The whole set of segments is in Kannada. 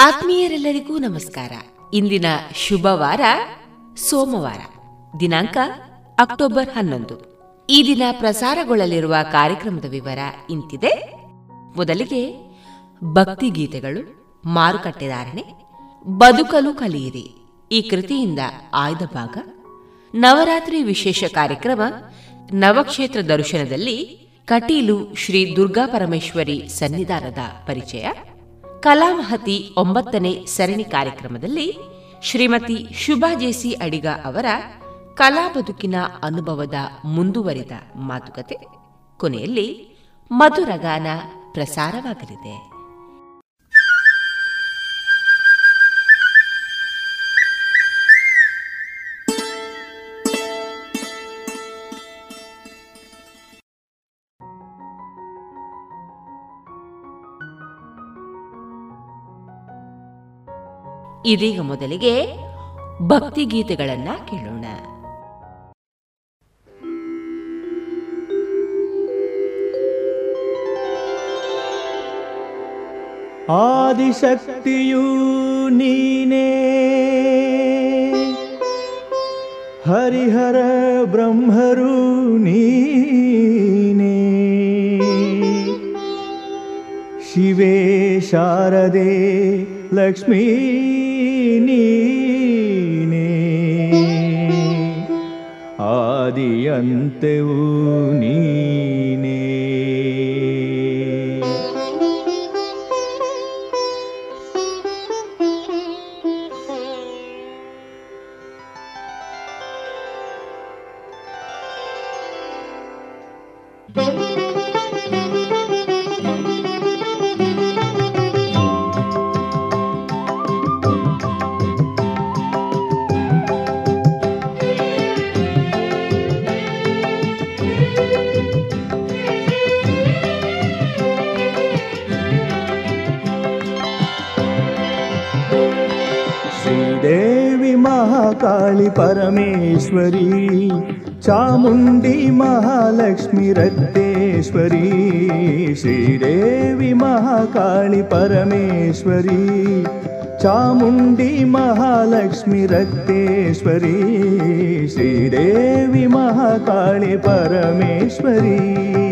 ಆತ್ಮೀಯರೆಲ್ಲರಿಗೂ ನಮಸ್ಕಾರ. ಇಂದಿನ ಶುಭವಾರ, ಸೋಮವಾರ, ದಿನಾಂಕ ಅಕ್ಟೋಬರ್ ಹನ್ನೊಂದು. ಈ ದಿನ ಪ್ರಸಾರಗೊಳ್ಳಲಿರುವ ಕಾರ್ಯಕ್ರಮದ ವಿವರ ಇಂತಿದೆ. ಮೊದಲಿಗೆ ಭಕ್ತಿ ಗೀತೆಗಳು ಮಾರುಕಟ್ಟೆದಾರಣೆ ಬದುಕಲು ಕಲಿಯಿರಿ. ಈ ಕೃತಿಯಿಂದ ಆಯ್ದ ಭಾಗ, ನವರಾತ್ರಿ ವಿಶೇಷ ಕಾರ್ಯಕ್ರಮ, ನವಕ್ಷೇತ್ರ ದರ್ಶನದಲ್ಲಿ ಕಟೀಲು ಶ್ರೀ ದುರ್ಗಾ ಪರಮೇಶ್ವರಿ ಸನ್ನಿಧಾನದ ಪರಿಚಯ. ಕಲಾಮಹತಿ ಒಂಬತ್ತನೇ ಸರಣಿ ಕಾರ್ಯಕ್ರಮದಲ್ಲಿ ಶ್ರೀಮತಿ ಶುಭಾ ಜೇಸಿ ಅಡಿಗ ಅವರ ಕಲಾ ಬದುಕಿನ ಅನುಭವದ ಮುಂದುವರಿದ ಮಾತುಕತೆ. ಕೊನೆಯಲ್ಲಿ ಮಧುರಗಾನ ಪ್ರಸಾರವಾಗಲಿದೆ. ಇದೀಗ ಮೊದಲಿಗೆ ಭಕ್ತಿ ಗೀತೆಗಳನ್ನ ಕೇಳೋಣ. ಆದಿಶಕ್ತಿಯು ನೀನೇ. ಹರಿಹರ ಬ್ರಹ್ಮರು ನೀನೇ. ಶಿವೇ ಶಾರದೆ ಲಕ್ಷ್ಮೀ. ನೀನೇ. ಆದಿಯಂತೆವು ನೀನೇ. परमेश्वरी महालक्ष्मी महालक्ष्मीरत्नेश्वरी श्रीदेवी महाकाली परमेश्वरी चामुण्डी महालक्ष्मीरत्नेश्वरी श्रीदेवी महाकाली परमेश्वरी।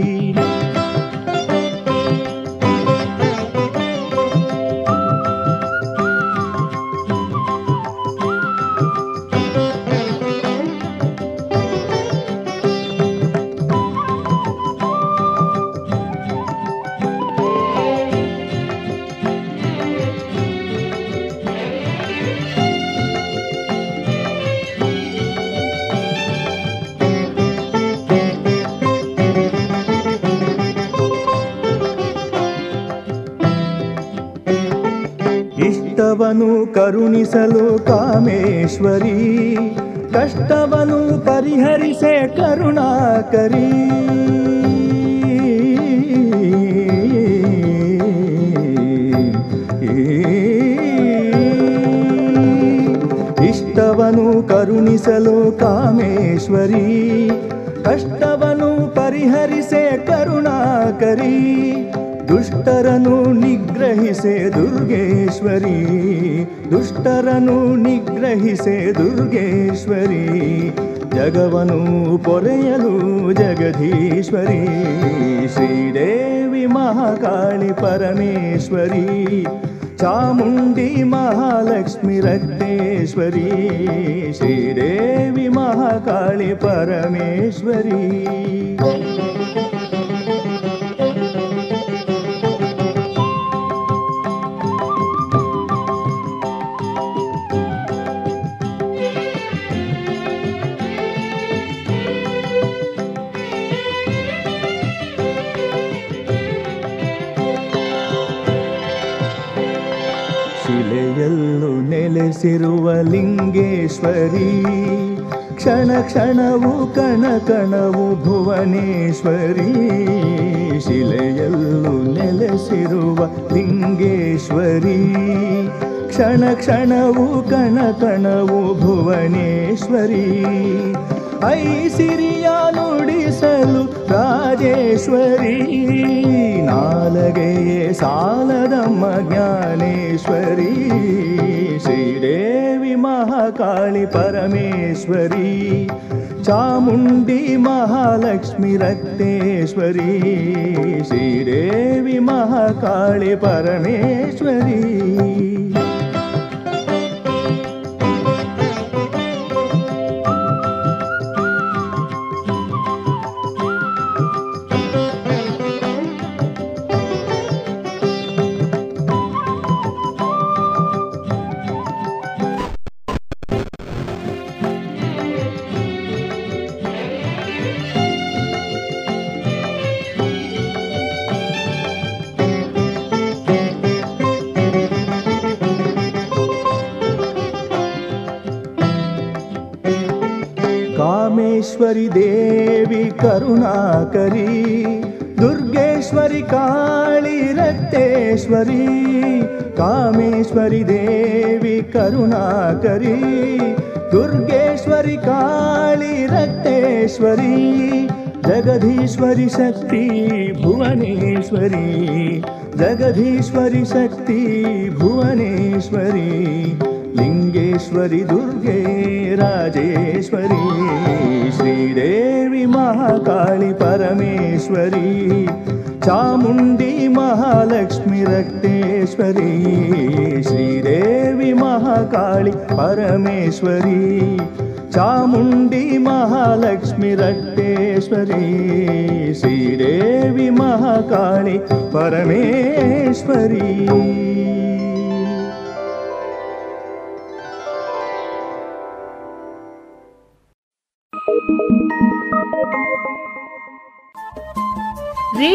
ಕರುಣಿಸಲು ಕಾಮೇಶ್ವರಿ ಕಷ್ಟವನು ಪರಿಹರಿಸೆ ಕರುಣಾಕರಿ ಇಷ್ಟವ ಕಷ್ಟವನು ಕರುಣಿಸಲು ಕಾಮೇಶ್ವರಿ ಕಷ್ಟವನು ಪರಿಹರಿಸೆ ಕರುಣಾಕರಿ ದುಷ್ಟರನು ನಿಗ್ರಹಿಸೆ ದುರ್ಗೇಶ್ವರಿ ದುಷ್ಟರನು ನಿಗ್ರಹಿಸೆ ದುರ್ಗೇಶ್ವರಿ ಜಗವನು ಪೊರೆಯಲು ಜಗದೀಶ್ವರಿ ಶ್ರೀದೇವಿ ಮಹಾಕಾಳಿ ಪರಮೇಶ್ವರಿ ಚಾಮುಂಡಿ ಮಹಾಲಕ್ಷ್ಮಿ ರಕ್ತೇಶ್ವರಿ ಶ್ರೀದೇವಿ ಮಹಾಕಾಳಿ ಪರಮೇಶ್ವರಿ ನೆಲೆಸಿರುವ ಲಿಂಗೇಶ್ವರಿ, ಕ್ಷಣ ಕ್ಷಣವು ಕಣ ಕಣವು ಭುವನೇಶ್ವರಿ. ಶಿಲೆಯಲ್ಲೂ ನೆಲೆಸಿರುವ ಲಿಂಗೇಶ್ವರಿ, ಕ್ಷಣ ಕ್ಷಣವು ಕಣ ಕಣವು ಭುವನೇಶ್ವರಿ. ಐಸಿರಿಯ ನುಡಿಸಲು ರಾಜೇಶ್ವರಿ, ನಾಲಗೆಯೇ ಸಾಲದಮ್ಮ ಜ್ಞಾನೇಶ್ವರಿ. लि परमेश्वरी चामुण्डी महालक्ष्मी रत्नेश्वरी श्रीदेवी महाकाली परमेश्वरी। करुणाकरी दुर्गेश्वरी काली रक्तेश्वरी कामेश्वरी देवी करुणाकरी दुर्गेश्वरी काली रक्तेश्वरी जगधीश्वरी शक्ति भुवनेश्वरी जगधीश्वरी शक्ति भुवनेश्वरी రాజేశ్వరి దుర్గే రాజేశ్వరి శ్రీదేవి మహాకాళి పరమేశ్వరి చాముండి మహాలక్ష్మి రక్తేశ్వరి శ్రీదేవి మహాకాళి పరమేశ్వరి చాముండి మహాలక్ష్మి రక్తేశ్వరి శ్రీదేవి మహాకాళి పరమేశ్వరి.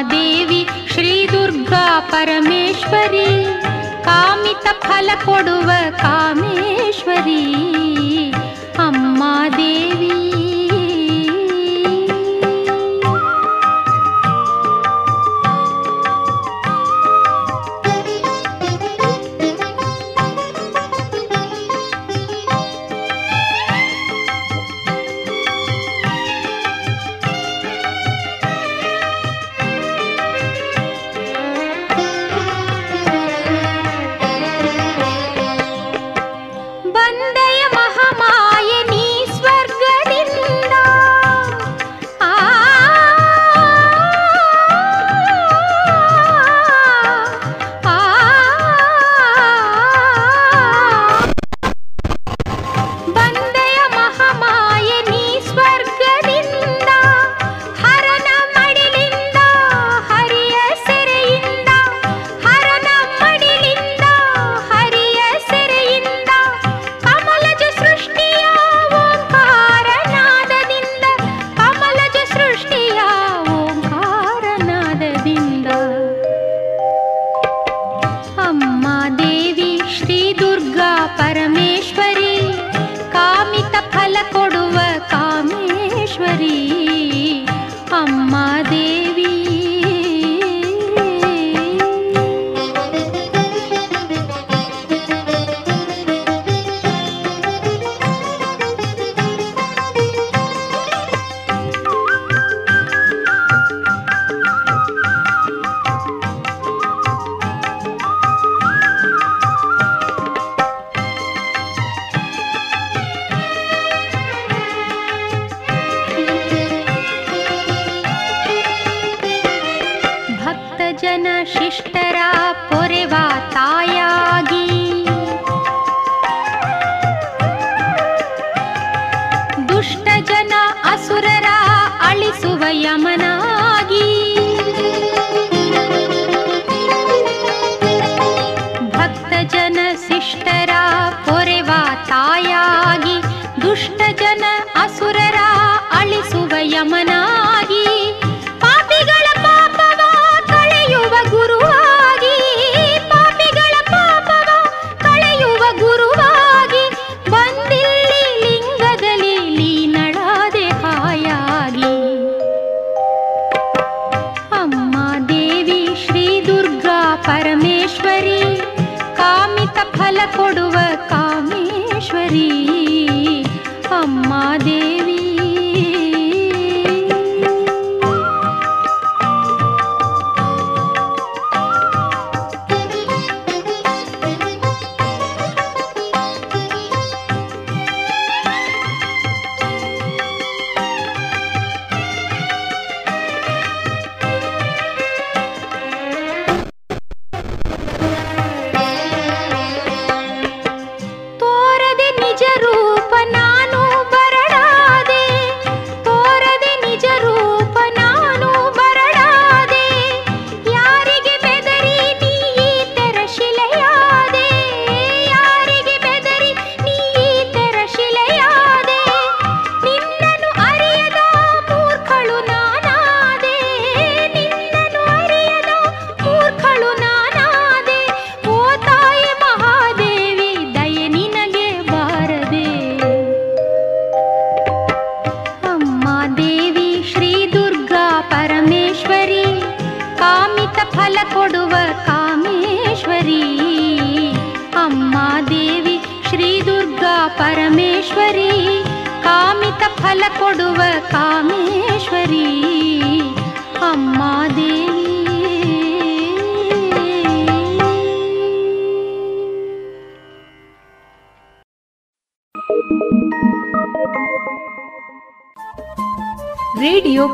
देवि श्री दुर्गा परमेश्वरी कामित फल पडव कामेश्वरी। अम्मा देवी।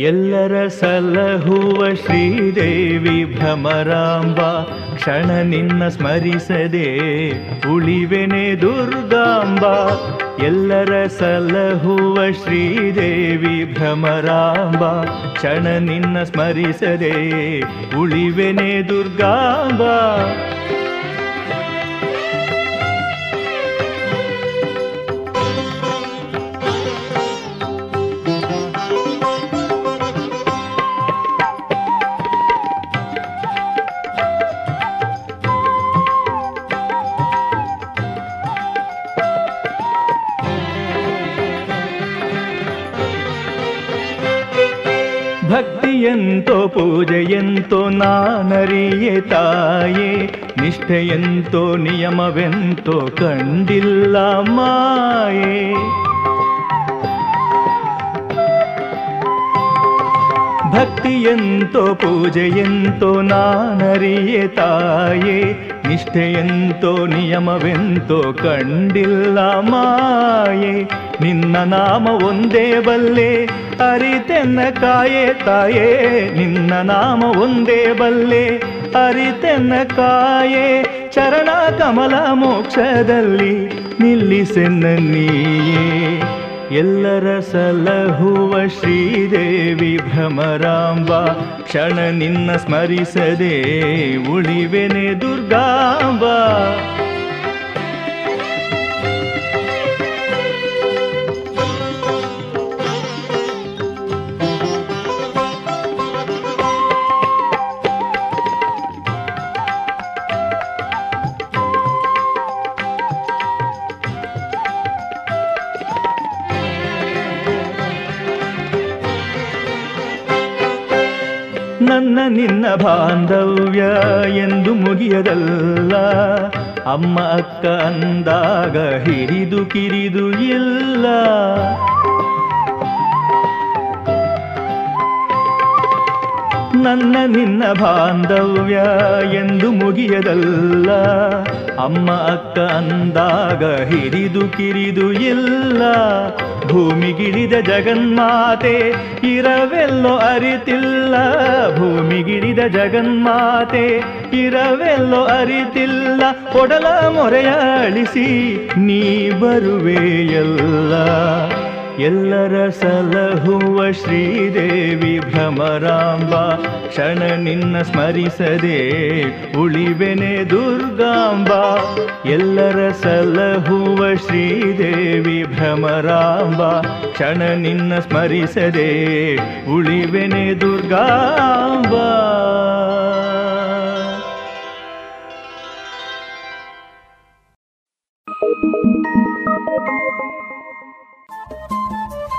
ಎಲ್ಲರ ಸಲಹುವ ಶ್ರೀದೇವಿ ಭ್ರಮರಾಂಬ ಕ್ಷಣ ನಿನ್ನ ಸ್ಮರಿಸದೆ ಉಳಿವೆನೆ ದುರ್ಗಾಂಬ. ಎಲ್ಲರ ಸಲಹುವ ಶ್ರೀದೇವಿ ಭ್ರಮರಾಂಬ ಕ್ಷಣ ನಿನ್ನ ಸ್ಮರಿಸದೆ ಉಳಿವೆನೆ ದುರ್ಗಾಂಬ. ಪೂಜೆಯಂತೋ ನಾನರಿಯೆ ತಾಯೇ ನಿಷ್ಠೆಯಂತೋ ನಿಯಮವೆಂತೋ ಕಂಡಿಲ್ಲ ಮಾಯೇ. ಭಕ್ತಿಯಂತೋ ಪೂಜೆಯಂತೋ ನಾನರಿಯೆ ತಾಯೇ ನಿಷ್ಠೆಯಂತೋ ನಿಯಮವೆಂತೋ ಕಂಡಿಲ್ಲ ಮಾಯೆ. ನಿನ್ನ ನಾಮ ಒಂದೇ ಬಲ್ಲೆ, ಅರಿತೆನ್ನ ಕಾಯೆ ತಾಯೇ. ನಿನ್ನ ನಾಮ ಒಂದೇ ಬಲ್ಲೆ, ಅರಿತೆನ್ನ ಕಾಯೆ. ಚರಣ ಕಮಲ ಮೋಕ್ಷದಲ್ಲಿ ನಿಲ್ಲಿಸೆನ್ನ ನೀಯೇ. ಎಲ್ಲರ ಸಲಹುವ ಶ್ರೀದೇವಿ ಭ್ರಮರಾಂಬ ಕ್ಷಣ ನಿನ್ನ ಸ್ಮರಿಸದೆ ಉಳಿವೆನೆ ದುರ್ಗಾಂಬ. ನನ್ನ ಬಾಂಧವ್ಯ ಎಂದು ಮುಗಿಯದಲ್ಲ. ಅಮ್ಮ ಅಕ್ಕ ಅಂದಾಗ ಹಿರಿದು ಕಿರಿದು ಇಲ್ಲ. ನನ್ನ ನಿನ್ನ ಬಾಂಧವ್ಯ ಎಂದು ಮುಗಿಯದಲ್ಲ. ಅಮ್ಮ, ಅಕ್ಕ ಅಂದಾಗ ಹಿರಿದು ಕಿರಿದು ಇಲ್ಲ. ಭೂಮಿಗಿಳಿದ ಜಗನ್ಮಾತೆ ಇರವೆಲ್ಲೋ ಅರಿತಿಲ್ಲ. ಭೂಮಿಗಿಳಿದ ಜಗನ್ಮಾತೆ ಇರವೆಲ್ಲೋ ಅರಿತಿಲ್ಲ. ಒಡಲ ಮೊರೆಯಾಳಿಸಿ ನೀ ಬರುವೆಯಲ್ಲ ಎಲ್ಲರ ಸಲಹುವ ಶ್ರೀದೇವಿ ಭ್ರಮರಾಂಬ, ಕ್ಷಣ ನಿನ್ನ ಸ್ಮರಿಸದೆ ಉಳಿವೆನೆ ದುರ್ಗಾಂಬ. ಎಲ್ಲರ ಸಲಹುವ ಶ್ರೀದೇವಿ ಭ್ರಮರಾಂಬ, ಕ್ಷಣ ನಿನ್ನ ಸ್ಮರಿಸದೆ ಉಳಿವೆನೆ ದುರ್ಗಾಂಬ.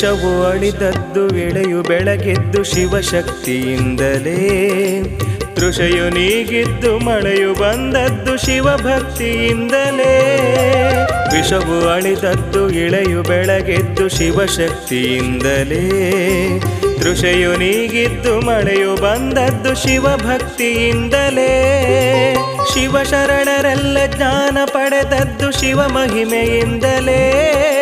ವಿಷವು ಅಳಿದದ್ದು ಎಳೆಯು ಬೆಳಗೆದ್ದು ಶಿವಶಕ್ತಿಯಿಂದಲೇ. ತೃಷೆಯು ನೀಗಿದ್ದು ಮಳೆಯು ಬಂದದ್ದು ಶಿವಭಕ್ತಿಯಿಂದಲೇ. ವಿಷವು ಅಳಿದದ್ದು ಇಳೆಯು ಬೆಳಗೆದ್ದು ಶಿವಶಕ್ತಿಯಿಂದಲೇ. ತೃಷೆಯು ನೀಗಿದ್ದು ಮಳೆಯು ಬಂದದ್ದು ಶಿವಭಕ್ತಿಯಿಂದಲೇ. ಶಿವ ಶರಣರೆಲ್ಲ ಜ್ಞಾನ ಪಡೆದದ್ದು ಶಿವ ಮಹಿಮೆಯಿಂದಲೇ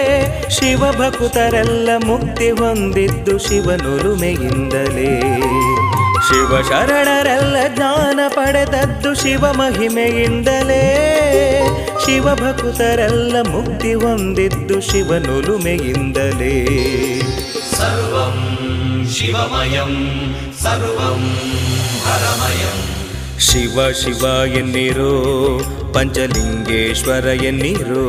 ಶಿವಭಕ್ತರೆಲ್ಲ ಮುಕ್ತಿ ಹೊಂದಿದ್ದು ಶಿವನುರುಮೆಯಿಂದಲೇ. ಶಿವ ಶರಣರೆಲ್ಲ ಜ್ಞಾನ ಪಡೆದದ್ದು ಶಿವ ಮಹಿಮೆಯಿಂದಲೇ. ಶಿವಭಕ್ತರೆಲ್ಲ ಮುಕ್ತಿ ಹೊಂದಿದ್ದು ಶಿವನುರುಮೆಯಿಂದಲೇ. ಸರ್ವಂ ಶಿವಮಯಂ ಸರ್ವಂ ಪರಮಯಂ ಶಿವ ಶಿವ ಎನ್ನಿರೋ ಪಂಚಲಿಂಗೇಶ್ವರ ಎನ್ನಿರೋ.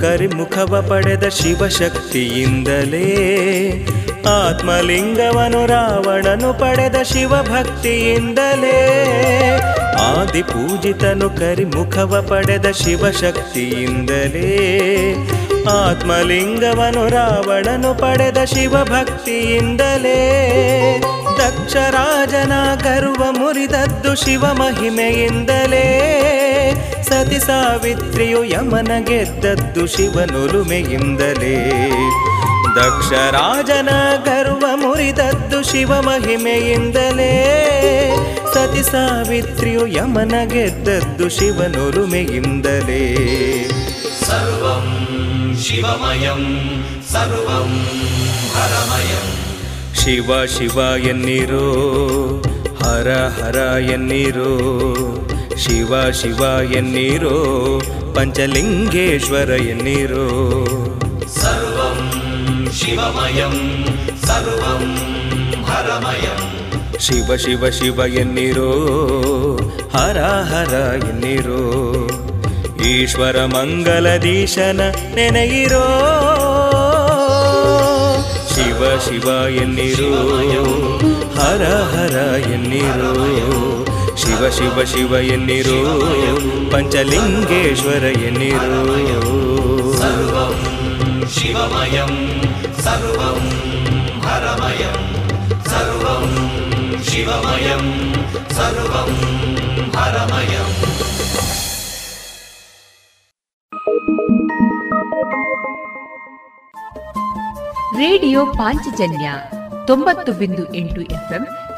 ಕರಿಮುಖವ ಪಡೆದ ಶಿವಶಕ್ತಿಯಿಂದಲೇ ಆತ್ಮಲಿಂಗವನು ರಾವಣನು ಪಡೆದ ಶಿವಭಕ್ತಿಯಿಂದಲೇ ಆದಿ ಪೂಜಿತನು ಕರಿಮುಖವ ಪಡೆದ ಶಿವಶಕ್ತಿಯಿಂದಲೇ ಆತ್ಮಲಿಂಗವನು ರಾವಣನು ಪಡೆದ ಶಿವಭಕ್ತಿಯಿಂದಲೇ ದಕ್ಷರಾಜನ ಗರ್ವ ಮುರಿದದ್ದು ಶಿವ ಮಹಿಮೆಯಿಂದಲೇ ಸತಿ ಸಾವಿತ್ರಿಯು ಯಮನ ಗೆದ್ದದ್ದು ಶಿವನುರುಮೆಯಿಂದಲೇ ದಕ್ಷರಾಜನ ಗರ್ವ ಮುರಿದದ್ದು ಶಿವ ಮಹಿಮೆಯಿಂದಲೇ ಸತಿ ಸಾವಿತ್ರಿಯು ಯಮನ ಗೆದ್ದದ್ದು ಶಿವನುರುಮೆಯಿಂದಲೇ ಸರ್ವಂ ಶಿವಮಯಂ ಸರ್ವಂ ಹರಮಯಂ. ಶಿವ ಶಿವ ಎನ್ನಿರೋ ಹರ ಹರ ಎನ್ನಿರೋ ಶಿವ ಶಿವ ಎನ್ನಿರೋ ಪಂಚಲಿಂಗೇಶ್ವರ ಎನ್ನಿರೋ. ಸರ್ವಂ ಶಿವಮಯಂ ಸರ್ವಂ ಹರಮಯಂ. ಶಿವ ಶಿವ ಶಿವ ಎನ್ನಿರೋ ಹರ ಹರ ಎನ್ನಿರೋ. ಈಶ್ವರ ಮಂಗಲದೀಶನ ನೆನೆಯಿರೋ. ಶಿವ ಶಿವ ಎನ್ನಿರೋ ಹರ ಹರ ಎನ್ನಿರೋ. ಶಿವ ಶಿವ ಶಿವ ಎನ್ನಿರು ಪಂಚಲಿಂಗೇಶ್ವರ ಎನ್ನಿರು ಶಿವಮಯಂ ಸರ್ವಂ ಹರಮಯಂ ಸರ್ವಂ ಶಿವಮಯಂ ಸರ್ವಂ ಹರಮಯಂ ರೇಡಿಯೋ ಪಾಂಚಜನ್ಯ ತೊಂಬತ್ತು ಬಿಂದು ಎಂಟು ಎಫ್ಎಂ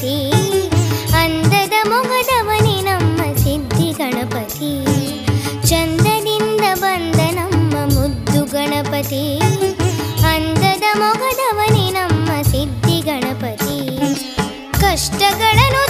ಗಣಪತಿ ಅಂದದ ಮೊಗದವನೇ ನಮ್ಮ ಸಿದ್ಧಿ ಗಣಪತಿ. ಚಂದನಿಂದ ಬಂದ ನಮ್ಮ ಮುದ್ದು ಗಣಪತಿ. ಅಂದದ ಮೊಗದವನೇ ನಮ್ಮ ಸಿದ್ಧಿ ಗಣಪತಿ. ಕಷ್ಟಗಳನ್ನು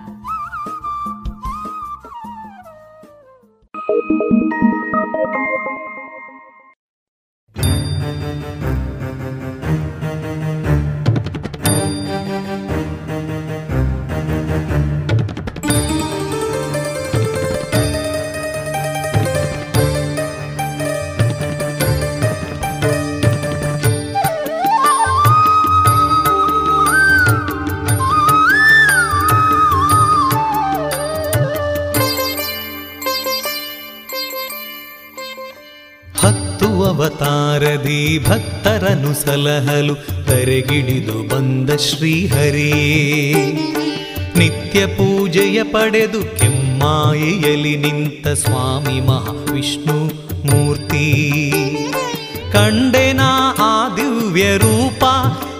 ಭಕ್ತರನು ಸಲಹಲು ತರೆಗಿಡಿದು ಬಂದ ಶ್ರೀಹರಿ. ನಿತ್ಯ ಪೂಜೆಯ ಪಡೆದು ಕೆಮ್ಮಾಯಿಯಲ್ಲಿ ನಿಂತ ಸ್ವಾಮಿ ಮಹಾವಿಷ್ಣು ಮೂರ್ತಿ. ಕಂಡೆನ ಆ ದಿವ್ಯ ರೂಪ,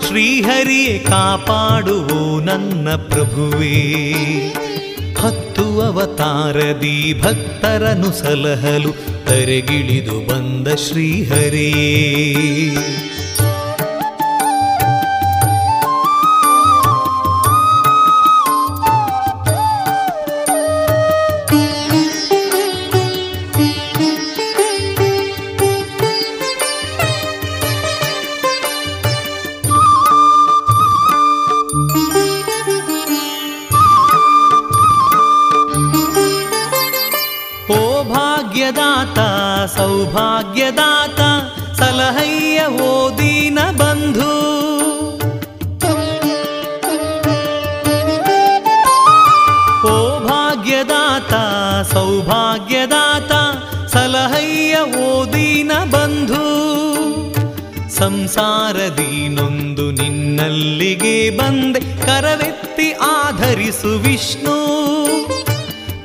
ಶ್ರೀಹರಿಯೇ ಕಾಪಾಡುವು ನನ್ನ ಪ್ರಭುವೇ. ಅವತಾರದಿ ಭಕ್ತರನು ಸಲಹಲು ತರೆಗಿಳಿದು ಬಂದ ಶ್ರೀಹರಿಯೇ. ಸಂಸಾರದಿ ನೊಂದು ನಿನ್ನಲ್ಲಿಗೆ ಬಂದೆ. ಕರವೆತ್ತಿ ಆಧರಿಸು ವಿಷ್ಣು.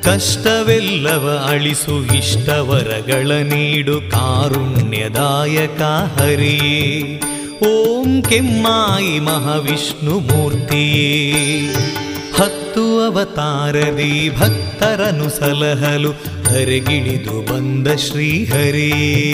ಕಷ್ಟವೆಲ್ಲವ ಅಳಿಸು ಇಷ್ಟವರಗಳ ನೀಡು ಕಾರುಣ್ಯದಾಯಕ ಹರಿಯೇ ಓಂ ಕೆಮ್ಮಾಯಿ ಮಹಾವಿಷ್ಣು ಮೂರ್ತಿಯೇ. ಹತ್ತು ಅವತಾರದಿ ಭಕ್ತರನು ಸಲಹಲು ಧರೆಗಿಳಿದು ಬಂದ ಶ್ರೀಹರಿಯೇ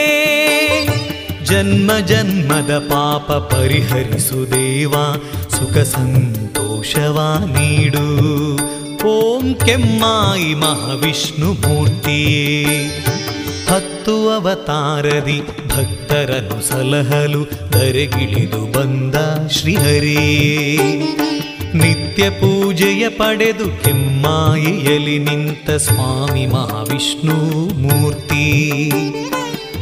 ಜನ್ಮ ಜನ್ಮದ ಪಾಪ ಪರಿಹರಿಸು ದೇವ, ಸುಖ ಸಂತೋಷವ ನೀಡು. ಓಂ ಕೆಮ್ಮಾಯಿ ಮಹಾವಿಷ್ಣು ಮೂರ್ತಿಯೇ. ಹತ್ತು ಅವತಾರದಿ ಭಕ್ತರನ್ನು ಸಲಹಲು ಧರೆಗಿಳಿದು ಬಂದ ಶ್ರೀಹರೇ. ನಿತ್ಯ ಪೂಜೆಯ ಪಡೆದು ಕೆಮ್ಮಾಯಿಯಲ್ಲಿ ನಿಂತ ಸ್ವಾಮಿ ಮಹಾವಿಷ್ಣು ಮೂರ್ತಿ.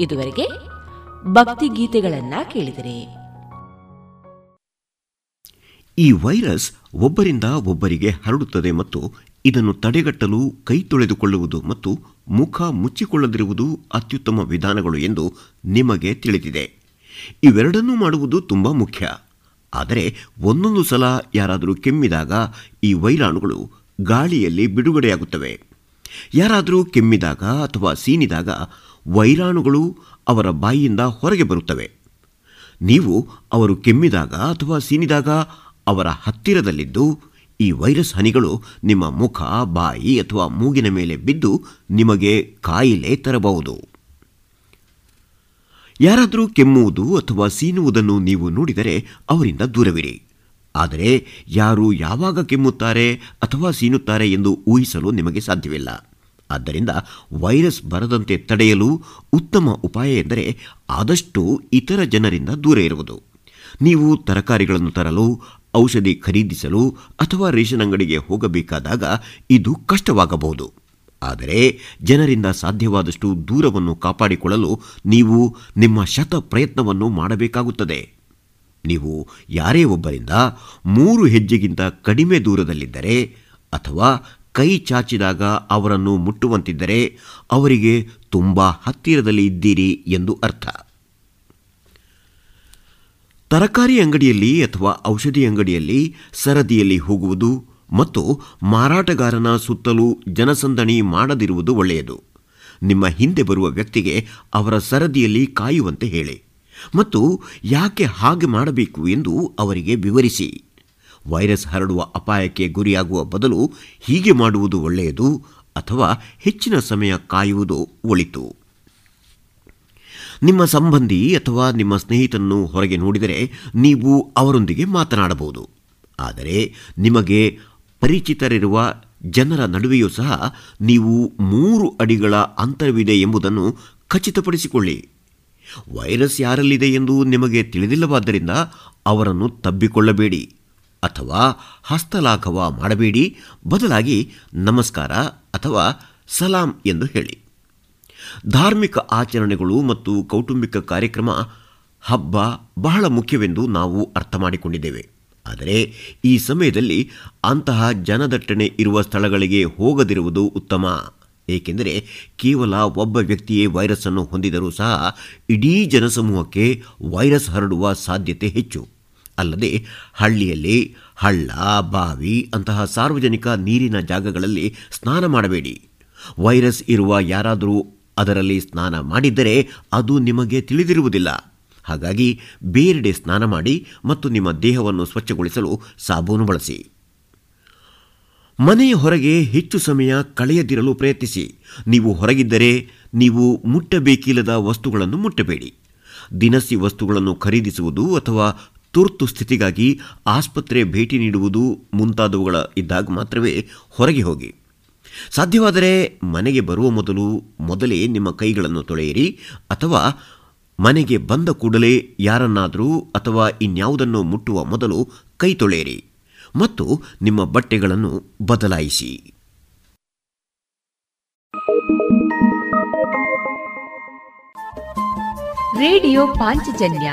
ಇದುವರೆಗೆ ಭಕ್ತಿ ಗೀತೆಗಳನ್ನ ಕೇಳಿದರೆ. ಈ ವೈರಸ್ ಒಬ್ಬರಿಂದ ಒಬ್ಬರಿಗೆ ಹರಡುತ್ತದೆ ಮತ್ತು ಇದನ್ನು ತಡೆಗಟ್ಟಲು ಕೈ ತೊಳೆದುಕೊಳ್ಳುವುದು ಮತ್ತು ಮುಖ ಮುಚ್ಚಿಕೊಳ್ಳದಿರುವುದು ಅತ್ಯುತ್ತಮ ವಿಧಾನಗಳು ಎಂದು ನಿಮಗೆ ತಿಳಿದಿದೆ. ಇವೆರಡನ್ನೂ ಮಾಡುವುದು ತುಂಬ ಮುಖ್ಯ. ಆದರೆ ಒಂದೊಂದು ಸಲ ಯಾರಾದರೂ ಕೆಮ್ಮಿದಾಗ ಈ ವೈರಾಣುಗಳು ಗಾಳಿಯಲ್ಲಿ ಬಿಡುಗಡೆಯಾಗುತ್ತವೆ. ಯಾರಾದರೂ ಕೆಮ್ಮಿದಾಗ ಅಥವಾ ಸೀನಿದಾಗ ವೈರಾಣುಗಳು ಅವರ ಬಾಯಿಯಿಂದ ಹೊರಗೆ ಬರುತ್ತವೆ. ನೀವು ಅವರು ಕೆಮ್ಮಿದಾಗ ಅಥವಾ ಸೀನಿದಾಗ ಅವರ ಹತ್ತಿರದಲ್ಲಿದ್ದು, ಈ ವೈರಸ್ ಹನಿಗಳು ನಿಮ್ಮ ಮುಖ, ಬಾಯಿ ಅಥವಾ ಮೂಗಿನ ಮೇಲೆ ಬಿದ್ದು ನಿಮಗೆ ಕಾಯಿಲೆ ತರಬಹುದು. ಯಾರಾದರೂ ಕೆಮ್ಮುವುದು ಅಥವಾ ಸೀನುವುದನ್ನು ನೀವು ನೋಡಿದರೆ ಅವರಿಂದ ದೂರವಿರಿ. ಆದರೆ ಯಾರು ಯಾವಾಗ ಕೆಮ್ಮುತ್ತಾರೆ ಅಥವಾ ಸೀನುತ್ತಾರೆ ಎಂದು ಊಹಿಸಲು ನಿಮಗೆ ಸಾಧ್ಯವಿಲ್ಲ. ಆದ್ದರಿಂದ ವೈರಸ್ ಬರದಂತೆ ತಡೆಯಲು ಉತ್ತಮ ಉಪಾಯ ಎಂದರೆ ಆದಷ್ಟು ಇತರ ಜನರಿಂದ ದೂರ ಇರುವುದು. ನೀವು ತರಕಾರಿಗಳನ್ನು ತರಲು, ಔಷಧಿ ಖರೀದಿಸಲು ಅಥವಾ ರೇಷನ್ ಅಂಗಡಿಗೆ ಹೋಗಬೇಕಾದಾಗ ಇದು ಕಷ್ಟವಾಗಬಹುದು. ಆದರೆ ಜನರಿಂದ ಸಾಧ್ಯವಾದಷ್ಟು ದೂರವನ್ನು ಕಾಪಾಡಿಕೊಳ್ಳಲು ನೀವು ನಿಮ್ಮ ಶತ ಪ್ರಯತ್ನವನ್ನು ಮಾಡಬೇಕಾಗುತ್ತದೆ. ನೀವು ಯಾರೇ ಒಬ್ಬರಿಂದ ಮೂರು ಹೆಜ್ಜೆಗಿಂತ ಕಡಿಮೆ ದೂರದಲ್ಲಿದ್ದರೆ ಅಥವಾ ಕೈ ಚಾಚಿದಾಗ ಅವರನ್ನು ಮುಟ್ಟುವಂತಿದ್ದರೆ ಅವರಿಗೆ ತುಂಬ ಹತ್ತಿರದಲ್ಲಿ ಇದ್ದೀರಿ ಎಂದು ಅರ್ಥ. ತರಕಾರಿ ಅಂಗಡಿಯಲ್ಲಿ ಅಥವಾ ಔಷಧಿ ಅಂಗಡಿಯಲ್ಲಿ ಸರದಿಯಲ್ಲಿ ಹೋಗುವುದು ಮತ್ತು ಮಾರಾಟಗಾರನ ಸುತ್ತಲೂ ಜನಸಂದಣಿ ಮಾಡದಿರುವುದು ಒಳ್ಳೆಯದು. ನಿಮ್ಮ ಹಿಂದೆ ಬರುವ ವ್ಯಕ್ತಿಗೆ ಅವರ ಸರದಿಯಲ್ಲಿ ಕಾಯುವಂತೆ ಹೇಳಿ ಮತ್ತು ಯಾಕೆ ಹಾಗೆ ಮಾಡಬೇಕು ಎಂದು ಅವರಿಗೆ ವಿವರಿಸಿ. ವೈರಸ್ ಹರಡುವ ಅಪಾಯಕ್ಕೆ ಗುರಿಯಾಗುವ ಬದಲು ಹೀಗೆ ಮಾಡುವುದು ಒಳ್ಳೆಯದು ಅಥವಾ ಹೆಚ್ಚಿನ ಸಮಯ ಕಾಯುವುದು ಒಳಿತು. ನಿಮ್ಮ ಸಂಬಂಧಿ ಅಥವಾ ನಿಮ್ಮ ಸ್ನೇಹಿತನನ್ನು ಹೊರಗೆ ನೋಡಿದರೆ ನೀವು ಅವರೊಂದಿಗೆ ಮಾತನಾಡಬಹುದು. ಆದರೆ ನಿಮಗೆ ಪರಿಚಿತರಿರುವ ಜನರ ನಡುವೆಯೂ ಸಹ ನೀವು ಮೂರು ಅಡಿಗಳ ಅಂತರವಿದೆ ಎಂಬುದನ್ನು ಖಚಿತಪಡಿಸಿಕೊಳ್ಳಿ. ವೈರಸ್ ಯಾರಲ್ಲಿದೆ ಎಂದು ನಿಮಗೆ ತಿಳಿದಿಲ್ಲವಾದ್ದರಿಂದ ಅವರನ್ನು ತಬ್ಬಿಕೊಳ್ಳಬೇಡಿ. ಅಥವಾ ಹಸ್ತಲಾಘವ ಮಾಡಬೇಡಿ. ಬದಲಾಗಿ ನಮಸ್ಕಾರ ಅಥವಾ ಸಲಾಂ ಎಂದು ಹೇಳಿ. ಧಾರ್ಮಿಕ ಆಚರಣೆಗಳು ಮತ್ತು ಕೌಟುಂಬಿಕ ಕಾರ್ಯಕ್ರಮ ಹಬ್ಬ ಬಹಳ ಮುಖ್ಯವೆಂದು ನಾವು ಅರ್ಥ ಮಾಡಿಕೊಂಡಿದ್ದೇವೆ. ಆದರೆ ಈ ಸಮಯದಲ್ಲಿ ಅಂತಹ ಜನದಟ್ಟಣೆ ಇರುವ ಸ್ಥಳಗಳಿಗೆ ಹೋಗದಿರುವುದು ಉತ್ತಮ. ಏಕೆಂದರೆ ಕೇವಲ ಒಬ್ಬ ವ್ಯಕ್ತಿಯೇ ವೈರಸ್ ಅನ್ನು ಹೊಂದಿದರೂ ಸಹ ಇಡೀ ಜನಸಮೂಹಕ್ಕೆ ವೈರಸ್ ಹರಡುವ ಸಾಧ್ಯತೆ ಹೆಚ್ಚು. ಅಲ್ಲದೆ ಹಳ್ಳಿಯಲ್ಲಿ ಹಳ್ಳ, ಬಾವಿ ಅಂತಹ ಸಾರ್ವಜನಿಕ ನೀರಿನ ಜಾಗಗಳಲ್ಲಿ ಸ್ನಾನ ಮಾಡಬೇಡಿ. ವೈರಸ್ ಇರುವ ಯಾರಾದರೂ ಅದರಲ್ಲಿ ಸ್ನಾನ ಮಾಡಿದ್ದರೆ ಅದು ನಿಮಗೆ ತಿಳಿದಿರುವುದಿಲ್ಲ. ಹಾಗಾಗಿ ಬೇರೆಡೆ ಸ್ನಾನ ಮಾಡಿ ಮತ್ತು ನಿಮ್ಮ ದೇಹವನ್ನು ಸ್ವಚ್ಛಗೊಳಿಸಲು ಸಾಬೂನು ಬಳಸಿ. ಮನೆಯ ಹೊರಗೆ ಹೆಚ್ಚು ಸಮಯ ಕಳೆಯದಿರಲು ಪ್ರಯತ್ನಿಸಿ. ನೀವು ಹೊರಗಿದ್ದರೆ ನೀವು ಮುಟ್ಟಬೇಕಿಲ್ಲದ ವಸ್ತುಗಳನ್ನು ಮುಟ್ಟಬೇಡಿ. ದಿನಸಿ ವಸ್ತುಗಳನ್ನು ಖರೀದಿಸುವುದು ಅಥವಾ ತುರ್ತು ಸ್ಥಿತಿಗಾಗಿ ಆಸ್ಪತ್ರೆ ಭೇಟಿ ನೀಡುವುದು ಮುಂತಾದವುಗಳ ಇದ್ದಾಗ ಮಾತ್ರವೇ ಹೊರಗೆ ಹೋಗಿ. ಸಾಧ್ಯವಾದರೆ ಮನೆಗೆ ಬರುವ ಮೊದಲು ಮೊದಲೇ ನಿಮ್ಮ ಕೈಗಳನ್ನು ತೊಳೆಯಿರಿ ಅಥವಾ ಮನೆಗೆ ಬಂದ ಕೂಡಲೇ ಯಾರನ್ನಾದರೂ ಅಥವಾ ಇನ್ಯಾವುದನ್ನು ಮುಟ್ಟುವ ಮೊದಲು ಕೈ ತೊಳೆಯಿರಿ ಮತ್ತು ನಿಮ್ಮ ಬಟ್ಟೆಗಳನ್ನು ಬದಲಾಯಿಸಿ. ರೇಡಿಯೋ ಪಾಂಚಜನ್ಯ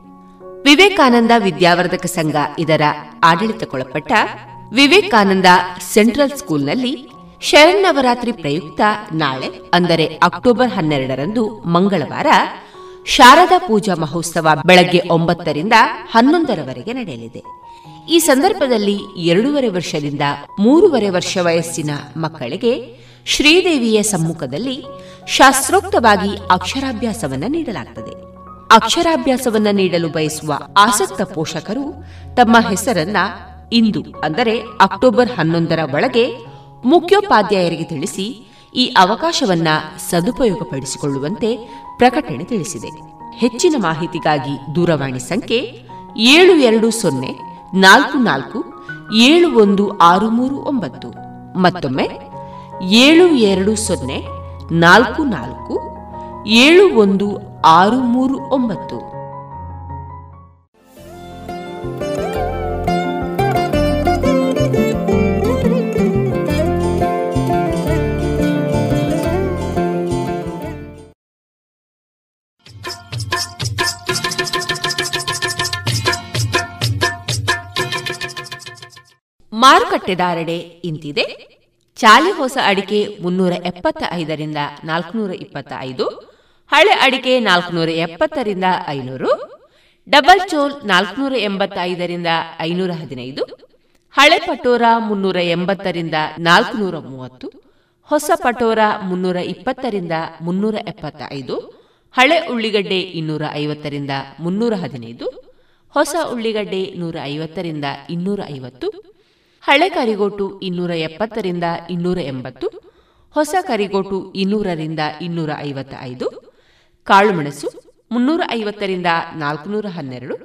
ವಿವೇಕಾನಂದ ವಿದ್ಯಾವರ್ಧಕ ಸಂಘ ಇದರ ಆಡಳಿತಕ್ಕೊಳಪಟ್ಟ ವಿವೇಕಾನಂದ ಸೆಂಟ್ರಲ್ ಸ್ಕೂಲ್ನಲ್ಲಿ ಶರನ್ನವರಾತ್ರಿ ಪ್ರಯುಕ್ತ ನಾಳೆ, ಅಂದರೆ ಅಕ್ಟೋಬರ್ ಹನ್ನೆರಡರಂದು ಮಂಗಳವಾರ ಶಾರದಾ ಪೂಜಾ ಮಹೋತ್ಸವ ಬೆಳಗ್ಗೆ ಒಂಬತ್ತರಿಂದ ಹನ್ನೊಂದರವರೆಗೆ ನಡೆಯಲಿದೆ. ಈ ಸಂದರ್ಭದಲ್ಲಿ ಎರಡೂವರೆ ವರ್ಷದಿಂದ ಮೂರುವರೆ ವರ್ಷ ವಯಸ್ಸಿನ ಮಕ್ಕಳಿಗೆ ಶ್ರೀದೇವಿಯ ಸಮ್ಮುಖದಲ್ಲಿ ಶಾಸ್ತ್ರೋಕ್ತವಾಗಿ ಅಕ್ಷರಾಭ್ಯಾಸವನ್ನ ನೀಡಲಾಗುತ್ತದೆ ಅಕ್ಷರಾಭ್ಯಾಸವನ್ನ ನೀಡಲು ಬಯಸುವ ಆಸಕ್ತ ಪೋಷಕರು ತಮ್ಮ ಹೆಸರನ್ನ ಇಂದು, ಅಂದರೆ ಅಕ್ಟೋಬರ್ ಹನ್ನೊಂದರ ಒಳಗೆ ಮುಖ್ಯೋಪಾಧ್ಯಾಯರಿಗೆ ತಿಳಿಸಿ ಈ ಅವಕಾಶವನ್ನ ಸದುಪಯೋಗಪಡಿಸಿಕೊಳ್ಳುವಂತೆ ಪ್ರಕಟಣೆ ತಿಳಿಸಿದೆ. ಹೆಚ್ಚಿನ ಮಾಹಿತಿಗಾಗಿ ದೂರವಾಣಿ ಸಂಖ್ಯೆ ಏಳು ಎರಡು ಸೊನ್ನೆ ನಾಲ್ಕು ನಾಲ್ಕು ಏಳು ಒಂದು ಆರು ಮೂರು ಒಂಬತ್ತು. ಮತ್ತೊಮ್ಮೆ ಏಳು ಎರಡು ಸೊನ್ನೆ ನಾಲ್ಕು ನಾಲ್ಕು ಏಳು ಒಂದು ಆರು ಮೂರು ಒಂಬತ್ತು. ಮಾರುಕಟ್ಟೆ ಧಾರಣೆ ಇಂತಿದೆ. ಚಾಲಿ ಹೊಸ ಅಡಿಕೆ ಮುನ್ನೂರ ಎಪ್ಪತ್ತ ಐದರಿಂದ ನಾಲ್ಕುನೂರ ಇಪ್ಪತ್ತ ಐದು ಹಳೆ ಅಡಿಕೆ ನಾಲ್ಕುನೂರ ಎಪ್ಪತ್ತರಿಂದ ಐನೂರು, ಡಬಲ್ ಚೋಲ್ ನಾಲ್ಕುನೂರ ಎಂಬತ್ತೈದರಿಂದ ಐನೂರ ಹದಿನೈದು, ಹಳೆ ಪಟೋರ ಮುನ್ನೂರ ಎಂಬತ್ತರಿಂದ ನಾಲ್ಕುನೂರ ಮೂವತ್ತು, ಹೊಸ ಪಟೋರ ಮುನ್ನೂರ ಇಪ್ಪತ್ತರಿಂದ ಮುನ್ನೂರ ಎಪ್ಪತ್ತೈದು, ಹಳೆ ಉಳ್ಳಿಗಡ್ಡೆ ಇನ್ನೂರ ಐವತ್ತರಿಂದ ಮುನ್ನೂರ ಹದಿನೈದು, ಹೊಸ ಉಳ್ಳಿಗಡ್ಡೆ ನೂರ ಐವತ್ತರಿಂದ ಇನ್ನೂರ ಐವತ್ತು, ಹಳೆ ಕರಿಗೋಟು ಇನ್ನೂರ ಎಪ್ಪತ್ತರಿಂದ ಇನ್ನೂರ ಎಂಬತ್ತು, ಹೊಸ ಕರಿಗೋಟು ಇನ್ನೂರರಿಂದ ಇನ್ನೂರ ಐವತ್ತ ಐದು ಕಾಳುಮೆಣಸು ಮುನ್ನೂರ ಐವತ್ತರಿಂದ ನಾಲ್ಕುನೂರ ಹನ್ನೆರಡು,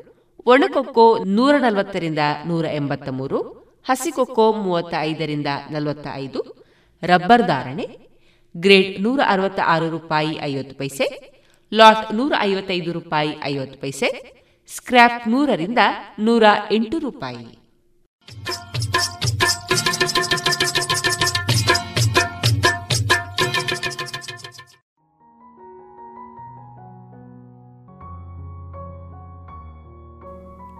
ಒಣಕೊಕ್ಕೋ ನೂರ ನಲವತ್ತರಿಂದ ನೂರ ಎಂಬತ್ತ ಮೂರು, ಹಸಿಕೊಕ್ಕೋ ಮೂವತ್ತ ಐದರಿಂದ ನಲವತ್ತ ಐದು ರಬ್ಬರ್ ಧಾರಣೆ ಗ್ರೇಡ್ ನೂರ ಅರವತ್ತ ಆರು ರೂಪಾಯಿ ಐವತ್ತು ಪೈಸೆ, ಲಾಟ್ ನೂರ ಐವತ್ತೈದು ರೂಪಾಯಿ ಐವತ್ತು ಪೈಸೆ, ಸ್ಕ್ರ್ಯಾಪ್ ನೂರರಿಂದ ನೂರ ಎಂಟು ರೂಪಾಯಿ.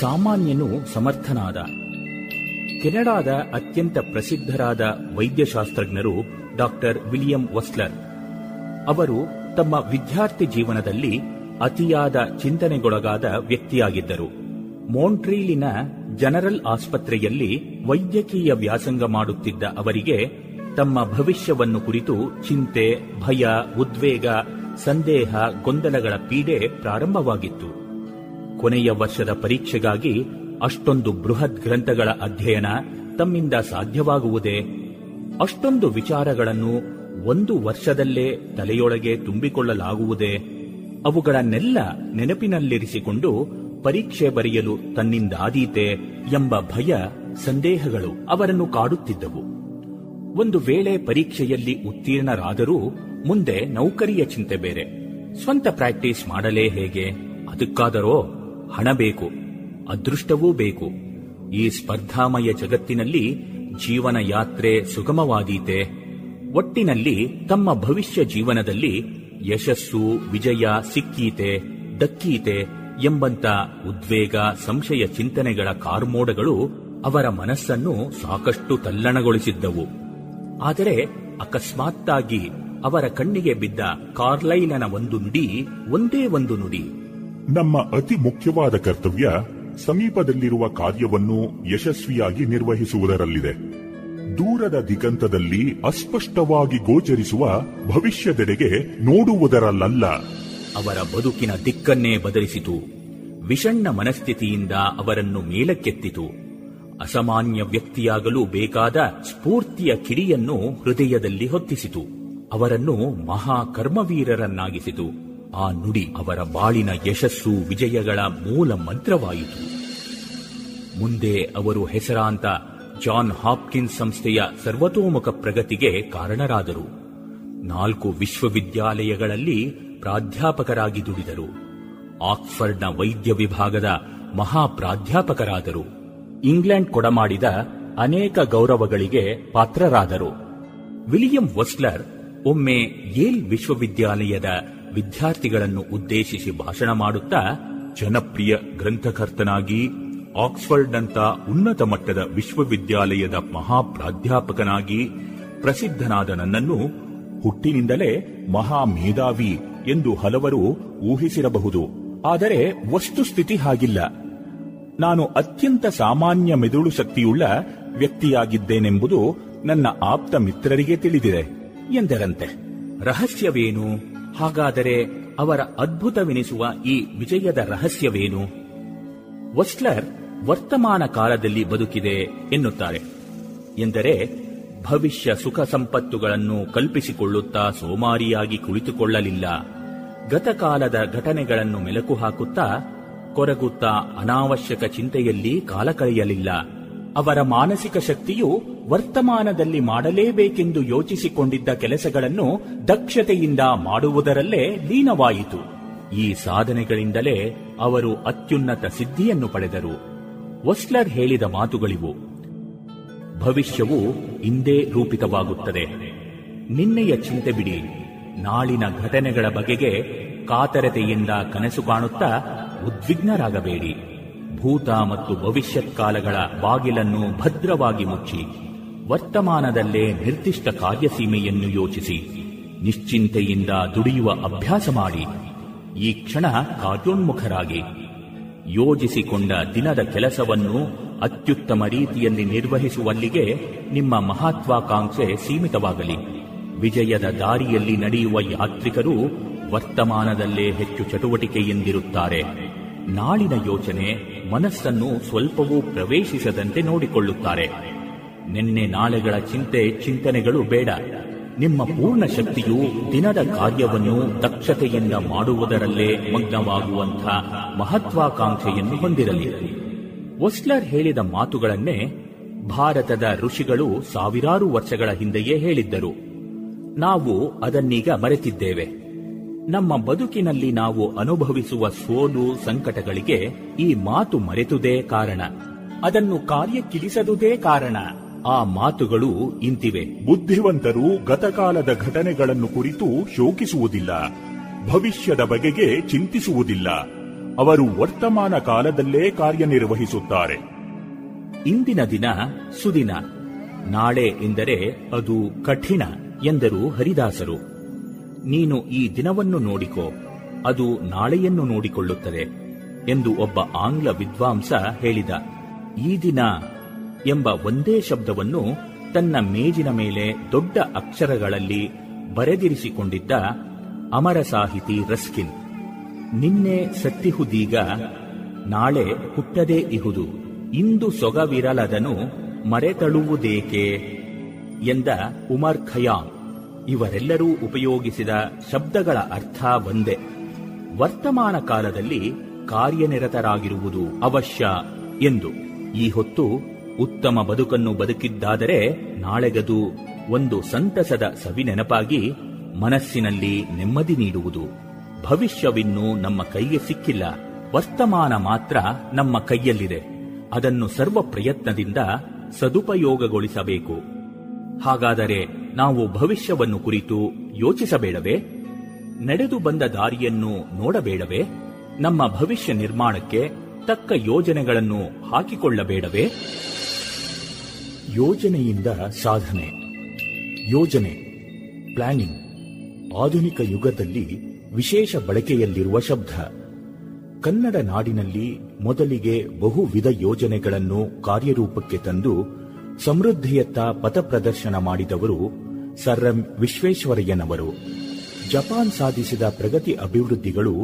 ಸಾಮಾನ್ಯನು ಸಮರ್ಥನಾದ. ಕೆನಡಾದ ಅತ್ಯಂತ ಪ್ರಸಿದ್ಧರಾದ ವೈದ್ಯಶಾಸ್ತ್ರಜ್ಞರು ಡಾಕ್ಟರ್ ವಿಲಿಯಂ ವಸ್ಲರ್. ಅವರು ತಮ್ಮ ವಿದ್ಯಾರ್ಥಿ ಜೀವನದಲ್ಲಿ ಅತಿಯಾದ ಚಿಂತನೆಗೊಳಗಾದ ವ್ಯಕ್ತಿಯಾಗಿದ್ದರು. ಮೋಂಟ್ರೀಲಿನ ಜನರಲ್ ಆಸ್ಪತ್ರೆಯಲ್ಲಿ ವೈದ್ಯಕೀಯ ವ್ಯಾಸಂಗ ಮಾಡುತ್ತಿದ್ದ ಅವರಿಗೆ ತಮ್ಮ ಭವಿಷ್ಯವನ್ನು ಕುರಿತು ಚಿಂತೆ, ಭಯ, ಉದ್ವೇಗ, ಸಂದೇಹ, ಗೊಂದಲಗಳ ಪೀಡೆ ಪ್ರಾರಂಭವಾಗಿತ್ತು. ಕೊನೆಯ ವರ್ಷದ ಪರೀಕ್ಷೆಗಾಗಿ ಅಷ್ಟೊಂದು ಬೃಹತ್ ಗ್ರಂಥಗಳ ಅಧ್ಯಯನ ತಮ್ಮಿಂದ ಸಾಧ್ಯವಾಗುವುದೇ? ಅಷ್ಟೊಂದು ವಿಚಾರಗಳನ್ನು ಒಂದು ವರ್ಷದಲ್ಲೇ ತಲೆಯೊಳಗೆ ತುಂಬಿಕೊಳ್ಳಲಾಗುವುದೇ? ಅವುಗಳನ್ನೆಲ್ಲ ನೆನಪಿನಲ್ಲಿರಿಸಿಕೊಂಡು ಪರೀಕ್ಷೆ ಬರೆಯಲು ತನ್ನಿಂದಾದೀತೆ ಎಂಬ ಭಯ, ಸಂದೇಹಗಳು ಅವರನ್ನು ಕಾಡುತ್ತಿದ್ದವು. ಒಂದು ವೇಳೆ ಪರೀಕ್ಷೆಯಲ್ಲಿ ಉತ್ತೀರ್ಣರಾದರೂ ಮುಂದೆ ನೌಕರಿಯ ಚಿಂತೆ ಬೇರೆ. ಸ್ವಂತ ಪ್ರಾಕ್ಟೀಸ್ ಮಾಡಲೇ ಹೇಗೆ? ಅದಕ್ಕಾದರೋ? ಹಣ ಬೇಕು, ಅದೃಷ್ಟವೂ ಬೇಕು. ಈ ಸ್ಪರ್ಧಾಮಯ ಜಗತ್ತಿನಲ್ಲಿ ಜೀವನ ಯಾತ್ರೆ ಸುಗಮವಾದೀತೆ. ಒಟ್ಟಿನಲ್ಲಿ ತಮ್ಮ ಭವಿಷ್ಯ ಜೀವನದಲ್ಲಿ ಯಶಸ್ಸು, ವಿಜಯ ಸಿಕ್ಕೀತೆ, ದಕ್ಕೀತೆ ಎಂಬಂತ ಉದ್ವೇಗ, ಸಂಶಯ ಚಿಂತನೆಗಳ ಕಾರ್ಮೋಡಗಳು ಅವರ ಮನಸ್ಸನ್ನು ಸಾಕಷ್ಟು ತಲ್ಲಣಗೊಳಿಸಿದ್ದವು. ಆದರೆ ಅಕಸ್ಮಾತ್ತಾಗಿ ಅವರ ಕಣ್ಣಿಗೆ ಬಿದ್ದ ಕಾರ್ಲೈಲನ ಒಂದು ನುಡಿ ಒಂದೇ ಒಂದು ನುಡಿ. ನಮ್ಮ ಅತಿ ಮುಖ್ಯವಾದ ಕರ್ತವ್ಯ ಸಮೀಪದಲ್ಲಿರುವ ಕಾರ್ಯವನ್ನು ಯಶಸ್ವಿಯಾಗಿ ನಿರ್ವಹಿಸುವುದರಲ್ಲಿದೆ. ದೂರದ ದಿಗಂತದಲ್ಲಿ ಅಸ್ಪಷ್ಟವಾಗಿ ಗೋಚರಿಸುವ ಭವಿಷ್ಯದೆಡೆಗೆ ನೋಡುವುದರಲ್ಲ ಅವರ ಬದುಕಿನ ದಿಕ್ಕನ್ನೇ ಬದಲಿಸಿತು. ವಿಷಣ್ಣ ಮನಸ್ಥಿತಿಯಿಂದ ಅವರನ್ನು ಮೇಲಕ್ಕೆತ್ತಿತು. ಅಸಾಮಾನ್ಯ ವ್ಯಕ್ತಿಯಾಗಲು ಬೇಕಾದ ಸ್ಫೂರ್ತಿಯ ಕಿಡಿಯನ್ನು ಹೃದಯದಲ್ಲಿ ಹೊತ್ತಿಸಿತು. ಅವರನ್ನು ಮಹಾ ಕರ್ಮವೀರರನ್ನಾಗಿಸಿತು ಆ ನುಡಿ ಅವರ ಬಾಳಿನ ಯಶಸ್ಸು ವಿಜಯಗಳ ಮೂಲ ಮಂತ್ರವಾಯಿತು. ಮುಂದೆ ಅವರು ಹೆಸರಾಂತ ಜಾನ್ ಹಾಪ್ಕಿನ್ಸ್ ಸಂಸ್ಥೆಯ ಸರ್ವತೋಮುಖ ಪ್ರಗತಿಗೆ ಕಾರಣರಾದರು. ನಾಲ್ಕು ವಿಶ್ವವಿದ್ಯಾಲಯಗಳಲ್ಲಿ ಪ್ರಾಧ್ಯಾಪಕರಾಗಿ ದುಡಿದರು. ಆಕ್ಸ್ಫರ್ಡ್ನ ವೈದ್ಯ ವಿಭಾಗದ ಮಹಾ ಪ್ರಾಧ್ಯಾಪಕರಾದರು ಇಂಗ್ಲೆಂಡ್ ಕೊಡಮಾಡಿದ ಅನೇಕ ಗೌರವಗಳಿಗೆ ಪಾತ್ರರಾದರು. ವಿಲಿಯಂ ವಸ್ಲರ್ ಒಮ್ಮೆ ಯೇಲ್ ವಿಶ್ವವಿದ್ಯಾಲಯದ ವಿದ್ಯಾರ್ಥಿಗಳನ್ನು ಉದ್ದೇಶಿಸಿ ಭಾಷಣ ಮಾಡುತ್ತಾ ಜನಪ್ರಿಯ ಗ್ರಂಥಕರ್ತನಾಗಿ ಆಕ್ಸ್ಫರ್ಡ್ನಂಥ ಉನ್ನತ ಮಟ್ಟದ ವಿಶ್ವವಿದ್ಯಾಲಯದ ಮಹಾಪ್ರಾಧ್ಯಾಪಕನಾಗಿ ಪ್ರಸಿದ್ಧನಾದ ನನ್ನನ್ನು ಹುಟ್ಟಿನಿಂದಲೇ ಮಹಾ ಮೇಧಾವಿ ಎಂದು ಹಲವರು ಊಹಿಸಿರಬಹುದು. ಆದರೆ ವಸ್ತುಸ್ಥಿತಿ ಹಾಗಿಲ್ಲ. ನಾನು ಅತ್ಯಂತ ಸಾಮಾನ್ಯ ಮೆದುಳು ಶಕ್ತಿಯುಳ್ಳ ವ್ಯಕ್ತಿಯಾಗಿದ್ದೇನೆಂಬುದು ನನ್ನ ಆಪ್ತ ಮಿತ್ರರಿಗೆ ತಿಳಿದಿದೆ ಎಂದರಂತೆ. ರಹಸ್ಯವೇನು? ಹಾಗಾದರೆ ಅವರ ಅದ್ಭುತವೆನಿಸುವ ಈ ವಿಜಯದ ರಹಸ್ಯವೇನು? ವಸ್ಲರ್ ವರ್ತಮಾನ ಕಾಲದಲ್ಲಿ ಬದುಕಿದೆ ಎನ್ನುತ್ತಾರೆ. ಎಂದರೆ ಭವಿಷ್ಯ ಸುಖ ಸಂಪತ್ತುಗಳನ್ನು ಕಲ್ಪಿಸಿಕೊಳ್ಳುತ್ತಾ ಸೋಮಾರಿಯಾಗಿ ಕುಳಿತುಕೊಳ್ಳಲಿಲ್ಲ. ಗತಕಾಲದ ಘಟನೆಗಳನ್ನು ಮೆಲುಕು ಹಾಕುತ್ತಾ ಕೊರಗುತ್ತಾ ಅನಾವಶ್ಯಕ ಚಿಂತೆಯಲ್ಲಿ ಕಾಲ ಕಳೆಯಲಿಲ್ಲ. ಅವರ ಮಾನಸಿಕ ಶಕ್ತಿಯು ವರ್ತಮಾನದಲ್ಲಿ ಮಾಡಲೇಬೇಕೆಂದು ಯೋಚಿಸಿಕೊಂಡಿದ್ದ ಕೆಲಸಗಳನ್ನು ದಕ್ಷತೆಯಿಂದ ಮಾಡುವುದರಲ್ಲೇ ಲೀನವಾಯಿತು. ಈ ಸಾಧನೆಗಳಿಂದಲೇ ಅವರು ಅತ್ಯುನ್ನತ ಸಿದ್ಧಿಯನ್ನು ಪಡೆದರು. ವಸ್ಲರ್ ಹೇಳಿದ ಮಾತುಗಳಿವು. ಭವಿಷ್ಯವು ಇಂದೇ ರೂಪಿತವಾಗುತ್ತದೆ. ನಿನ್ನೆಯ ಚಿಂತೆ ಬಿಡಿ. ನಾಳಿನ ಘಟನೆಗಳ ಬಗೆಗೆ ಕಾತರತೆಯಿಂದ ಕನಸು ಕಾಣುತ್ತಾ ಉದ್ವಿಗ್ನರಾಗಬೇಡಿ. ಭೂತ ಮತ್ತು ಭವಿಷ್ಯತ್ ಕಾಲಗಳ ಬಾಗಿಲನ್ನು ಭದ್ರವಾಗಿ ಮುಚ್ಚಿ. ವರ್ತಮಾನದಲ್ಲೇ ನಿರ್ದಿಷ್ಟ ಕಾರ್ಯಸೀಮೆಯನ್ನು ಯೋಚಿಸಿ, ನಿಶ್ಚಿಂತೆಯಿಂದ ದುಡಿಯುವ ಅಭ್ಯಾಸ ಮಾಡಿ, ಈ ಕ್ಷಣ ಕಾರ್ಯೋನ್ಮುಖರಾಗಿ, ಯೋಜಿಸಿಕೊಂಡ ದಿನದ ಕೆಲಸವನ್ನು ಅತ್ಯುತ್ತಮ ರೀತಿಯಲ್ಲಿ ನಿರ್ವಹಿಸುವಲ್ಲಿಗೆ ನಿಮ್ಮ ಮಹತ್ವಾಕಾಂಕ್ಷೆ ಸೀಮಿತವಾಗಲಿ. ವಿಜಯದ ದಾರಿಯಲ್ಲಿ ನಡೆಯುವ ಯಾತ್ರಿಕರು ವರ್ತಮಾನದಲ್ಲೇ ಹೆಚ್ಚು ಚಟುವಟಿಕೆಯಿಂದಿರುತ್ತಾರೆ. ನಾಳಿನ ಯೋಚನೆ ಮನಸ್ಸನ್ನು ಸ್ವಲ್ಪವೂ ಪ್ರವೇಶಿಸದಂತೆ ನೋಡಿಕೊಳ್ಳುತ್ತಾರೆ. ನಿನ್ನೆ ನಾಳೆಗಳ ಚಿಂತೆ ಚಿಂತನೆಗಳು ಬೇಡ. ನಿಮ್ಮ ಪೂರ್ಣ ಶಕ್ತಿಯು ದಿನದ ಕಾರ್ಯವನ್ನು ದಕ್ಷತೆಯಿಂದ ಮಾಡುವುದರಲ್ಲೇ ಮಗ್ನವಾಗುವಂಥ ಮಹತ್ವಾಕಾಂಕ್ಷೆಯನ್ನು ಹೊಂದಿರಲಿ. ಒಸ್ಲರ್ ಹೇಳಿದ ಮಾತುಗಳನ್ನೇ ಭಾರತದ ಋಷಿಗಳು ಸಾವಿರಾರು ವರ್ಷಗಳ ಹಿಂದೆಯೇ ಹೇಳಿದ್ದರು. ನಾವು ಅದನ್ನೀಗ ಮರೆತಿದ್ದೇವೆ. ನಮ್ಮ ಬದುಕಿನಲ್ಲಿ ನಾವು ಅನುಭವಿಸುವ ಸೋಲು ಸಂಕಟಗಳಿಗೆ ಈ ಮಾತು ಮರೆತುದೇ ಕಾರಣ. ಅದನ್ನು ಕಾರ್ಯಕ್ಕಿಳಿಸದುದೇ ಕಾರಣ. ಆ ಮಾತುಗಳು ಇಂತಿವೆ. ಬುದ್ಧಿವಂತರು ಗತಕಾಲದ ಘಟನೆಗಳನ್ನು ಕುರಿತು ಶೋಕಿಸುವುದಿಲ್ಲ ಭವಿಷ್ಯದ ಬಗೆಗೆ ಚಿಂತಿಸುವುದಿಲ್ಲ. ಅವರು ವರ್ತಮಾನ ಕಾಲದಲ್ಲೇ ಕಾರ್ಯನಿರ್ವಹಿಸುತ್ತಾರೆ. ಇಂದಿನ ದಿನ ಸುದಿನ. ನಾಳೆ ಎಂದರೆ ಅದು ಕಠಿಣ ಎಂದರು ಹರಿದಾಸರು. ನೀನು ಈ ದಿನವನ್ನು ನೋಡಿಕೋ ಅದು ನಾಳೆಯನ್ನು ನೋಡಿಕೊಳ್ಳುತ್ತದೆ ಎಂದು ಒಬ್ಬ ಆಂಗ್ಲ ವಿದ್ವಾಂಸ ಹೇಳಿದ. ಈ ದಿನ ಎಂಬ ಒಂದೇ ಶಬ್ದವನ್ನು ತನ್ನ ಮೇಜಿನ ಮೇಲೆ ದೊಡ್ಡ ಅಕ್ಷರಗಳಲ್ಲಿ ಬರೆದಿರಿಸಿಕೊಂಡಿದ್ದ ಅಮರ ಸಾಹಿತಿ ರಸ್ಕಿನ್, ನಿನ್ನೆ ಸತ್ತಿಹುದೀಗ ನಾಳೆ ಹುಟ್ಟದೇ ಇಹುದು, ಇಂದು ಸೊಗವಿರಲದನು ಮರೆತಳುವುದೇಕೆ ಎಂದ ಉಮರ್ ಖಯಾಮ್ ಇವರೆಲ್ಲರೂ ಉಪಯೋಗಿಸಿದ ಶಬ್ದಗಳ ಅರ್ಥ ಒಂದೇ, ವರ್ತಮಾನ ಕಾಲದಲ್ಲಿ ಕಾರ್ಯನಿರತರಾಗಿರುವುದು ಅವಶ್ಯ ಎಂದು ಈ ಹೊತ್ತು ಉತ್ತಮ ಬದುಕನ್ನು ಬದುಕಿದ್ದಾದರೆ ನಾಳೆಗದು ಒಂದು ಸಂತಸದ ಸವಿನೆನಪಾಗಿ ಮನಸ್ಸಿನಲ್ಲಿ ನೆಮ್ಮದಿ ನೀಡುವುದು. ಭವಿಷ್ಯವಿನ್ನೂ ನಮ್ಮ ಕೈಗೆ ಸಿಕ್ಕಿಲ್ಲ. ವರ್ತಮಾನ ಮಾತ್ರ ನಮ್ಮ ಕೈಯಲ್ಲಿದೆ. ಅದನ್ನು ಸರ್ವ ಪ್ರಯತ್ನದಿಂದ ಸದುಪಯೋಗಗೊಳಿಸಬೇಕು. ಹಾಗಾದರೆ ನಾವು ಭವಿಷ್ಯವನ್ನು ಕುರಿತು ಯೋಚಿಸಬೇಡವೇ? ನಡೆದು ಬಂದ ದಾರಿಯನ್ನು ನೋಡಬೇಡವೇ? ನಮ್ಮ ಭವಿಷ್ಯ ನಿರ್ಮಾಣಕ್ಕೆ ತಕ್ಕ ಯೋಜನೆಗಳನ್ನು ಹಾಕಿಕೊಳ್ಳಬೇಡವೇ? ಯೋಜನೆಯಿಂದ ಸಾಧನೆ. ಯೋಜನೆ, ಪ್ಲಾನಿಂಗ್. ಆಧುನಿಕ ಯುಗದಲ್ಲಿ ವಿಶೇಷ ಬಳಕೆಯಲ್ಲಿರುವ ಶಬ್ದ. ಕನ್ನಡ ನಾಡಿನಲ್ಲಿ ಮೊದಲಿಗೆ ಬಹುವಿಧ ಯೋಜನೆಗಳನ್ನು ಕಾರ್ಯರೂಪಕ್ಕೆ ತಂದು ಸಮೃದ್ಧಿಯತ್ತ ಪಥಪ್ರದರ್ಶನ ಮಾಡಿದವರು ಸರ್ ಎಂ ವಿಶ್ವೇಶ್ವರಯ್ಯನವರು. ಜಪಾನ್ ಸಾಧಿಸಿದ ಪ್ರಗತಿ ಅಭಿವೃದ್ಧಿಗಳು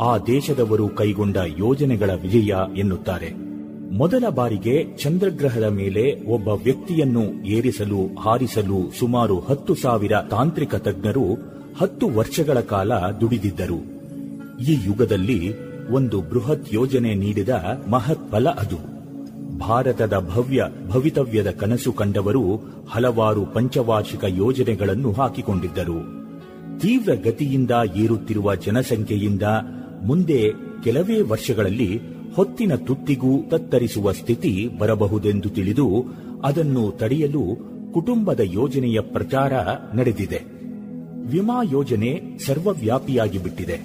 ಆ ದೇಶದವರು ಕೈಗೊಂಡ ಯೋಜನೆಗಳ ವಿಜಯ ಎನ್ನುತ್ತಾರೆ. ಮೊದಲ ಬಾರಿಗೆ ಚಂದ್ರಗ್ರಹದ ಮೇಲೆ ಒಬ್ಬ ವ್ಯಕ್ತಿಯನ್ನು ಏರಿಸಲು, ಹಾರಿಸಲು ಸುಮಾರು ಹತ್ತು ಸಾವಿರ ತಾಂತ್ರಿಕ ತಜ್ಞರು ಹತ್ತು ವರ್ಷಗಳ ಕಾಲ ದುಡಿದಿದ್ದರು. ಈ ಯುಗದಲ್ಲಿ ಒಂದು ಬೃಹತ್ ಯೋಜನೆ ನೀಡಿದ ಮಹತ್ ಫಲ ಅದು. ಭಾರತದ ಭವ್ಯ ಭವಿತವ್ಯದ ಕನಸು ಕಂಡವರು ಹಲವಾರು ಪಂಚವಾರ್ಷಿಕ ಯೋಜನೆಗಳನ್ನು ಹಾಕಿಕೊಂಡಿದ್ದರು. ತೀವ್ರ ಗತಿಯಿಂದ ಏರುತ್ತಿರುವ ಜನಸಂಖ್ಯೆಯಿಂದ ಮುಂದೆ ಕೆಲವೇ ವರ್ಷಗಳಲ್ಲಿ ಹೊತ್ತಿನ ತುತ್ತಿಗೂ ತತ್ತರಿಸುವ ಸ್ಥಿತಿ ಬರಬಹುದೆಂದು ತಿಳಿದು ಅದನ್ನು ತಡೆಯಲು ಕುಟುಂಬದ ಯೋಜನೆಯ ಪ್ರಚಾರ ನಡೆದಿದೆ. ವಿಮಾ ಯೋಜನೆ ಸರ್ವವ್ಯಾಪಿಯಾಗಿ ಬಿಟ್ಟಿದೆ.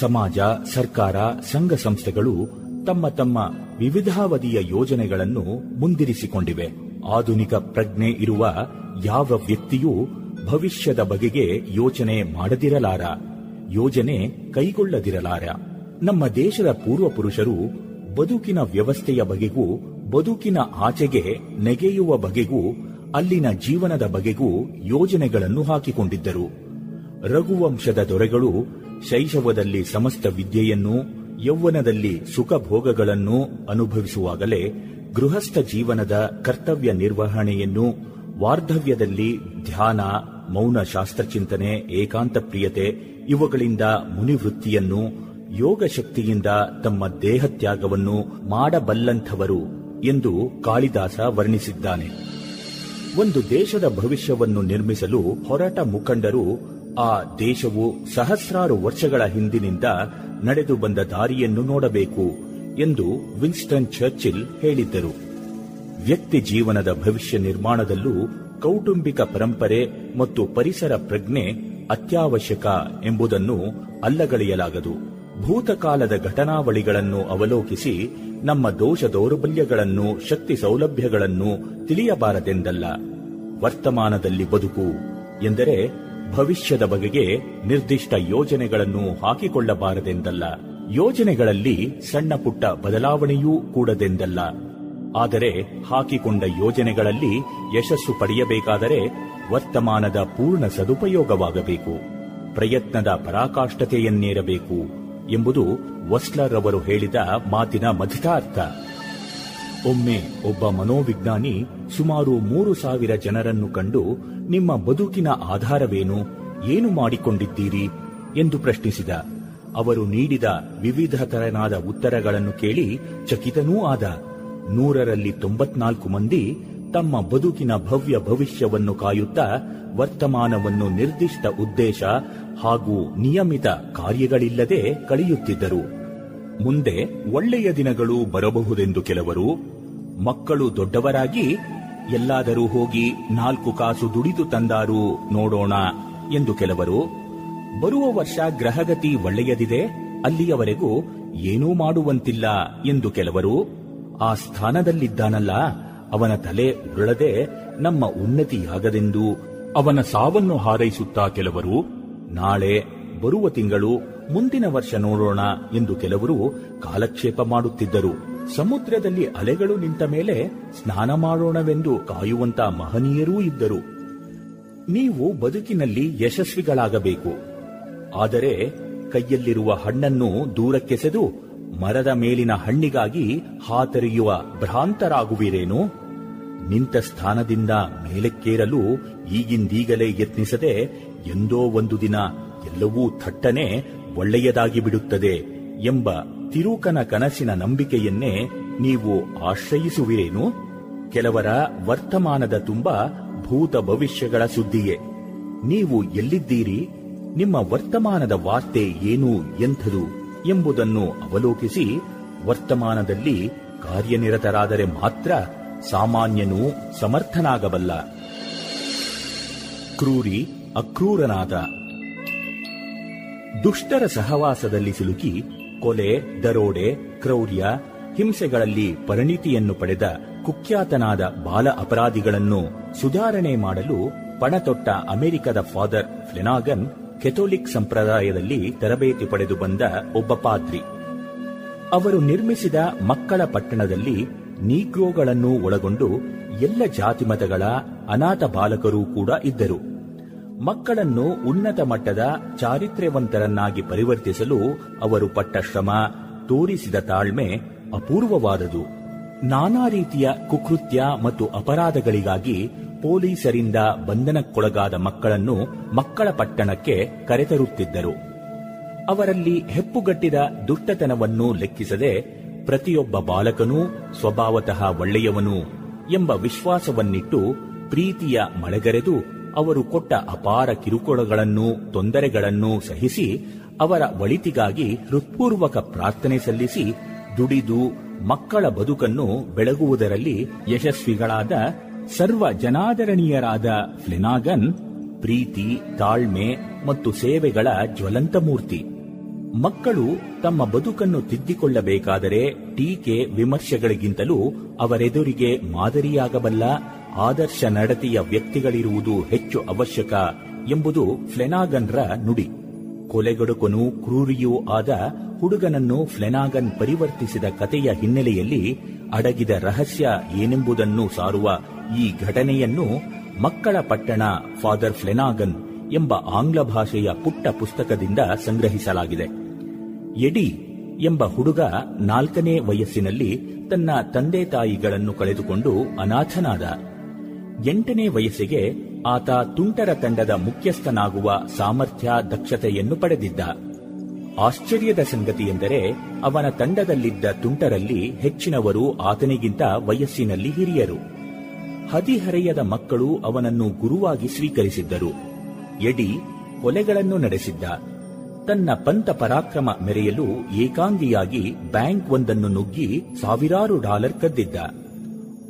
ಸಮಾಜ, ಸರ್ಕಾರ, ಸಂಘ ಸಂಸ್ಥೆಗಳು ತಮ್ಮ ತಮ್ಮ ವಿವಿಧಾವಧಿಯ ಯೋಜನೆಗಳನ್ನು ಮುಂದಿರಿಸಿಕೊಂಡಿವೆ. ಆಧುನಿಕ ಪ್ರಜ್ಞೆ ಇರುವ ಯಾವ ವ್ಯಕ್ತಿಯೂ ಭವಿಷ್ಯದ ಬಗೆಗೆ ಯೋಚನೆ ಮಾಡದಿರಲಾರ. ಯೋಜನೆ ಕೈಗೊಳ್ಳದಿರಲಾರ. ನಮ್ಮ ದೇಶದ ಪೂರ್ವ ಪುರುಷರು ಬದುಕಿನ ವ್ಯವಸ್ಥೆಯ ಬಗೆಗೂ, ಬದುಕಿನ ಆಚೆಗೆ ನೆಗೆಯುವ ಬಗೆಗೂ, ಅಲ್ಲಿನ ಜೀವನದ ಬಗೆಗೂ ಯೋಜನೆಗಳನ್ನು ಹಾಕಿಕೊಂಡಿದ್ದರು. ರಘುವಂಶದ ದೊರೆಗಳು ಶೈಶವದಲ್ಲಿ ಸಮಸ್ತ ವಿದ್ಯೆಯನ್ನು, ಯೌವನದಲ್ಲಿ ಸುಖಭೋಗಗಳನ್ನು ಅನುಭವಿಸುವಾಗಲೇ ಗೃಹಸ್ಥ ಜೀವನದ ಕರ್ತವ್ಯ ನಿರ್ವಹಣೆಯನ್ನು, ವಾರ್ಧವ್ಯದಲ್ಲಿ ಧ್ಯಾನ ಮೌನ ಶಾಸ್ತ್ರಚಿಂತನೆ ಏಕಾಂತ ಪ್ರಿಯತೆ ಇವುಗಳಿಂದ ಮುನಿವೃತ್ತಿಯನ್ನು ಯೋಗ ಶಕ್ತಿಯಿಂದ ತಮ್ಮ ದೇಹತ್ಯಾಗವನ್ನು ಮಾಡಬಲ್ಲಂಥವರು ಎಂದು ಕಾಳಿದಾಸ ವರ್ಣಿಸಿದ್ದಾನೆ. ಒಂದು ದೇಶದ ಭವಿಷ್ಯವನ್ನು ನಿರ್ಮಿಸಲು ಹೊರಟ ಮುಖಂಡರು ಆ ದೇಶವು ಸಹಸ್ರಾರು ವರ್ಷಗಳ ಹಿಂದಿನಿಂದ ನಡೆದು ಬಂದ ದಾರಿಯನ್ನು ನೋಡಬೇಕು ಎಂದು ವಿನ್ಸ್ಟನ್ ಚರ್ಚಿಲ್ ಹೇಳಿದ್ದರು. ವ್ಯಕ್ತಿ ಜೀವನದ ಭವಿಷ್ಯ ನಿರ್ಮಾಣದಲ್ಲೂ ಕೌಟುಂಬಿಕ ಪರಂಪರೆ ಮತ್ತು ಪರಿಸರ ಪ್ರಜ್ಞೆ ಅತ್ಯವಶ್ಯಕ ಎಂಬುದನ್ನು ಅಲ್ಲಗಳೆಯಲಾಗದು. ಭೂತಕಾಲದ ಘಟನಾವಳಿಗಳನ್ನು ಅವಲೋಕಿಸಿ ನಮ್ಮ ದೋಷ ದೌರ್ಬಲ್ಯಗಳನ್ನು, ಶಕ್ತಿ ಸೌಲಭ್ಯಗಳನ್ನು ತಿಳಿಯಬಾರದೆಂದಲ್ಲ. ವರ್ತಮಾನದಲ್ಲಿ ಬದುಕು ಎಂದರೆ ಭವಿಷ್ಯದ ಬಗೆಗೆ ನಿರ್ದಿಷ್ಟ ಯೋಜನೆಗಳನ್ನು ಹಾಕಿಕೊಳ್ಳಬಾರದೆಂದಲ್ಲ. ಯೋಜನೆಗಳಲ್ಲಿ ಸಣ್ಣ ಪುಟ್ಟ ಬದಲಾವಣೆಯೂ ಕೂಡದೆಂದಲ್ಲ. ಆದರೆ ಹಾಕಿಕೊಂಡ ಯೋಜನೆಗಳಲ್ಲಿ ಯಶಸ್ಸು ಪಡೆಯಬೇಕಾದರೆ ವರ್ತಮಾನದ ಪೂರ್ಣ ಸದುಪಯೋಗವಾಗಬೇಕು. ಪ್ರಯತ್ನದ ಪರಾಕಾಷ್ಠತೆಯನ್ನೇರಬೇಕು. ಎಂಬುದು ವಸ್ಲರ್ ಅವರು ಹೇಳಿದ ಮಾತಿನ ಮಧಿತಾರ್ಥ ಒಮ್ಮೆ ಒಬ್ಬ ಮನೋವಿಜ್ಞಾನಿ ಸುಮಾರು ಮೂರು ಸಾವಿರ ಜನರನ್ನು ಕಂಡು, ನಿಮ್ಮ ಬದುಕಿನ ಆಧಾರವೇನು, ಏನು ಮಾಡಿಕೊಂಡಿದ್ದೀರಿ ಎಂದು ಪ್ರಶ್ನಿಸಿದ. ಅವರು ನೀಡಿದ ವಿವಿಧ ತರನಾದ ಉತ್ತರಗಳನ್ನು ಕೇಳಿ ಚಕಿತನೂ ಆದ. ನೂರರಲ್ಲಿ ತೊಂಬತ್ನಾಲ್ಕು ಮಂದಿ ತಮ್ಮ ಬದುಕಿನ ಭವ್ಯ ಭವಿಷ್ಯವನ್ನು ಕಾಯುತ್ತಾ ವರ್ತಮಾನವನ್ನು ನಿರ್ದಿಷ್ಟ ಉದ್ದೇಶ ಹಾಗೂ ನಿಯಮಿತ ಕಾರ್ಯಗಳಿಲ್ಲದೆ ಕಳೆಯುತ್ತಿದ್ದರು. ಮುಂದೆ ಒಳ್ಳೆಯ ದಿನಗಳು ಬರಬಹುದೆಂದು ಕೆಲವರು, ಮಕ್ಕಳು ದೊಡ್ಡವರಾಗಿ ಎಲ್ಲಾದರೂ ಹೋಗಿ ನಾಲ್ಕು ಕಾಸು ದುಡಿದು ತಂದಾರು ನೋಡೋಣ ಎಂದು ಕೆಲವರು, ಬರುವ ವರ್ಷ ಗ್ರಹಗತಿ ಒಳ್ಳೆಯದಿದೆ, ಅಲ್ಲಿಯವರೆಗೂ ಏನೂ ಮಾಡುವಂತಿಲ್ಲ ಎಂದು ಕೆಲವರು ಆ ಸ್ಥಾನದಲ್ಲಿದ್ದಾನಲ್ಲ. ಅವನ ತಲೆ ಉರುಳದೆ ನಮ್ಮ ಉನ್ನತಿಯಾಗದೆಂದು ಅವನ ಸಾವನ್ನು ಹಾರೈಸುತ್ತಾ ಕೆಲವರು, ನಾಳೆ ಬರುವ ತಿಂಗಳು ಮುಂದಿನ ವರ್ಷ ನೋಡೋಣ ಎಂದು ಕೆಲವರು ಕಾಲಕ್ಷೇಪ ಮಾಡುತ್ತಿದ್ದರು. ಸಮುದ್ರದಲ್ಲಿ ಅಲೆಗಳು ನಿಂತ ಮೇಲೆ ಸ್ನಾನ ಮಾಡೋಣವೆಂದು ಕಾಯುವಂತ ಮಹನೀಯರೂ ಇದ್ದರು. ನೀವು ಬದುಕಿನಲ್ಲಿ ಯಶಸ್ವಿಗಳಾಗಬೇಕು. ಆದರೆ ಕೈಯಲ್ಲಿರುವ ಹಣ್ಣನ್ನು ದೂರಕ್ಕೆಸೆದು ಮರದ ಮೇಲಿನ ಹಣ್ಣಿಗಾಗಿ ಹಾತರಿಯುವ ಭ್ರಾಂತರಾಗುವಿರೇನು? ನಿಂತ ಸ್ಥಾನದಿಂದ ಮೇಲಕ್ಕೇರಲು ಈಗಿಂದೀಗಲೇ ಯತ್ನಿಸದೆ ಎಂದೋ ಒಂದು ದಿನ ಎಲ್ಲವೂ ಥಟ್ಟನೆ ಒಳ್ಳೆಯದಾಗಿ ಬಿಡುತ್ತದೆ ಎಂಬ ತಿರುಕನ ಕನಸಿನ ನಂಬಿಕೆಯನ್ನೇ ನೀವು ಆಶ್ರಯಿಸುವಿರೇನು? ಕೆಲವರ ವರ್ತಮಾನದ ತುಂಬ ಭೂತ ಭವಿಷ್ಯಗಳ ಸುದ್ದಿಯೇ. ನೀವು ಎಲ್ಲಿದ್ದೀರಿ? ನಿಮ್ಮ ವರ್ತಮಾನದ ವಾರ್ತೆ ಏನು ಎಂಥದು? ಎಂಬುದನ್ನು ಅವಲೋಕಿಸಿ ವರ್ತಮಾನದಲ್ಲಿ ಕಾರ್ಯನಿರತರಾದರೆ ಮಾತ್ರ ಸಾಮಾನ್ಯನೂ ಸಮರ್ಥನಾಗಬಲ್ಲ. ಕ್ರೂರಿ, ಅಕ್ರೂರನಾದ. ದುಷ್ಟರ ಸಹವಾಸದಲ್ಲಿ ಸಿಲುಕಿ ಕೊಲೆ, ದರೋಡೆ, ಕ್ರೌರ್ಯ, ಹಿಂಸೆಗಳಲ್ಲಿ ಪರಿಣಿತಿಯನ್ನು ಪಡೆದ ಕುಖ್ಯಾತನಾದ ಬಾಲ ಅಪರಾಧಿಗಳನ್ನು ಸುಧಾರಣೆ ಮಾಡಲು ಪಣತೊಟ್ಟ ಅಮೆರಿಕದ ಫಾದರ್ ಫ್ಲೆನಾಗನ್ ಕೆಥೋಲಿಕ್ ಸಂಪ್ರದಾಯದಲ್ಲಿ ತರಬೇತಿ ಪಡೆದು ಬಂದ ಒಬ್ಬ ಪಾದ್ರಿ. ಅವರು ನಿರ್ಮಿಸಿದ ಮಕ್ಕಳ ಪಟ್ಟಣದಲ್ಲಿ ನೀಗ್ರೋಗಳನ್ನು ಒಳಗೊಂಡು ಎಲ್ಲ ಜಾತಿ ಮತಗಳ ಅನಾಥ ಬಾಲಕರೂ ಕೂಡ ಇದ್ದರು. ಮಕ್ಕಳನ್ನು ಉನ್ನತ ಮಟ್ಟದ ಚಾರಿತ್ರ್ಯವಂತರನ್ನಾಗಿ ಪರಿವರ್ತಿಸಲು ಅವರು ಪಟ್ಟ ಶ್ರಮ, ತೋರಿಸಿದ ತಾಳ್ಮೆ ಅಪೂರ್ವವಾದದು. ನಾನಾ ರೀತಿಯ ಕುಕೃತ್ಯ ಮತ್ತು ಅಪರಾಧಗಳಿಗಾಗಿ ಪೊಲೀಸರಿಂದ ಬಂಧನಕ್ಕೊಳಗಾದ ಮಕ್ಕಳನ್ನು ಮಕ್ಕಳ ಪಟ್ಟಣಕ್ಕೆ ಕರೆತರುತ್ತಿದ್ದರು. ಅವರಲ್ಲಿ ಹೆಪ್ಪುಗಟ್ಟಿದ ದುಷ್ಟತನವನ್ನು ಲೆಕ್ಕಿಸದೆ ಪ್ರತಿಯೊಬ್ಬ ಬಾಲಕನೂ ಸ್ವಭಾವತಃ ಒಳ್ಳೆಯವನು ಎಂಬ ವಿಶ್ವಾಸವನ್ನಿಟ್ಟು ಪ್ರೀತಿಯ ಮಳೆಗರೆದು ಅವರು ಕೊಟ್ಟ ಅಪಾರ ಕಿರುಕುಳಗಳನ್ನು, ತೊಂದರೆಗಳನ್ನು ಸಹಿಸಿ ಅವರ ಒಳಿತಿಗಾಗಿ ಹೃತ್ಪೂರ್ವಕ ಪ್ರಾರ್ಥನೆ ಸಲ್ಲಿಸಿ ದುಡಿದು ಮಕ್ಕಳ ಬದುಕನ್ನು ಬೆಳಗುವುದರಲ್ಲಿ ಯಶಸ್ವಿಗಳಾದ ಸರ್ವ ಜನಾದರಣೀಯರಾದ ಫ್ಲೆನಾಗನ್, ಪ್ರೀತಿ, ತಾಳ್ಮೆ ಮತ್ತು ಸೇವೆಗಳ ಜ್ವಲಂತ ಮೂರ್ತಿ ಮಕ್ಕಳು ತಮ್ಮ ಬದುಕನ್ನು ತಿದ್ದಿಕೊಳ್ಳಬೇಕಾದರೆ ಟೀಕೆ ವಿಮರ್ಶೆಗಳಿಗಿಂತಲೂ ಅವರೆದುರಿಗೆ ಮಾದರಿಯಾಗಬಲ್ಲ ಆದರ್ಶ ನಡತೆಯ ವ್ಯಕ್ತಿಗಳಿರುವುದು ಹೆಚ್ಚು ಅವಶ್ಯಕ ಎಂಬುದು ಫ್ಲೆನಾಗನ್ರ ನುಡಿ. ಕೊಲೆಗಡುಕನು ಕ್ರೂರಿಯೂ ಆದ ಹುಡುಗನನ್ನು ಫ್ಲೆನಾಗನ್ ಪರಿವರ್ತಿಸಿದ ಕಥೆಯ ಹಿನ್ನೆಲೆಯಲ್ಲಿ ಅಡಗಿದ ರಹಸ್ಯ ಏನೆಂಬುದನ್ನು ಸಾರುವ ಈ ಘಟನೆಯನ್ನು ಮಕ್ಕಳ ಪಟ್ಟಣ ಫಾದರ್ ಫ್ಲೆನಾಗನ್ ಎಂಬ ಆಂಗ್ಲ ಭಾಷೆಯ ಪುಟ್ಟ ಪುಸ್ತಕದಿಂದ ಸಂಗ್ರಹಿಸಲಾಗಿದೆ. ಎಡಿ ಎಂಬ ಹುಡುಗ ನಾಲ್ಕನೇ ವಯಸ್ಸಿನಲ್ಲಿ ತನ್ನ ತಂದೆ ತಾಯಿಗಳನ್ನು ಕಳೆದುಕೊಂಡು ಅನಾಥನಾದ. ಎಂಟನೇ ವಯಸ್ಸಿಗೆ ಆತ ತುಂಟರ ತಂಡದ ಮುಖ್ಯಸ್ಥನಾಗುವ ಸಾಮರ್ಥ್ಯ, ದಕ್ಷತೆಯನ್ನು ಪಡೆದಿದ್ದ. ಆಶ್ಚರ್ಯದ ಸಂಗತಿಯೆಂದರೆ ಅವನ ತಂಡದಲ್ಲಿದ್ದ ತುಂಟರಲ್ಲಿ ಹೆಚ್ಚಿನವರು ಆತನಿಗಿಂತ ವಯಸ್ಸಿನಲ್ಲಿ ಹಿರಿಯರು. ಹದಿಹರೆಯದ ಮಕ್ಕಳು ಅವನನ್ನು ಗುರುವಾಗಿ ಸ್ವೀಕರಿಸಿದ್ದರು. ಎಡಿ ಕೊಲೆಗಳನ್ನು ನಡೆಸಿದ್ದ. ತನ್ನ ಪಂತ ಪರಾಕ್ರಮ ಮೆರೆಯಲು ಏಕಾಂಗಿಯಾಗಿ ಬ್ಯಾಂಕ್ ಒಂದನ್ನು ನುಗ್ಗಿ ಸಾವಿರಾರು ಡಾಲರ್ ಕದ್ದಿದ್ದ.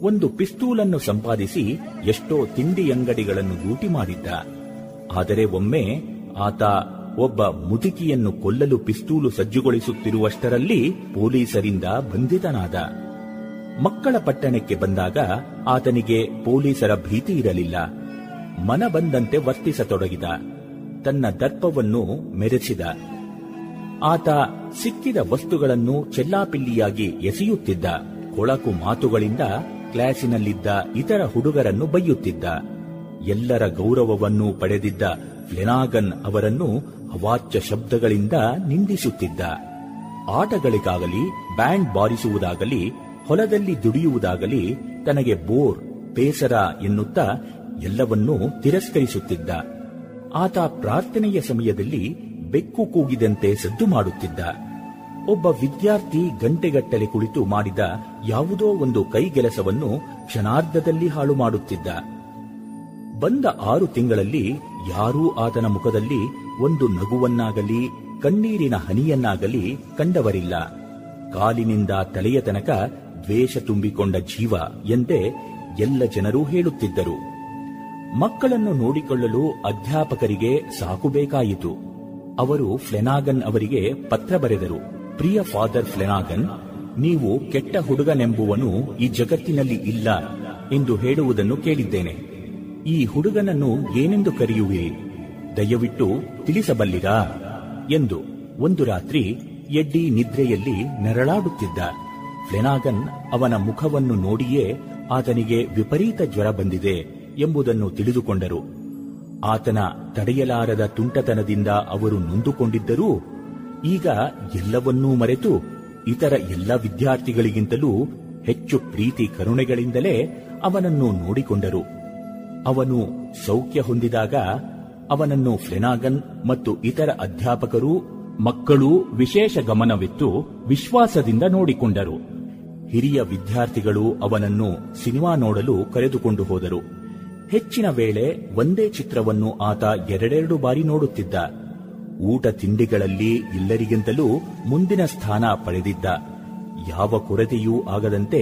ಒಂದು ಪಿಸ್ತೂಲನ್ನು ಸಂಪಾದಿಸಿ ಎಷ್ಟೋ ತಿಂಡಿ ಅಂಗಡಿಗಳನ್ನು ಲೂಟಿ ಮಾಡಿದ್ದ. ಆದರೆ ಒಮ್ಮೆ ಆತ ಒಬ್ಬ ಮುದುಕಿಯನ್ನು ಕೊಲ್ಲಲು ಪಿಸ್ತೂಲು ಸಜ್ಜುಗೊಳಿಸುತ್ತಿರುವಷ್ಟರಲ್ಲಿ ಪೊಲೀಸರಿಂದ ಬಂಧಿತನಾದ. ಮಕ್ಕಳ ಪಟ್ಟಣಕ್ಕೆ ಬಂದಾಗ ಆತನಿಗೆ ಪೊಲೀಸರ ಭೀತಿ ಇರಲಿಲ್ಲ. ಮನ ಬಂದಂತೆ ವರ್ತಿಸತೊಡಗಿದ. ತನ್ನ ದರ್ಪವನ್ನು ಮೆರೆಸಿದ. ಆತ ಸಿಕ್ಕಿದ ವಸ್ತುಗಳನ್ನು ಚೆಲ್ಲಾಪಿಲ್ಲಿಯಾಗಿ ಎಸೆಯುತ್ತಿದ್ದ. ಕೊಳಕು ಮಾತುಗಳಿಂದ ಕ್ಲಾಸಿನಲ್ಲಿದ್ದ ಇತರ ಹುಡುಗರನ್ನು ಬೈಯುತ್ತಿದ್ದ. ಎಲ್ಲರ ಗೌರವವನ್ನು ಪಡೆದಿದ್ದ ಫ್ಲೆನಾಗನ್ ಅವರನ್ನು ಅವಾಚ್ಯ ಶಬ್ದಗಳಿಂದ ನಿಂದಿಸುತ್ತಿದ್ದ. ಆಟಗಳಿಗಾಗಲಿ, ಬ್ಯಾಂಡ್ ಬಾರಿಸುವುದಾಗಲಿ, ಹೊಲದಲ್ಲಿ ದುಡಿಯುವುದಾಗಲಿ ತನಗೆ ಬೋರ್, ಬೇಸರ ಎನ್ನುತ್ತಾ ಎಲ್ಲವನ್ನೂ ತಿರಸ್ಕರಿಸುತ್ತಿದ್ದ. ಆತ ಪ್ರಾರ್ಥನೆಯ ಸಮಯದಲ್ಲಿ ಬೆಕ್ಕು ಕೂಗಿದಂತೆ ಸದ್ದು ಮಾಡುತ್ತಿದ್ದ. ಒಬ್ಬ ವಿದ್ಯಾರ್ಥಿ ಗಂಟೆಗಟ್ಟಲೆ ಕುಳಿತು ಮಾಡಿದ ಯಾವುದೋ ಒಂದು ಕೈಗೆಲಸವನ್ನು ಕ್ಷಣಾರ್ಧದಲ್ಲಿ ಹಾಳು ಮಾಡುತ್ತಿದ್ದ. ಬಂದ ಆರು ತಿಂಗಳಲ್ಲಿ ಯಾರೂ ಆತನ ಮುಖದಲ್ಲಿ ಒಂದು ನಗುವನ್ನಾಗಲಿ, ಕಣ್ಣೀರಿನ ಹನಿಯನ್ನಾಗಲಿ ಕಂಡವರಿಲ್ಲ. ಕಾಲಿನಿಂದ ತಲೆಯ ತನಕ ದ್ವೇಷ ತುಂಬಿಕೊಂಡ ಜೀವ ಎಂದೇ ಎಲ್ಲ ಜನರೂ ಹೇಳುತ್ತಿದ್ದರು. ಮಕ್ಕಳನ್ನು ನೋಡಿಕೊಳ್ಳಲು ಅಧ್ಯಾಪಕರಿಗೆ ಸಾಕು ಬೇಕಾಯಿತು. ಅವರು ಫ್ಲೆನಾಗನ್ ಅವರಿಗೆ ಪತ್ರ ಬರೆದರು. ಪ್ರಿಯ ಫಾದರ್ ಫ್ಲೆನಾಗನ್, ನೀವು ಕೆಟ್ಟ ಹುಡುಗನೆಂಬುವನು ಈ ಜಗತ್ತಿನಲ್ಲಿ ಇಲ್ಲ ಎಂದು ಹೇಳುವುದನ್ನು ಕೇಳಿದ್ದೇನೆ. ಈ ಹುಡುಗನನ್ನು ಏನೆಂದು ಕರೆಯುವಿರಿ? ದಯವಿಟ್ಟು ತಿಳಿಸಬಲ್ಲಿರಾ? ಎಂದು ಒಂದು ರಾತ್ರಿ ಎಡ್ಡಿ ನಿದ್ರೆಯಲ್ಲಿ ನರಳಾಡುತ್ತಿದ್ದ ಫ್ಲೆನಾಗನ್ ಅವನ ಮುಖವನ್ನು ನೋಡಿಯೇ ಆತನಿಗೆ ವಿಪರೀತ ಜ್ವರ ಬಂದಿದೆ ಎಂಬುದನ್ನು ತಿಳಿದುಕೊಂಡರು. ಆತನ ತಡೆಯಲಾರದ ತುಂಟತನದಿಂದ ಅವರು ನೊಂದುಕೊಂಡಿದ್ದರೂ ಈಗ ಎಲ್ಲವನ್ನೂ ಮರೆತು ಇತರ ಎಲ್ಲ ವಿದ್ಯಾರ್ಥಿಗಳಿಗಿಂತಲೂ ಹೆಚ್ಚು ಪ್ರೀತಿ ಕರುಣೆಗಳಿಂದಲೇ ಅವನನ್ನು ನೋಡಿಕೊಂಡರು. ಅವನು ಸೌಖ್ಯ ಹೊಂದಿದಾಗ ಅವನನ್ನು ಫ್ಲೆನಾಗನ್ ಮತ್ತು ಇತರ ಅಧ್ಯಾಪಕರು, ಮಕ್ಕಳು ವಿಶೇಷ ಗಮನವಿತ್ತು ವಿಶ್ವಾಸದಿಂದ ನೋಡಿಕೊಂಡರು. ಹಿರಿಯ ವಿದ್ಯಾರ್ಥಿಗಳು ಅವನನ್ನು ಸಿನಿಮಾ ನೋಡಲು ಕರೆದುಕೊಂಡು ಹೋದರು. ಹೆಚ್ಚಿನ ವೇಳೆ ಒಂದೇ ಚಿತ್ರವನ್ನು ಆತ ಎರಡೆರಡು ಬಾರಿ ನೋಡುತ್ತಿದ್ದ. ಊಟ ತಿಂಡಿಗಳಲ್ಲಿ ಎಲ್ಲರಿಗಿಂತಲೂ ಮುಂದಿನ ಸ್ಥಾನ ಪಡೆದಿದ್ದ. ಯಾವ ಕೊರತೆಯೂ ಆಗದಂತೆ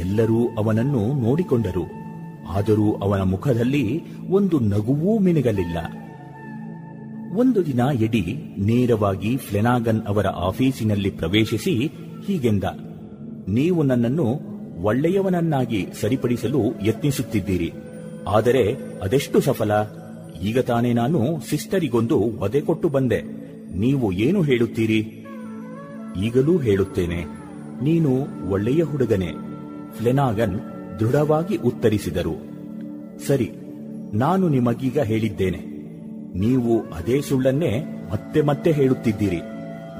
ಎಲ್ಲರೂ ಅವನನ್ನು ನೋಡಿಕೊಂಡರು. ಆದರೂ ಅವನ ಮುಖದಲ್ಲಿ ಒಂದು ನಗುವೂ ಮಿನುಗಲಿಲ್ಲ. ಒಂದು ದಿನ ಎಡಿ ನೇರವಾಗಿ ಫ್ಲೆನಾಗನ್ ಅವರ ಆಫೀಸಿನಲ್ಲಿ ಪ್ರವೇಶಿಸಿ ಹೀಗೆಂದ, ನೀವು ನನ್ನನ್ನು ಒಳ್ಳೆಯವನನ್ನಾಗಿ ಸರಿಪಡಿಸಲು ಯತ್ನಿಸುತ್ತಿದ್ದೀರಿ. ಆದರೆ ಅದೆಷ್ಟು ಸಫಲ? ಈಗ ತಾನೇ ನಾನು ಸಿಸ್ಟರಿಗೊಂದು ವಧೆ ಕೊಟ್ಟು ಬಂದೆ. ನೀವು ಏನು ಹೇಳುತ್ತೀರಿ? ಈಗಲೂ ಹೇಳುತ್ತೇನೆ. ನೀನು ಒಳ್ಳೆಯ ಹುಡುಗನೇ. ಫ್ಲೆನಾಗನ್ ದೃಢವಾಗಿ ಉತ್ತರಿಸಿದರು. ಸರಿ, ನಾನು ನಿಮಗೀಗ ಹೇಳಿದ್ದೇನೆ. ನೀವು ಅದೇ ಸುಳ್ಳನ್ನೇ ಮತ್ತೆ ಮತ್ತೆ ಹೇಳುತ್ತಿದ್ದೀರಿ.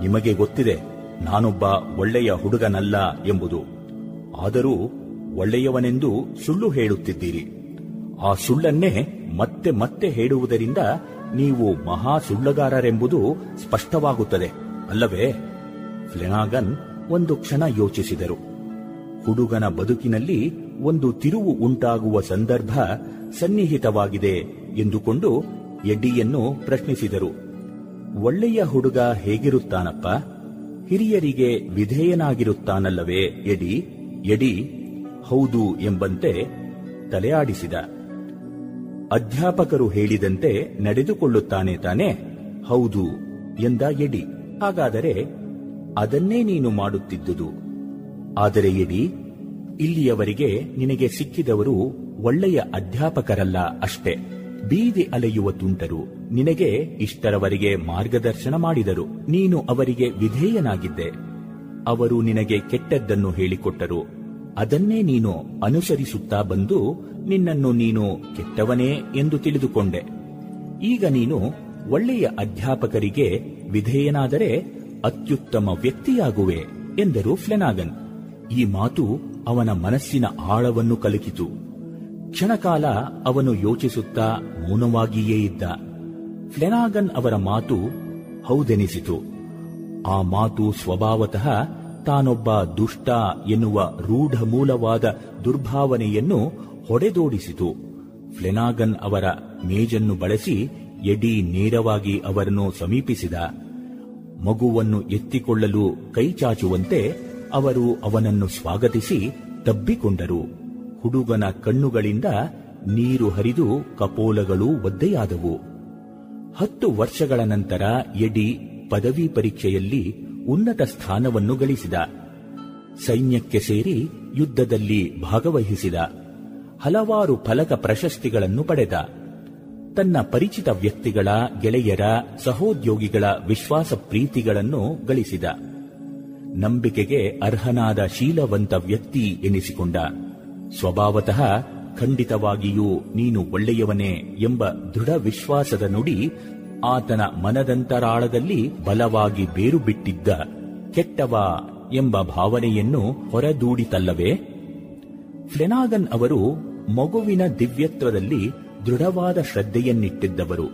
ನಿಮಗೆ ಗೊತ್ತಿದೆ, ನಾನೊಬ್ಬ ಒಳ್ಳೆಯ ಹುಡುಗನಲ್ಲ ಎಂಬುದು. ಆದರೂ ಒಳ್ಳೆಯವನೆಂದು ಸುಳ್ಳು ಹೇಳುತ್ತಿದ್ದೀರಿ. ಆ ಸುಳ್ಳನ್ನೇ ಮತ್ತೆ ಮತ್ತೆ ಹೇಳುವುದರಿಂದ ನೀವು ಮಹಾ ಸುಳ್ಳಗಾರರೆಂಬುದು ಸ್ಪಷ್ಟವಾಗುತ್ತದೆ. ಅಲ್ಲವೇ? ಫ್ಲೆನಾಗನ್ ಒಂದು ಕ್ಷಣ ಯೋಚಿಸಿದರು. ಹುಡುಗನ ಬದುಕಿನಲ್ಲಿ ಒಂದು ತಿರುವು ಉಂಟಾಗುವ ಸಂದರ್ಭ ಸನ್ನಿಹಿತವಾಗಿದೆ ಎಂದುಕೊಂಡು ಎಡ್ಡಿಯನ್ನು ಪ್ರಶ್ನಿಸಿದರು. ಒಳ್ಳೆಯ ಹುಡುಗ ಹೇಗಿರುತ್ತಾನಪ್ಪ? ಹಿರಿಯರಿಗೆ ವಿಧೇಯನಾಗಿರುತ್ತಾನಲ್ಲವೇ ಎಡಿ ಎಡಿ ಹೌದು ಎಂಬಂತೆ ತಲೆಯಾಡಿಸಿದ. ಅಧ್ಯಾಪಕರು ಹೇಳಿದಂತೆ ನಡೆದುಕೊಳ್ಳುತ್ತಾನೆ ತಾನೆ? ಹೌದು ಎಂದ ಎಡಿ. ಹಾಗಾದರೆ ಅದನ್ನೇ ನೀನು ಮಾಡುತ್ತಿದ್ದುದು. ಆದರೆ ಎಡಿ, ಇಲ್ಲಿಯವರೆಗೆ ನಿನಗೆ ಸಿಕ್ಕಿದವರು ಒಳ್ಳೆಯ ಅಧ್ಯಾಪಕರಲ್ಲ ಅಷ್ಟೇ. ಬೀದಿ ಅಲೆಯುವ ತುಂಟರು ನಿನಗೆ ಇಷ್ಟರವರೆಗೆ ಮಾರ್ಗದರ್ಶನ ಮಾಡಿದರು. ನೀನು ಅವರಿಗೆ ವಿಧೇಯನಾಗಿದ್ದೆ. ಅವರು ನಿನಗೆ ಕೆಟ್ಟದ್ದನ್ನು ಹೇಳಿಕೊಟ್ಟರು. ಅದನ್ನೇ ನೀನು ಅನುಸರಿಸುತ್ತಾ ಬಂದು ನಿನ್ನನ್ನು ನೀನು ಕೆಟ್ಟವನೇ ಎಂದು ತಿಳಿದುಕೊಂಡೆ. ಈಗ ನೀನು ಒಳ್ಳೆಯ ಅಧ್ಯಾಪಕರಿಗೆ ವಿಧೇಯನಾದರೆ ಅತ್ಯುತ್ತಮ ವ್ಯಕ್ತಿಯಾಗುವೆ ಎಂದರು ಫ್ಲೆನಾಗನ್. ಈ ಮಾತು ಅವನ ಮನಸ್ಸಿನ ಆಳವನ್ನು ಕಲಕಿತು. ಕ್ಷಣಕಾಲ ಅವನು ಯೋಚಿಸುತ್ತಾ ಮೌನವಾಗಿಯೇ ಇದ್ದ. ಫ್ಲೆನಾಗನ್ ಅವರ ಮಾತು ಹೌದೆನಿಸಿತು. ಆ ಮಾತು ಸ್ವಭಾವತಃ ತಾನೊಬ್ಬ ದುಷ್ಟ ಎನ್ನುವ ರೂಢ ಮೂಲವಾದ ದುರ್ಭಾವನೆಯನ್ನು ಹೊಡೆದೋಡಿಸಿತು. ಫ್ಲೆನಾಗನ್ ಅವರ ಮೇಜನ್ನು ಬಳಸಿ ಎಡಿ ನೇರವಾಗಿ ಅವರನ್ನು ಸಮೀಪಿಸಿದ. ಮಗುವನ್ನು ಎತ್ತಿಕೊಳ್ಳಲು ಕೈಚಾಚುವಂತೆ ಅವರು ಅವನನ್ನು ಸ್ವಾಗತಿಸಿ ತಬ್ಬಿಕೊಂಡರು. ಹುಡುಗನ ಕಣ್ಣುಗಳಿಂದ ನೀರು ಹರಿದು ಕಪೋಲಗಳು ಒದ್ದೆಯಾದವು. ಹತ್ತು ವರ್ಷಗಳ ನಂತರ ಎಡಿ ಪದವಿ ಪರೀಕ್ಷೆಯಲ್ಲಿ ಉನ್ನತ ಸ್ಥಾನವನ್ನು ಗಳಿಸಿದ. ಸೈನ್ಯಕ್ಕೆ ಸೇರಿ ಯುದ್ಧದಲ್ಲಿ ಭಾಗವಹಿಸಿದ. ಹಲವಾರು ಫಲಕ ಪ್ರಶಸ್ತಿಗಳನ್ನು ಪಡೆದ. ತನ್ನ ಪರಿಚಿತ ವ್ಯಕ್ತಿಗಳ, ಗೆಳೆಯರ, ಸಹೋದ್ಯೋಗಿಗಳ ವಿಶ್ವಾಸ ಪ್ರೀತಿಗಳನ್ನು ಗಳಿಸಿದ. ನಂಬಿಕೆಗೆ ಅರ್ಹನಾದ ಶೀಲವಂತ ವ್ಯಕ್ತಿ ಎನಿಸಿಕೊಂಡ. ಸ್ವಭಾವತಃ ಖಂಡಿತವಾಗಿಯೂ ನೀನು ಒಳ್ಳೆಯವನೇ ಎಂಬ ದೃಢ ವಿಶ್ವಾಸದ ನುಡಿ ಆತನ ಮನದಂತರಾಳದಲ್ಲಿ ಬಲವಾಗಿ ಬೇರು ಬಿಟ್ಟಿದ್ದ ಕೆಟ್ಟವ ಎಂಬ ಭಾವನೆಯನ್ನು ಹೊರದೂಡಿತಲ್ಲವೇ? ಫ್ಲೆನಾಗನ್ ಅವರು ಮಗುವಿನ ದಿವ್ಯತ್ವದಲ್ಲಿ ದೃಢವಾದ ಶ್ರದ್ಧೆಯನ್ನಿಟ್ಟಿದ್ದವರು.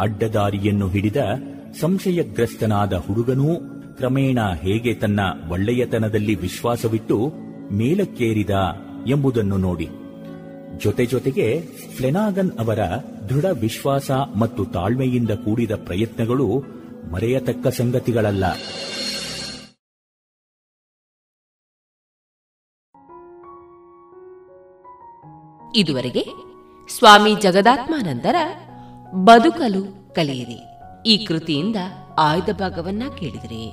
ಅಡ್ಡದಾರಿಯನ್ನು ಹಿಡಿದ ಸಂಶಯಗ್ರಸ್ತನಾದ ಹುಡುಗನೂ ಕ್ರಮೇಣ ಹೇಗೆ ತನ್ನ ಒಳ್ಳೆಯತನದಲ್ಲಿ ವಿಶ್ವಾಸವಿಟ್ಟು ಮೇಲಕ್ಕೇರಿದ ಎಂಬುದನ್ನು ನೋಡಿ. ಜೊತೆ ಜೊತೆಗೆ ಫ್ಲೆನಾಗನ್ ಅವರ ದೃಢ ವಿಶ್ವಾಸ ಮತ್ತು ತಾಳ್ಮೆಯಿಂದ ಕೂಡಿದ ಪ್ರಯತ್ನಗಳು ಮರೆಯತಕ್ಕ ಸಂಗತಿಗಳಲ್ಲ. ಇದುವರೆಗೆ ಸ್ವಾಮಿ ಜಗದಾತ್ಮಾನಂದರ ಬದುಕಲು ಕಲಿಯಿರಿ. ಈ ಕೃತಿಯಿಂದ ಆಯ್ದ ಭಾಗವನ್ನ ಕೇಳಿದಿರಿ.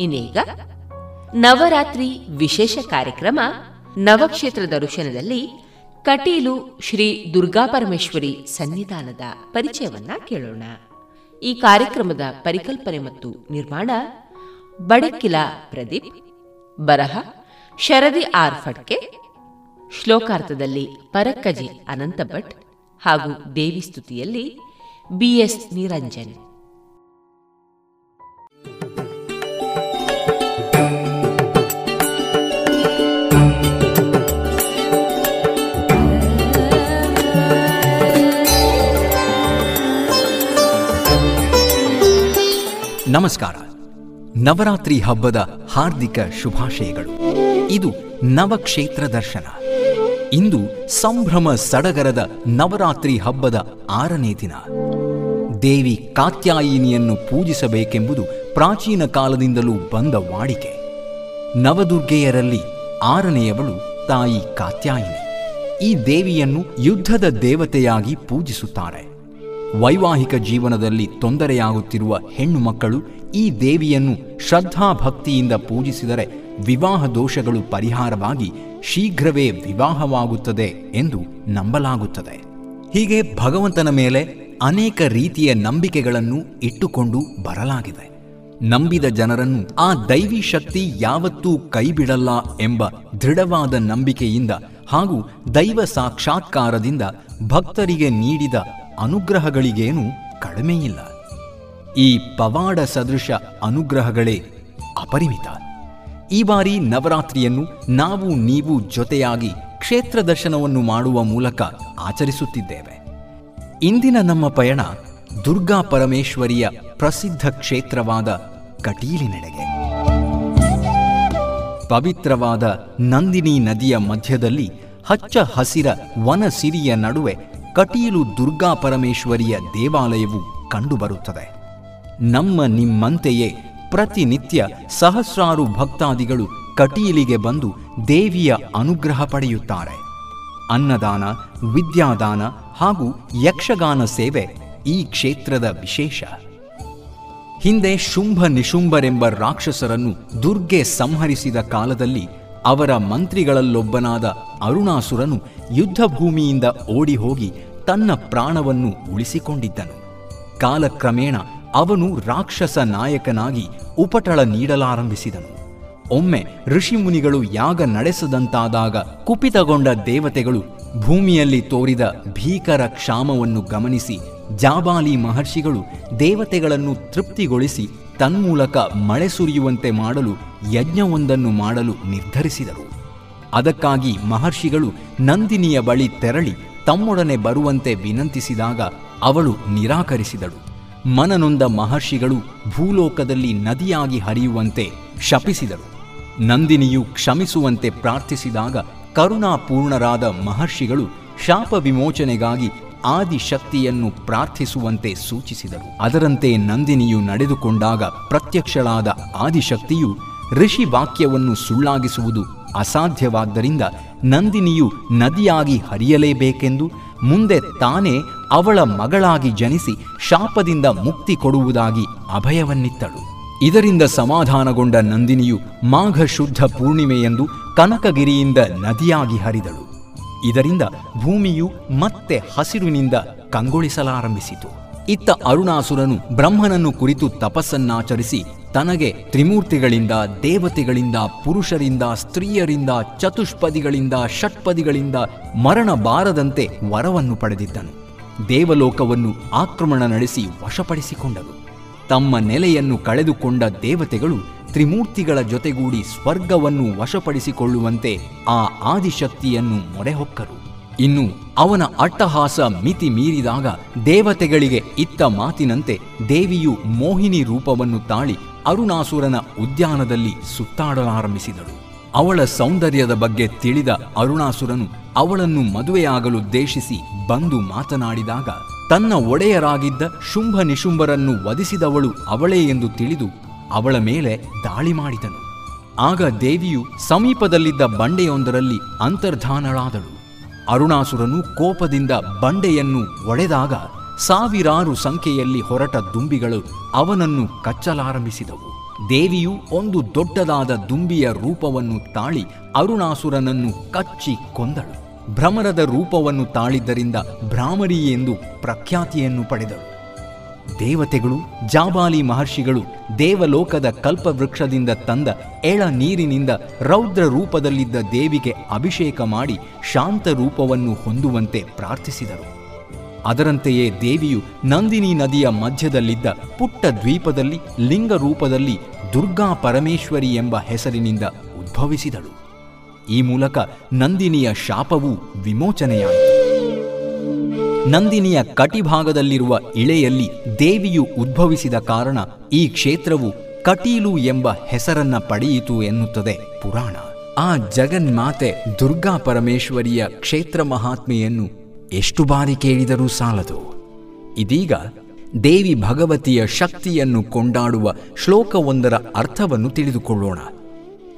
ಇನ್ನೀಗ ನವರಾತ್ರಿ ವಿಶೇಷ ಕಾರ್ಯಕ್ರಮ ನವಕ್ಷೇತ್ರ ದರ್ಶನದಲ್ಲಿ ಕಟೀಲು ಶ್ರೀ ದುರ್ಗಾಪರಮೇಶ್ವರಿ ಸನ್ನಿಧಾನದ ಪರಿಚಯವನ್ನ ಕೇಳೋಣ. ಈ ಕಾರ್ಯಕ್ರಮದ ಪರಿಕಲ್ಪನೆ ಮತ್ತು ನಿರ್ಮಾಣ ಬಡಕಿಲ ಪ್ರದೀಪ್, ಬರಹ ಶರದಿ ಆರ್ ಫಡ್ಕೆ ಶ್ಲೋಕಾರ್ಥದಲ್ಲಿ ಪರಕ್ಕಜಿ ಅನಂತ ಭಟ್ ಹಾಗೂ ದೇವಿ ಸ್ತುತಿಯಲ್ಲಿ ಬಿಎಸ್ ನಿರಂಜನ್. ನಮಸ್ಕಾರ. ನವರಾತ್ರಿ ಹಬ್ಬದ ಹಾರ್ದಿಕ ಶುಭಾಶಯಗಳು. ಇದು ನವಕ್ಷೇತ್ರ ದರ್ಶನ. ಇಂದು ಸಂಭ್ರಮ ಸಡಗರದ ನವರಾತ್ರಿ ಹಬ್ಬದ ಆರನೇ ದಿನ. ದೇವಿ ಕಾತ್ಯಾಯಿನಿಯನ್ನು ಪೂಜಿಸಬೇಕೆಂಬುದು ಪ್ರಾಚೀನ ಕಾಲದಿಂದಲೂ ಬಂದ ವಾಡಿಕೆ. ನವದುರ್ಗೆಯರಲ್ಲಿ ಆರನೆಯವಳು ತಾಯಿ ಕಾತ್ಯಾಯಿನಿ. ಈ ದೇವಿಯನ್ನು ಯುದ್ಧದ ದೇವತೆಯಾಗಿ ಪೂಜಿಸುತ್ತಾರೆ. ವೈವಾಹಿಕ ಜೀವನದಲ್ಲಿ ತೊಂದರೆಯಾಗುತ್ತಿರುವ ಹೆಣ್ಣು ಮಕ್ಕಳು ಈ ದೇವಿಯನ್ನು ಶ್ರದ್ಧಾಭಕ್ತಿಯಿಂದ ಪೂಜಿಸಿದರೆ ವಿವಾಹ ದೋಷಗಳು ಪರಿಹಾರವಾಗಿ ಶೀಘ್ರವೇ ವಿವಾಹವಾಗುತ್ತದೆ ಎಂದು ನಂಬಲಾಗುತ್ತದೆ. ಹೀಗೆ ಭಗವಂತನ ಮೇಲೆ ಅನೇಕ ರೀತಿಯ ನಂಬಿಕೆಗಳನ್ನು ಇಟ್ಟುಕೊಂಡು ಬರಲಾಗಿದೆ. ನಂಬಿದ ಜನರನ್ನು ಆ ದೈವಿ ಶಕ್ತಿ ಯಾವತ್ತೂ ಕೈಬಿಡಲ್ಲ ಎಂಬ ದೃಢವಾದ ನಂಬಿಕೆಯಿಂದ ಹಾಗೂ ದೈವ ಸಾಕ್ಷಾತ್ಕಾರದಿಂದ ಭಕ್ತರಿಗೆ ನೀಡಿದ ಅನುಗ್ರಹಗಳಿಗೇನು ಕಡಿಮೆಯಿಲ್ಲ. ಈ ಪವಾಡ ಸದೃಶ ಅನುಗ್ರಹಗಳೇ ಅಪರಿಮಿತ. ಈ ಬಾರಿ ನವರಾತ್ರಿಯನ್ನು ನಾವು ನೀವು ಜೊತೆಯಾಗಿ ಕ್ಷೇತ್ರ ದರ್ಶನವನ್ನು ಮಾಡುವ ಮೂಲಕ ಆಚರಿಸುತ್ತಿದ್ದೇವೆ. ಇಂದಿನ ನಮ್ಮ ಪಯಣ ದುರ್ಗಾ ಪರಮೇಶ್ವರಿಯ ಪ್ರಸಿದ್ಧ ಕ್ಷೇತ್ರವಾದ ಕಟೀಲಿನೆಡೆಗೆ. ಪವಿತ್ರವಾದ ನಂದಿನಿ ನದಿಯ ಮಧ್ಯದಲ್ಲಿ ಹಚ್ಚ ಹಸಿರ ವನ ಸಿರಿಯ ನಡುವೆ ಕಟೀಲು ದುರ್ಗಾ ಪರಮೇಶ್ವರಿಯ ದೇವಾಲಯವು ಕಂಡುಬರುತ್ತದೆ. ನಮ್ಮ ನಿಮ್ಮಂತೆಯೇ ಪ್ರತಿನಿತ್ಯ ಸಹಸ್ರಾರು ಭಕ್ತಾದಿಗಳು ಕಟೀಲಿಗೆ ಬಂದು ದೇವಿಯ ಅನುಗ್ರಹ ಪಡೆಯುತ್ತಾರೆ. ಅನ್ನದಾನ, ವಿದ್ಯಾದಾನ ಹಾಗೂ ಯಕ್ಷಗಾನ ಸೇವೆ ಈ ಕ್ಷೇತ್ರದ ವಿಶೇಷ. ಹಿಂದೆ ಶುಂಭ ನಿಶುಂಭರೆಂಬ ರಾಕ್ಷಸರನ್ನು ದುರ್ಗೆ ಸಂಹರಿಸಿದ ಕಾಲದಲ್ಲಿ ಅವರ ಮಂತ್ರಿಗಳಲ್ಲೊಬ್ಬನಾದ ಅರುಣಾಸುರನು ಯುದ್ಧಭೂಮಿಯಿಂದ ಓಡಿ ಹೋಗಿ ತನ್ನ ಪ್ರಾಣವನ್ನು ಉಳಿಸಿಕೊಂಡಿದ್ದನು. ಕಾಲಕ್ರಮೇಣ ಅವನು ರಾಕ್ಷಸ ನಾಯಕನಾಗಿ ಉಪಟಳ ನೀಡಲಾರಂಭಿಸಿದನು. ಒಮ್ಮೆ ಋಷಿಮುನಿಗಳು ಯಾಗ ನಡೆಸದಂತಾದಾಗ ಕುಪಿತಗೊಂಡ ದೇವತೆಗಳು ಭೂಮಿಯಲ್ಲಿ ತೋರಿದ ಭೀಕರ ಕ್ಷಾಮವನ್ನು ಗಮನಿಸಿ ಜಾಬಾಲಿ ಮಹರ್ಷಿಗಳು ದೇವತೆಗಳನ್ನು ತೃಪ್ತಿಗೊಳಿಸಿ ತನ್ಮೂಲಕ ಮಳೆ ಸುರಿಯುವಂತೆ ಮಾಡಲು ಯಜ್ಞವೊಂದನ್ನು ಮಾಡಲು ನಿರ್ಧರಿಸಿದರು. ಅದಕ್ಕಾಗಿ ಮಹರ್ಷಿಗಳು ನಂದಿನಿಯ ಬಳಿ ತೆರಳಿ ತಮ್ಮೊಡನೆ ಬರುವಂತೆ ವಿನಂತಿಸಿದಾಗ ಅವಳು ನಿರಾಕರಿಸಿದಳು. ಮನನೊಂದ ಮಹರ್ಷಿಗಳು ಭೂಲೋಕದಲ್ಲಿ ನದಿಯಾಗಿ ಹರಿಯುವಂತೆ ಶಪಿಸಿದರು. ನಂದಿನಿಯು ಕ್ಷಮಿಸುವಂತೆ ಪ್ರಾರ್ಥಿಸಿದಾಗ ಕರುಣಾಪೂರ್ಣರಾದ ಮಹರ್ಷಿಗಳು ಶಾಪ ವಿಮೋಚನೆಗಾಗಿ ಆದಿಶಕ್ತಿಯನ್ನು ಪ್ರಾರ್ಥಿಸುವಂತೆ ಸೂಚಿಸಿದರು. ಅದರಂತೆ ನಂದಿನಿಯು ನಡೆದುಕೊಂಡಾಗ ಪ್ರತ್ಯಕ್ಷಳಾದ ಆದಿಶಕ್ತಿಯು ಋಷಿ ವಾಕ್ಯವನ್ನು ಸುಳ್ಳಾಗಿಸುವುದು ಅಸಾಧ್ಯವಾದ್ದರಿಂದ ನಂದಿನಿಯು ನದಿಯಾಗಿ ಹರಿಯಲೇಬೇಕೆಂದು ಮುಂದೆ ತಾನೇ ಅವಳ ಮಗಳಾಗಿ ಜನಿಸಿ ಶಾಪದಿಂದ ಮುಕ್ತಿ ಕೊಡುವುದಾಗಿ ಅಭಯವನ್ನಿತ್ತಳು. ಇದರಿಂದ ಸಮಾಧಾನಗೊಂಡ ನಂದಿನಿಯು ಮಾಘ ಶುದ್ಧ ಪೂರ್ಣಿಮೆಯೆಂದು ಕನಕಗಿರಿಯಿಂದ ನದಿಯಾಗಿ ಹರಿದಳು. ಇದರಿಂದ ಭೂಮಿಯು ಮತ್ತೆ ಹಸಿರುವಿನಿಂದ ಕಂಗೊಳಿಸಲಾರಂಭಿಸಿತು. ಇತ್ತ ಅರುಣಾಸುರನು ಬ್ರಹ್ಮನನ್ನು ಕುರಿತು ತಪಸ್ಸನ್ನಾಚರಿಸಿ ತನಗೆ ತ್ರಿಮೂರ್ತಿಗಳಿಂದ, ದೇವತೆಗಳಿಂದ, ಪುರುಷರಿಂದ, ಸ್ತ್ರೀಯರಿಂದ, ಚತುಷ್ಪದಿಗಳಿಂದ, ಷಟ್ಪದಿಗಳಿಂದ ಮರಣ ಬಾರದಂತೆ ವರವನ್ನು ಪಡೆದಿದ್ದನು. ದೇವಲೋಕವನ್ನು ಆಕ್ರಮಣ ನಡೆಸಿ ವಶಪಡಿಸಿಕೊಂಡರು ತಮ್ಮ ನೆಲೆಯನ್ನು ಕಳೆದುಕೊಂಡ ದೇವತೆಗಳು ತ್ರಿಮೂರ್ತಿಗಳ ಜೊತೆಗೂಡಿ ಸ್ವರ್ಗವನ್ನು ವಶಪಡಿಸಿಕೊಳ್ಳುವಂತೆ ಆ ಆದಿಶಕ್ತಿಯನ್ನು ಮೊರೆಹೊಕ್ಕರು. ಇನ್ನು ಅವನ ಅಟ್ಟಹಾಸ ಮಿತಿ ಮೀರಿದಾಗ ದೇವತೆಗಳಿಗೆ ಇತ್ತ ಮಾತಿನಂತೆ ದೇವಿಯು ಮೋಹಿನಿ ರೂಪವನ್ನು ತಾಳಿ ಅರುಣಾಸುರನ ಉದ್ಯಾನದಲ್ಲಿ ಸುತ್ತಾಡಲಾರಂಭಿಸಿದಳು. ಅವಳ ಸೌಂದರ್ಯದ ಬಗ್ಗೆ ತಿಳಿದ ಅರುಣಾಸುರನು ಅವಳನ್ನು ಮದುವೆಯಾಗಲು ದೇಶಿಸಿ ಬಂದು ಮಾತನಾಡಿದಾಗ, ತನ್ನ ಒಡೆಯರಾಗಿದ್ದ ಶುಂಭ ನಿಶುಂಭರನ್ನು ವಧಿಸಿದವಳು ಅವಳೇ ಎಂದು ತಿಳಿದು ಅವಳ ಮೇಲೆ ದಾಳಿ ಮಾಡಿದನು. ಆಗ ದೇವಿಯು ಸಮೀಪದಲ್ಲಿದ್ದ ಬಂಡೆಯೊಂದರಲ್ಲಿ ಅಂತರ್ಧಾನಳಾದಳು. ಅರುಣಾಸುರನು ಕೋಪದಿಂದ ಬಂಡೆಯನ್ನು ಒಡೆದಾಗ ಸಾವಿರಾರು ಸಂಖ್ಯೆಯಲ್ಲಿ ಹೊರಟ ದುಂಬಿಗಳು ಅವನನ್ನು ಕಚ್ಚಲಾರಂಭಿಸಿದವು. ದೇವಿಯು ಒಂದು ದೊಡ್ಡದಾದ ದುಂಬಿಯ ರೂಪವನ್ನು ತಾಳಿ ಅರುಣಾಸುರನನ್ನು ಕಚ್ಚಿ ಕೊಂದಳು. ಭ್ರಮರದ ರೂಪವನ್ನು ತಾಳಿದ್ದರಿಂದ ಭ್ರಾಮರಿ ಎಂದು ಪ್ರಖ್ಯಾತಿಯನ್ನು ಪಡೆದಳು. ದೇವತೆಗಳು, ಜಾಬಾಲಿ ಮಹರ್ಷಿಗಳು ದೇವಲೋಕದ ಕಲ್ಪವೃಕ್ಷದಿಂದ ತಂದ ಎಳ ನೀರಿನಿಂದ ರೌದ್ರ ರೂಪದಲ್ಲಿದ್ದ ದೇವಿಗೆ ಅಭಿಷೇಕ ಮಾಡಿ ಶಾಂತ ರೂಪವನ್ನು ಹೊಂದುವಂತೆ ಪ್ರಾರ್ಥಿಸಿದರು. ಅದರಂತೆಯೇ ದೇವಿಯು ನಂದಿನಿ ನದಿಯ ಮಧ್ಯದಲ್ಲಿದ್ದ ಪುಟ್ಟ ದ್ವೀಪದಲ್ಲಿ ಲಿಂಗ ರೂಪದಲ್ಲಿ ದುರ್ಗಾ ಪರಮೇಶ್ವರಿ ಎಂಬ ಹೆಸರಿನಿಂದ ಉದ್ಭವಿಸಿದಳು. ಈ ಮೂಲಕ ನಂದಿನಿಯ ಶಾಪವು ವಿಮೋಚನೆಯಾಯಿತು. ನಂದಿನಿಯ ಕಟಿಭಾಗದಲ್ಲಿರುವ ಇಳೆಯಲ್ಲಿ ದೇವಿಯು ಉದ್ಭವಿಸಿದ ಕಾರಣ ಈ ಕ್ಷೇತ್ರವು ಕಟೀಲು ಎಂಬ ಹೆಸರನ್ನ ಪಡೆಯಿತು ಎನ್ನುತ್ತದೆ ಪುರಾಣ. ಆ ಜಗನ್ಮಾತೆ ದುರ್ಗಾ ಪರಮೇಶ್ವರಿಯ ಕ್ಷೇತ್ರ ಮಹಾತ್ಮೆಯನ್ನು ಎಷ್ಟು ಬಾರಿ ಕೇಳಿದರೂ ಸಾಲದು. ಇದೀಗ ದೇವಿ ಭಗವತಿಯ ಶಕ್ತಿಯನ್ನು ಕೊಂಡಾಡುವ ಶ್ಲೋಕವೊಂದರ ಅರ್ಥವನ್ನು ತಿಳಿದುಕೊಳ್ಳೋಣ.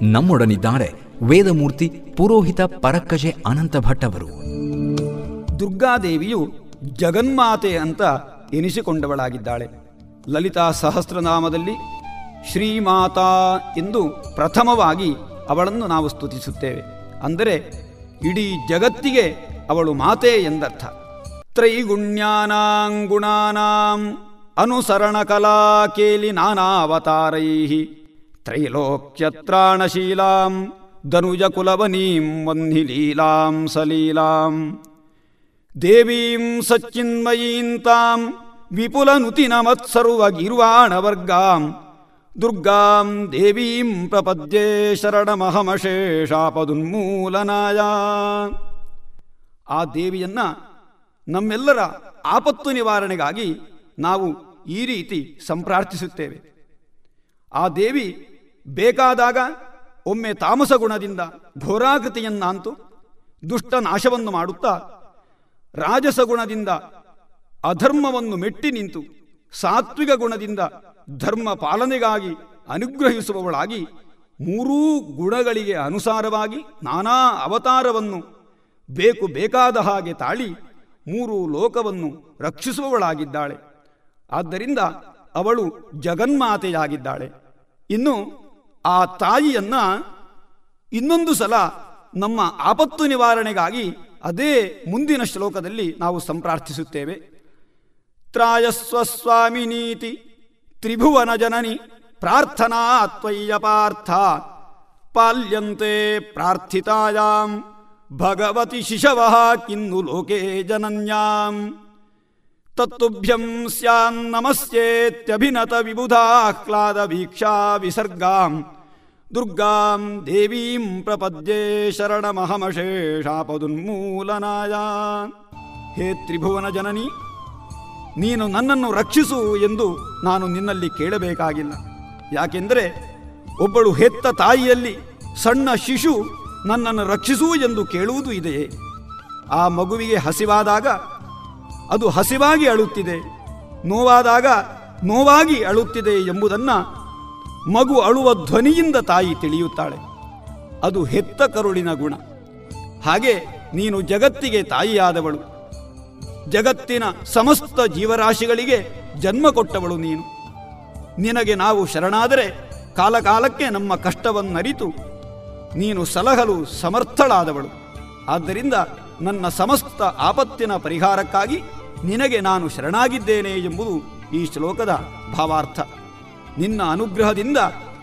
ನಮ್ಮೊಡನಿದ್ದಾರೆ ವೇದಮೂರ್ತಿ ಪುರೋಹಿತ ಪರಕ್ಕಜೆ ಅನಂತ ಭಟ್ಟವರು ದುರ್ಗಾದೇವಿಯು ಜಗನ್ಮಾತೆ ಅಂತ ಎನಿಸಿಕೊಂಡವಳಾಗಿದ್ದಾಳೆ. ಲಲಿತಾ ಸಹಸ್ರನಾಮದಲ್ಲಿ ಶ್ರೀಮಾತಾ ಎಂದು ಪ್ರಥಮವಾಗಿ ಅವಳನ್ನು ನಾವು ಸ್ತುತಿಸುತ್ತೇವೆ. ಅಂದರೆ, ಇಡೀ ಜಗತ್ತಿಗೆ ಅವಳು ಮಾತೆ ಎಂದರ್ಥ. ತ್ರೈಗುಣ್ಯಾನಾಂ ಕಲಾ ಕೇಲಿ ನಾನಾವತಾರೈ ತ್ರೈಲೋಕ್ಯತ್ರಾಣಶೀಲಾಂ ಧನುಜ ಕುಲವನೀಂ ವಂಧಿ ಲೀಲಾಂ ಸಲೀಲಾಂ. ದೇವೀಂ ಸಚ್ಚಿನ್ಮಯೀಂತಾಂ ಮತ್ಸರ್ವಗಿರ್ವಾಣವರ್ಗಾಂ ದುರ್ಗಾಂ ದೇವೀಂ ಪ್ರಪದ್ಯೆ ಶರಣಮಹಮಶೇಷಾಪದುನ್ಮೂಲನಾಯ. ಆ ದೇವಿಯನ್ನ ನಮ್ಮೆಲ್ಲರ ಆಪತ್ತು ನಿವಾರಣೆಗಾಗಿ ನಾವು ಈ ರೀತಿ ಸಂಪ್ರಾರ್ಥಿಸುತ್ತೇವೆ. ಆ ದೇವಿ ಬೇಕಾದಾಗ ಒಮ್ಮೆ ತಾಮಸ ಗುಣದಿಂದ ಘೋರಾಕೃತಿಯನ್ನಾಂತು ದುಷ್ಟ ನಾಶವನ್ನು ಮಾಡುತ್ತಾ ರಾಜಸ ಗುಣದಿಂದ ಅಧರ್ಮವನ್ನು ಮೆಟ್ಟಿ ನಿಂತು ಸಾತ್ವಿಕ ಗುಣದಿಂದ ಧರ್ಮ ಪಾಲನೆಗಾಗಿ ಅನುಗ್ರಹಿಸುವವಳಾಗಿ ಮೂರೂ ಗುಣಗಳಿಗೆ ಅನುಸಾರವಾಗಿ ನಾನಾ ಅವತಾರವನ್ನು ಬೇಕು ಬೇಕಾದ ಹಾಗೆ ತಾಳಿ ಮೂರು ಲೋಕವನ್ನು ರಕ್ಷಿಸುವವಳಾಗಿದ್ದಾಳೆ. ಆದ್ದರಿಂದ ಅವಳು ಜಗನ್ಮಾತೆಯಾಗಿದ್ದಾಳೆ. ಇನ್ನು ಆ ತಾಯಿಯನ್ನ ಇನ್ನೊಂದು ಸಲ ನಮ್ಮ ಆಪತ್ತು ನಿವಾರಣೆಗಾಗಿ ಅದೇ ಮುಂದಿನ ಶ್ಲೋಕದಲ್ಲಿ ನಾವು ಸಂಪ್ರಾರ್ಥಿಸುತ್ತೇವೆ. ತ್ರಾಯಸ್ವ ಸ್ವಾಮಿನೀತಿ ತ್ರಿಭುವನ ಜನನಿ, ಪ್ರಾರ್ಥನಾ ತ್ವಯ್ಯ ಪಾರ್ಥ, ಪಾಲ್ಯಂತೆ ಪ್ರಾರ್ಥಿತಾಯಾಂ, ಭಗವತಿ ಶಿಶವ ಕಿನ್ನು ಲೋಕೇ ಜನನ್ಯಾಂ. ತತ್ತುಭ್ಯಂ ಸ್ಯಾನ್ನಮಸ್ಯೇತ್ಯಭಿನತ ವಿಬುಧಾಹ್ಲಾದ ವೀಕ್ಷಾ ವಿಸರ್ಗಾಂ ದುರ್ಗಾಂ ದೇವೀಂ ಪ್ರಪದ್ಯೆ ಶರಣಮಹಮಶೇಷಾಪದುನ್ಮೂಲನಾಯ. ಹೇ ತ್ರಿಭುವನ ಜನನಿ, ನೀನು ನನ್ನನ್ನು ರಕ್ಷಿಸು ಎಂದು ನಾನು ನಿನ್ನಲ್ಲಿ ಕೇಳಬೇಕಾಗಿಲ್ಲ. ಯಾಕೆಂದರೆ ಒಬ್ಬಳು ಹೆತ್ತ ತಾಯಿಯಲ್ಲಿ ಸಣ್ಣ ಶಿಶು ನನ್ನನ್ನು ರಕ್ಷಿಸು ಎಂದು ಕೇಳುವುದು ಇದೆಯೇ? ಆ ಮಗುವಿಗೆ ಹಸಿವಾದಾಗ ಅದು ಹಸಿವಾಗಿ ಅಳುತ್ತಿದೆ, ನೋವಾದಾಗ ನೋವಾಗಿ ಅಳುತ್ತಿದೆ ಎಂಬುದನ್ನು ಮಗು ಅಳುವ ಧ್ವನಿಯಿಂದ ತಾಯಿ ತಿಳಿಯುತ್ತಾಳೆ. ಅದು ಹೆತ್ತ ಕರುಳಿನ ಗುಣ. ಹಾಗೆ ನೀನು ಜಗತ್ತಿಗೆ ತಾಯಿಯಾದವಳು. ಜಗತ್ತಿನ ಸಮಸ್ತ ಜೀವರಾಶಿಗಳಿಗೆ ಜನ್ಮ ಕೊಟ್ಟವಳು ನೀನು. ನಿನಗೆ ನಾವು ಶರಣಾದರೆ ಕಾಲಕಾಲಕ್ಕೆ ನಮ್ಮ ಕಷ್ಟವನ್ನರಿತು ನೀನು ಸಲಹಲು ಸಮರ್ಥಳಾದವಳು. ಆದ್ದರಿಂದ ನನ್ನ ಸಮಸ್ತ ಆಪತ್ತಿನ ಪರಿಹಾರಕ್ಕಾಗಿ ನಿನಗೆ ನಾನು ಶರಣಾಗಿದ್ದೇನೆ ಎಂಬುದು ಈ ಶ್ಲೋಕದ ಭಾವಾರ್ಥ. ನಿನ್ನ ಅನುಗ್ರಹದಿಂದ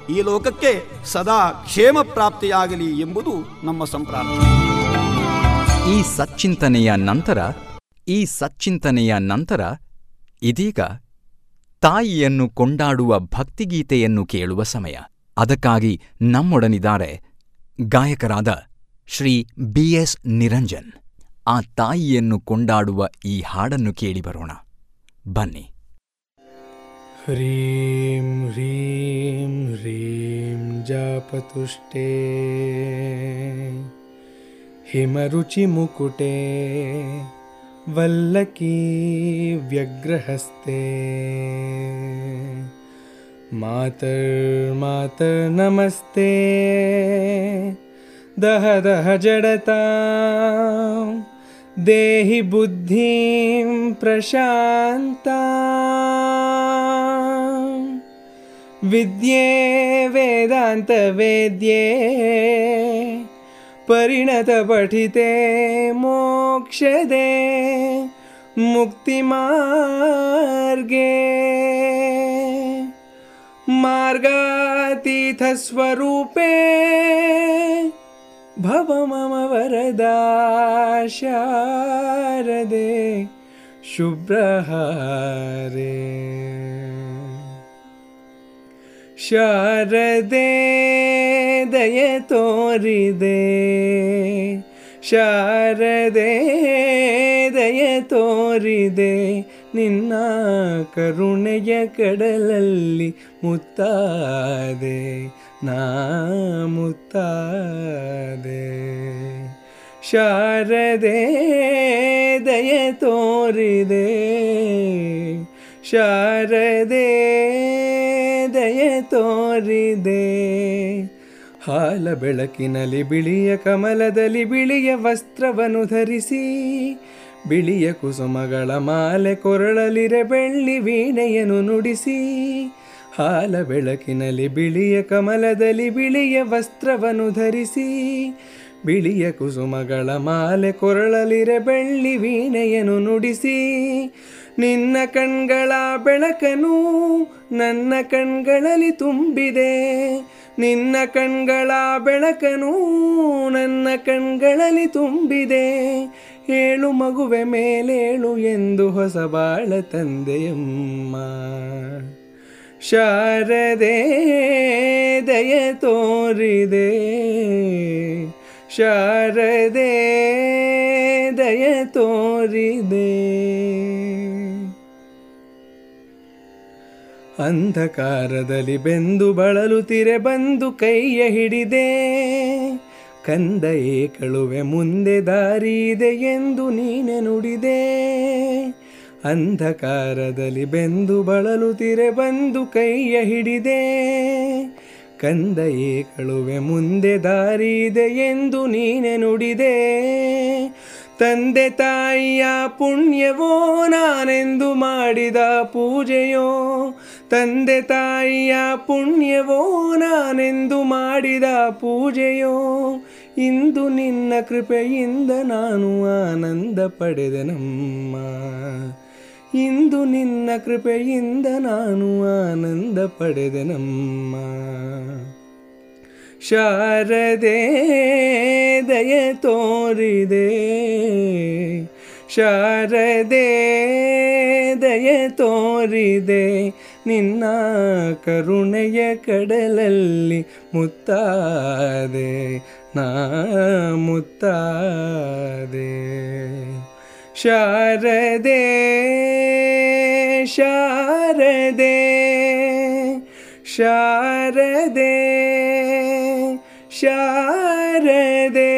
ಈ ಲೋಕಕ್ಕೆ ಸದಾ ಕ್ಷೇಮ ಪ್ರಾಪ್ತಿಯಾಗಲಿ ಎಂಬುದು ನಮ್ಮ ಸಂಪ್ರಾರ್ಥನೆ ಈ ಸಚ್ಚಿಂತನೆಯ ನಂತರ, ಈ ಸಚ್ಚಿಂತನೆಯ ನಂತರ ಇದೀಗ ತಾಯಿಯನ್ನು ಕೊಂಡಾಡುವ ಭಕ್ತಿಗೀತೆಯನ್ನು ಕೇಳುವ ಸಮಯ. ಅದಕ್ಕಾಗಿ ನಮ್ಮೊಡನಿದ್ದಾರೆ ಗಾಯಕರಾದ ಶ್ರೀ ಬಿ ಎಸ್ ನಿರಂಜನ್. ಆ ತಾಯಿಯನ್ನು ಕೊಂಡಾಡುವ ಈ ಹಾಡನ್ನು ಕೇಳಿ ಬರೋಣ. ಬನ್ನಿ. ह्रीं ह्रीं ह्रीं जापतुष्टे। हिमरुचिमुकुटे वल्लकी व्यग्रहस्ते। मातर्मातर्नमस्ते दह दह जडता देहि बुद्धिं प्रशान्ता। विद्ये वेदान्तवेद्ये परिणतपठिते मोक्षदे मुक्तिमार्गे। मार्गातीतस्वरूपे भव मम वरदा शारदे शुभ्रहारे ಶಾರದೆ ದಯ ತೋರಿದೆ ಶಾರದೆ ದಯ ತೋರಿದೆ ನಿನ್ನ ಕರುಣೆಯ ಕಡಲಲ್ಲಿ ಮುತ್ತಾದೆ ನಾ ಮುತ್ತಾದೆ. ಶಾರದೆ ದಯ ತೋರಿದೆ. ಶಾರದೆ ದಯ ತೋರಿದೆ. ಹಾಲ ಬೆಳಕಿನಲ್ಲಿ ಬಿಳಿಯ ಕಮಲದಲ್ಲಿ ಬಿಳಿಯ ವಸ್ತ್ರವನ್ನು ಧರಿಸಿ, ಬಿಳಿಯ ಕುಸುಮಗಳ ಮಾಲೆ ಕೊರಳಲಿರೆ ಬೆಳ್ಳಿ ವೀಣೆಯನ್ನು ನುಡಿಸಿ ಹಾಲ ಬೆಳಕಿನಲ್ಲಿ ಬಿಳಿಯ ಕಮಲದಲ್ಲಿ ಬಿಳಿಯ ವಸ್ತ್ರವನ್ನು ಧರಿಸಿ, ಬಿಳಿಯ ಕುಸುಮಗಳ ಮಾಲೆ ಕೊರಳಲಿರೆ ಬೆಳ್ಳಿ ವೀಣೆಯನ್ನು ನುಡಿಸಿ, ನಿನ್ನ ಕಣ್ಗಳ ಬೆಳಕನು ನನ್ನ ಕಣ್ಗಳಲ್ಲಿ ತುಂಬಿದೆ, ನಿನ್ನ ಕಣ್ಗಳ ಬೆಳಕನು ನನ್ನ ಕಣ್ಗಳಲ್ಲಿ ತುಂಬಿದೆ, ಏಳು ಮಗುವೆ ಮೇಲೇಳು ಎಂದು ಹೊಸ ಬಾಳ ತಂದೆಯಮ್ಮ. ಶಾರದೆ, ದಯ ತೋರಿದೆ. ಶಾರದೆ, ದಯ ತೋರಿದೆ. ಅಂಧಕಾರದಲ್ಲಿ ಬೆಂದು ಬಳಲುತ್ತಿರೆ ಬಂದು ಕೈಯ ಹಿಡಿದೆ. ಕಂದ ಏಕಳುವೆ ಮುಂದೆ ದಾರಿಯಿದೆ ಎಂದು ನೀನೆ ನುಡಿದೆ. ಅಂಧಕಾರದಲ್ಲಿ ಬೆಂದು ಬಳಲುತ್ತಿರೆ ಬಂದು ಕೈಯ ಹಿಡಿದೆ. ಕಂದಯೇ ಕಳುವೆ ಮುಂದೆ ದಾರಿ ಇದೆ ಎಂದು ನೀನೆ ನುಡಿದೆ. ತಂದೆ ತಾಯಿಯ ಪುಣ್ಯವೋ ನಾನೆಂದು ಮಾಡಿದ ಪೂಜೆಯೋ. ತಂದೆ ತಾಯಿಯ ಪುಣ್ಯವೋ ನಾನೆಂದು ಮಾಡಿದ ಪೂಜೆಯೋ. ಇಂದು ನಿನ್ನ ಕೃಪೆಯಿಂದ ನಾನು ಆನಂದ ಪಡೆದನಮ್ಮ ಇಂದು ನಿನ್ನ ಕೃಪೆಯಿಂದ ನಾನು ಆನಂದ ಪಡೆದನಮ್ಮ ಶಾರದೆ ದಯ ತೋರಿದೆ. ಶಾರದೆ ದಯ ತೋರಿದೆ. ನಿನ್ನ ಕರುಣೆಯ ಕಡಲಲ್ಲಿ ಮುತ್ತಾದೆ, ನಾ ಮುತ್ತಾದೆ. ಶಾರದೆ ಶಾರದೆ ಶಾರದೆ ಶಾರದೆ.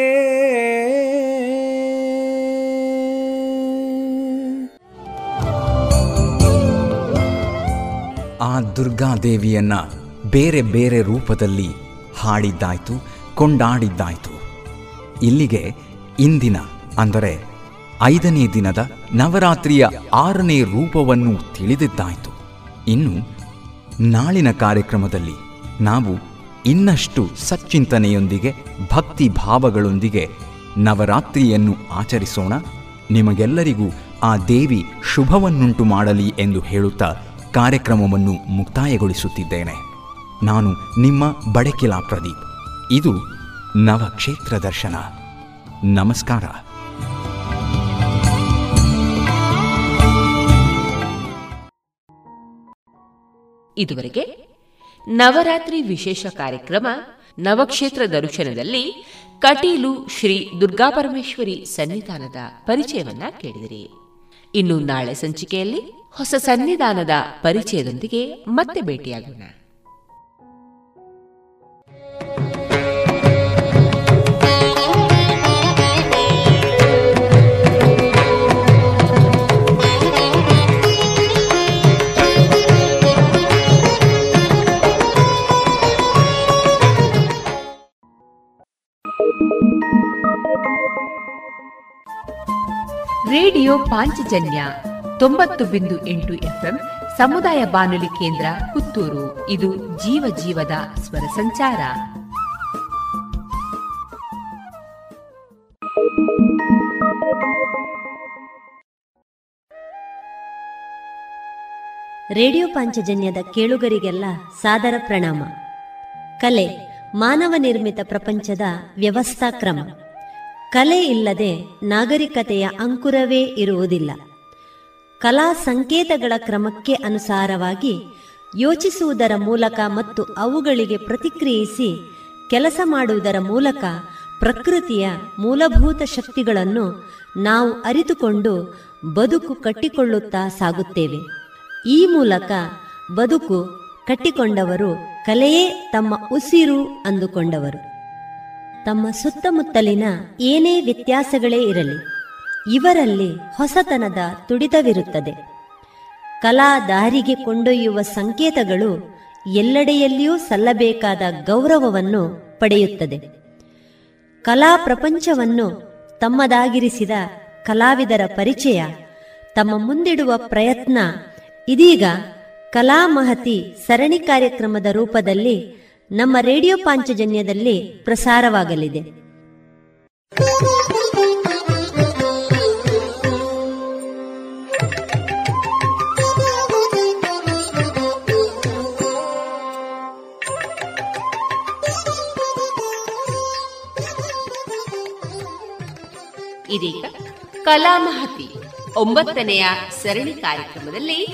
ಆ ದುರ್ಗಾದೇವಿಯನ್ನ ಬೇರೆ ಬೇರೆ ರೂಪದಲ್ಲಿ ಹಾಡಿದ್ದಾಯ್ತು ಕೊಂಡಾಡಿದ್ದಾಯ್ತು. ಇಲ್ಲಿಗೆ ಇಂದಿನ ಅಂದರೆ ಐದನೇ ದಿನದ ನವರಾತ್ರಿಯ ಆರನೇ ರೂಪವನ್ನು ತಿಳಿದಿದ್ದಾಯಿತು. ಇನ್ನು ನಾಳಿನ ಕಾರ್ಯಕ್ರಮದಲ್ಲಿ ನಾವು ಇನ್ನಷ್ಟು ಸಚ್ಚಿಂತನೆಯೊಂದಿಗೆ ಭಕ್ತಿ ಭಾವಗಳೊಂದಿಗೆ ನವರಾತ್ರಿಯನ್ನು ಆಚರಿಸೋಣ. ನಿಮಗೆಲ್ಲರಿಗೂ ಆ ದೇವಿ ಶುಭವನ್ನುಂಟು ಮಾಡಲಿ ಎಂದು ಹೇಳುತ್ತಾ ಕಾರ್ಯಕ್ರಮವನ್ನು ಮುಕ್ತಾಯಗೊಳಿಸುತ್ತಿದ್ದೇನೆ. ನಾನು ನಿಮ್ಮ ಬಡಕಿಲಾ ಪ್ರದೀಪ್. ಇದು ನವಕ್ಷೇತ್ರ ದರ್ಶನ. ನಮಸ್ಕಾರ. ಇದುವರೆಗೆ ನವರಾತ್ರಿ ವಿಶೇಷ ಕಾರ್ಯಕ್ರಮ ನವಕ್ಷೇತ್ರ ದರ್ಶನದಲ್ಲಿ ಕಟೀಲು ಶ್ರೀ ದುರ್ಗಾಪರಮೇಶ್ವರಿ ಸನ್ನಿಧಾನದ ಪರಿಚಯವನ್ನ ಕೇಳಿದಿರಿ. ಇನ್ನು ನಾಳೆ ಸಂಚಿಕೆಯಲ್ಲಿ ಹೊಸ ಸನ್ನಿಧಾನದ ಪರಿಚಯದೊಂದಿಗೆ ಮತ್ತೆ ಭೇಟಿಯಾಗೋಣ. ರೇಡಿಯೋ ಪಾಂಚಜನ್ಯ ತೊಂಬತ್ತು ಬಿಂದು ಎಂಟು ಎಫ್ಎಂ ಸಮುದಾಯ ಬಾನುಲಿ ಕೇಂದ್ರ ಪುತ್ತೂರು. ಇದು ಜೀವ ಜೀವದ ಸ್ವರ ಸಂಚಾರ. ರೇಡಿಯೋ ಪಾಂಚಜನ್ಯದ ಕೇಳುಗರಿಗೆಲ್ಲ ಸಾದರ ಪ್ರಣಾಮ. ಕಲೆ, ಮಾನವ ನಿರ್ಮಿತ ಪ್ರಪಂಚದ ವ್ಯವಸ್ಥಾ ಕ್ರಮ. ಕಲೆ ಇಲ್ಲದೆ ನಾಗರಿಕತೆಯ ಅಂಕುರವೇ ಇರುವುದಿಲ್ಲ. ಕಲಾ ಸಂಕೇತಗಳ ಕ್ರಮಕ್ಕೆ ಅನುಸಾರವಾಗಿ ಯೋಚಿಸುವುದರ ಮೂಲಕ ಮತ್ತು ಅವುಗಳಿಗೆ ಪ್ರತಿಕ್ರಿಯಿಸಿ ಕೆಲಸ ಮಾಡುವುದರ ಮೂಲಕ ಪ್ರಕೃತಿಯ ಮೂಲಭೂತ ಶಕ್ತಿಗಳನ್ನು ನಾವು ಅರಿತುಕೊಂಡು ಬದುಕು ಕಟ್ಟಿಕೊಳ್ಳುತ್ತಾ ಸಾಗುತ್ತೇವೆ. ಈ ಮೂಲಕ ಬದುಕು ಕಟ್ಟಿಕೊಂಡವರು ಕಲೆಯೇ ತಮ್ಮ ಉಸಿರು ಅಂದುಕೊಂಡವರು. ತಮ್ಮ ಸುತ್ತಮುತ್ತಲಿನ ಏನೇ ವ್ಯತ್ಯಾಸಗಳೇ ಇರಲಿ, ಇವರಲ್ಲಿ ಹೊಸತನದ ತುಡಿತವಿರುತ್ತದೆ. ಕಲಾ ದಾರಿಗೆ ಕೊಂಡೊಯ್ಯುವ ಸಂಕೇತಗಳು ಎಲ್ಲೆಡೆಯಲ್ಲಿಯೂ ಸಲ್ಲಬೇಕಾದ ಗೌರವವನ್ನು ಪಡೆಯುತ್ತದೆ. ಕಲಾ ಪ್ರಪಂಚವನ್ನು ತಮ್ಮದಾಗಿರಿಸಿದ ಕಲಾವಿದರ ಪರಿಚಯ, ತಮ್ಮ ಮುಂದಿಡುವ ಪ್ರಯತ್ನ ಇದೀಗ ಕಲಾ ಮಹತಿ ಸರಣಿ ಕಾರ್ಯಕ್ರಮದ ರೂಪದಲ್ಲಿ ನಮ್ಮ ರೇಡಿಯೋ ಪಾಂಚಜನ್ಯದಲ್ಲಿ ಪ್ರಸಾರವಾಗಲಿದೆ. ಇದೀಗ ಕಲಾಮಹತಿ ಒಂಬತ್ತನೆಯ ಸರಣಿ ಕಾರ್ಯಕ್ರಮದಲ್ಲಿ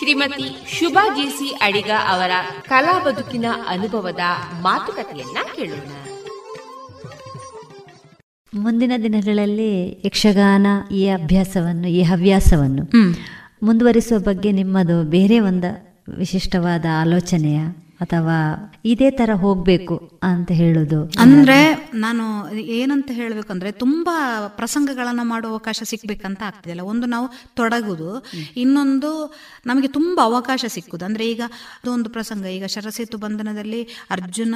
ಶ್ರೀಮತಿ ಶುಭಾ ಜೇಸಿ ಅಡಿಗ ಅವರ ಕಲಾ ಬದುಕಿನ ಅನುಭವದ ಮಾತುಕತೆಯನ್ನ ಕೇಳೋಣ. ಮುಂದಿನ ದಿನಗಳಲ್ಲಿ ಯಕ್ಷಗಾನ ಈ ಅಭ್ಯಾಸವನ್ನು ಈ ಹವ್ಯಾಸವನ್ನು ಮುಂದುವರಿಸುವ ಬಗ್ಗೆ ನಿಮ್ಮದು ಬೇರೆ ಒಂದು ವಿಶಿಷ್ಟವಾದ ಆಲೋಚನೆಯ ಅಥವಾ ಇದೇ ತರ ಹೋಗ್ಬೇಕು ಅಂತ ಹೇಳುದು. ಅಂದ್ರೆ ನಾನು ಏನಂತ ಹೇಳ್ಬೇಕಂದ್ರೆ ತುಂಬಾ ಪ್ರಸಂಗಗಳನ್ನ ಮಾಡುವ ಅವಕಾಶ ಸಿಕ್ಬೇಕಂತ ಆಗ್ತಿದೆಯಲ್ಲ ಒಂದು ನಾವು ತೊಡಗುದು, ಇನ್ನೊಂದು ನಮಗೆ ತುಂಬಾ ಅವಕಾಶ ಸಿಕ್ಕುದು. ಅಂದ್ರೆ ಈಗ ಅದೊಂದು ಪ್ರಸಂಗ, ಈಗ ಶರಸೇತು ಬಂಧನದಲ್ಲಿ ಅರ್ಜುನ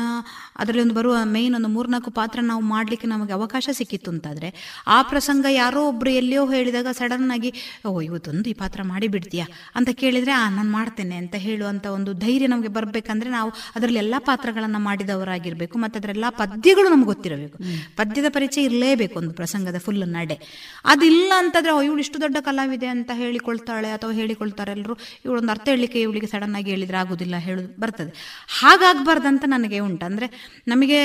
ಅದರಲ್ಲಿ ಒಂದು ಬರುವ ಮೇನ್ ಒಂದು ಮೂರ್ನಾಲ್ಕು ಪಾತ್ರ ನಾವು ಮಾಡ್ಲಿಕ್ಕೆ ನಮಗೆ ಅವಕಾಶ ಸಿಕ್ಕಿತ್ತು ಅಂತಾದ್ರೆ, ಆ ಪ್ರಸಂಗ ಯಾರೋ ಒಬ್ರು ಎಲ್ಲಿಯೋ ಹೇಳಿದಾಗ ಸಡನ್ ಆಗಿ, ಓ, ಇವತ್ತೊಂದು ಈ ಪಾತ್ರ ಮಾಡಿ ಬಿಡ್ತೀಯಾ ಅಂತ ಕೇಳಿದ್ರೆ, ಆ, ನಾನು ಮಾಡ್ತೇನೆ ಅಂತ ಹೇಳುವಂತ ಒಂದು ಧೈರ್ಯ ನಮಗೆ ಬರ್ಬೇಕಂದ್ರೆ ನಾವು ಅದರಲ್ಲಿ ಪಾತ್ರಗಳನ್ನು ಪಾತ್ರಗಳನ್ನ ಮಾಡಿದವರಾಗಿರ್ಬೇಕು ಮತ್ತೆ ಅದರೆಲ್ಲಾ ಪದ್ಯಗಳು ನಮ್ಗೆ ಗೊತ್ತಿರಬೇಕು. ಪದ್ಯದ ಪರಿಚಯ ಇರಲೇಬೇಕು ಒಂದು ಪ್ರಸಂಗದ ಫುಲ್ ನಡೆ. ಅದಿಲ್ಲ ಅಂತಂದ್ರೆ ಇವಳು ಇಷ್ಟು ದೊಡ್ಡ ಕಲಾವಿದೆ ಅಂತ ಹೇಳಿಕೊಳ್ತಾಳೆ ಅಥವಾ ಹೇಳಿಕೊಳ್ತಾರೆ ಎಲ್ಲರೂ ಇವಳೊಂದು ಅರ್ಥ ಹೇಳಲಿಕ್ಕೆ ಇವಳಿಗೆ ಸಡನ್ ಆಗಿ ಹೇಳಿದ್ರೆ ಆಗೋದಿಲ್ಲ ಹೇಳುದು ಬರ್ತದೆ. ಹಾಗಾಗಬಾರ್ದಂತ ನನಗೆ ಉಂಟು. ಅಂದ್ರೆ ನಮಗೆ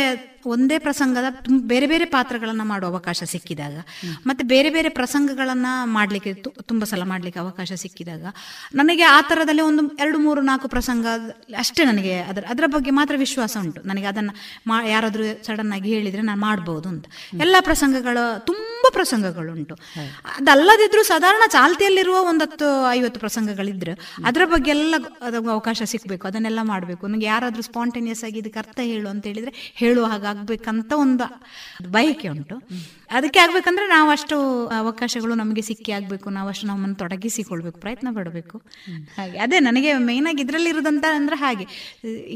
ಒಂದೇ ಪ್ರಸಂಗದ ಬೇರೆ ಬೇರೆ ಪಾತ್ರಗಳನ್ನ ಮಾಡುವ ಅವಕಾಶ ಸಿಕ್ಕಿದಾಗ ಮತ್ತೆ ಬೇರೆ ಬೇರೆ ಪ್ರಸಂಗಗಳನ್ನ ಮಾಡ್ಲಿಕ್ಕೆ ತುಂಬಾ ಸಲ ಮಾಡ್ಲಿಕ್ಕೆ ಅವಕಾಶ ಸಿಕ್ಕಿದಾಗ ನನಗೆ ಆ ತರದಲ್ಲಿ ಒಂದು ಎರಡು ಮೂರು ನಾಲ್ಕು ಪ್ರಸಂಗ ಅಷ್ಟೇ ನನಗೆ ಅದರ ಅದರ ಬಗ್ಗೆ ಮಾತ್ರ ವಿಶ್ವಾಸ ಉಂಟು. ನನಗೆ ಅದನ್ನ ಮಾ ಯಾರಾದ್ರೂ ಸಡನ್ ಆಗಿ ಹೇಳಿದ್ರೆ ನಾನು ಮಾಡ್ಬೋದು ಅಂತ. ಎಲ್ಲ ಪ್ರಸಂಗಗಳು ತುಂಬ ಪ್ರಸಂಗಗಳುಂಟು. ಅದಲ್ಲದಿದ್ರು ಸಾಧಾರಣ ಚಾಲ್ತಿಯಲ್ಲಿರುವ ಒಂದತ್ತು ಐವತ್ತು ಪ್ರಸಂಗಗಳಿದ್ರೆ ಅದರ ಬಗ್ಗೆ ಎಲ್ಲ ಅದಕ್ಕೆ ಅವಕಾಶ ಸಿಕ್ಬೇಕು. ಅದನ್ನೆಲ್ಲ ಮಾಡಬೇಕು. ನನಗೆ ಯಾರಾದರೂ ಸ್ಪಾಂಟೇನಿಯಸ್ ಆಗಿ ಇದಕ್ಕೆ ಅರ್ಥ ಹೇಳು ಅಂತ ಹೇಳಿದ್ರೆ ಹೇಳುವ ಹಾಗಾಗ್ಬೇಕಂತ ಒಂದು ಬಯಕೆ ಉಂಟು. ಅದಕ್ಕೆ ಆಗ್ಬೇಕಂದ್ರೆ ನಾವು ಅಷ್ಟು ಅವಕಾಶಗಳು ನಮಗೆ ಸಿಕ್ಕಿ ಆಗ್ಬೇಕು. ನಾವಷ್ಟು ನಮ್ಮನ್ನು ತೊಡಗಿಸಿಕೊಳ್ಬೇಕು, ಪ್ರಯತ್ನ ಪಡಬೇಕು. ಹಾಗೆ. ಅದೇ ನನಗೆ ಮೇನ್ ಆಗಿ ಇದರಲ್ಲಿ ಇರೋದಂತ ಅಂದ್ರೆ ಹಾಗೆ.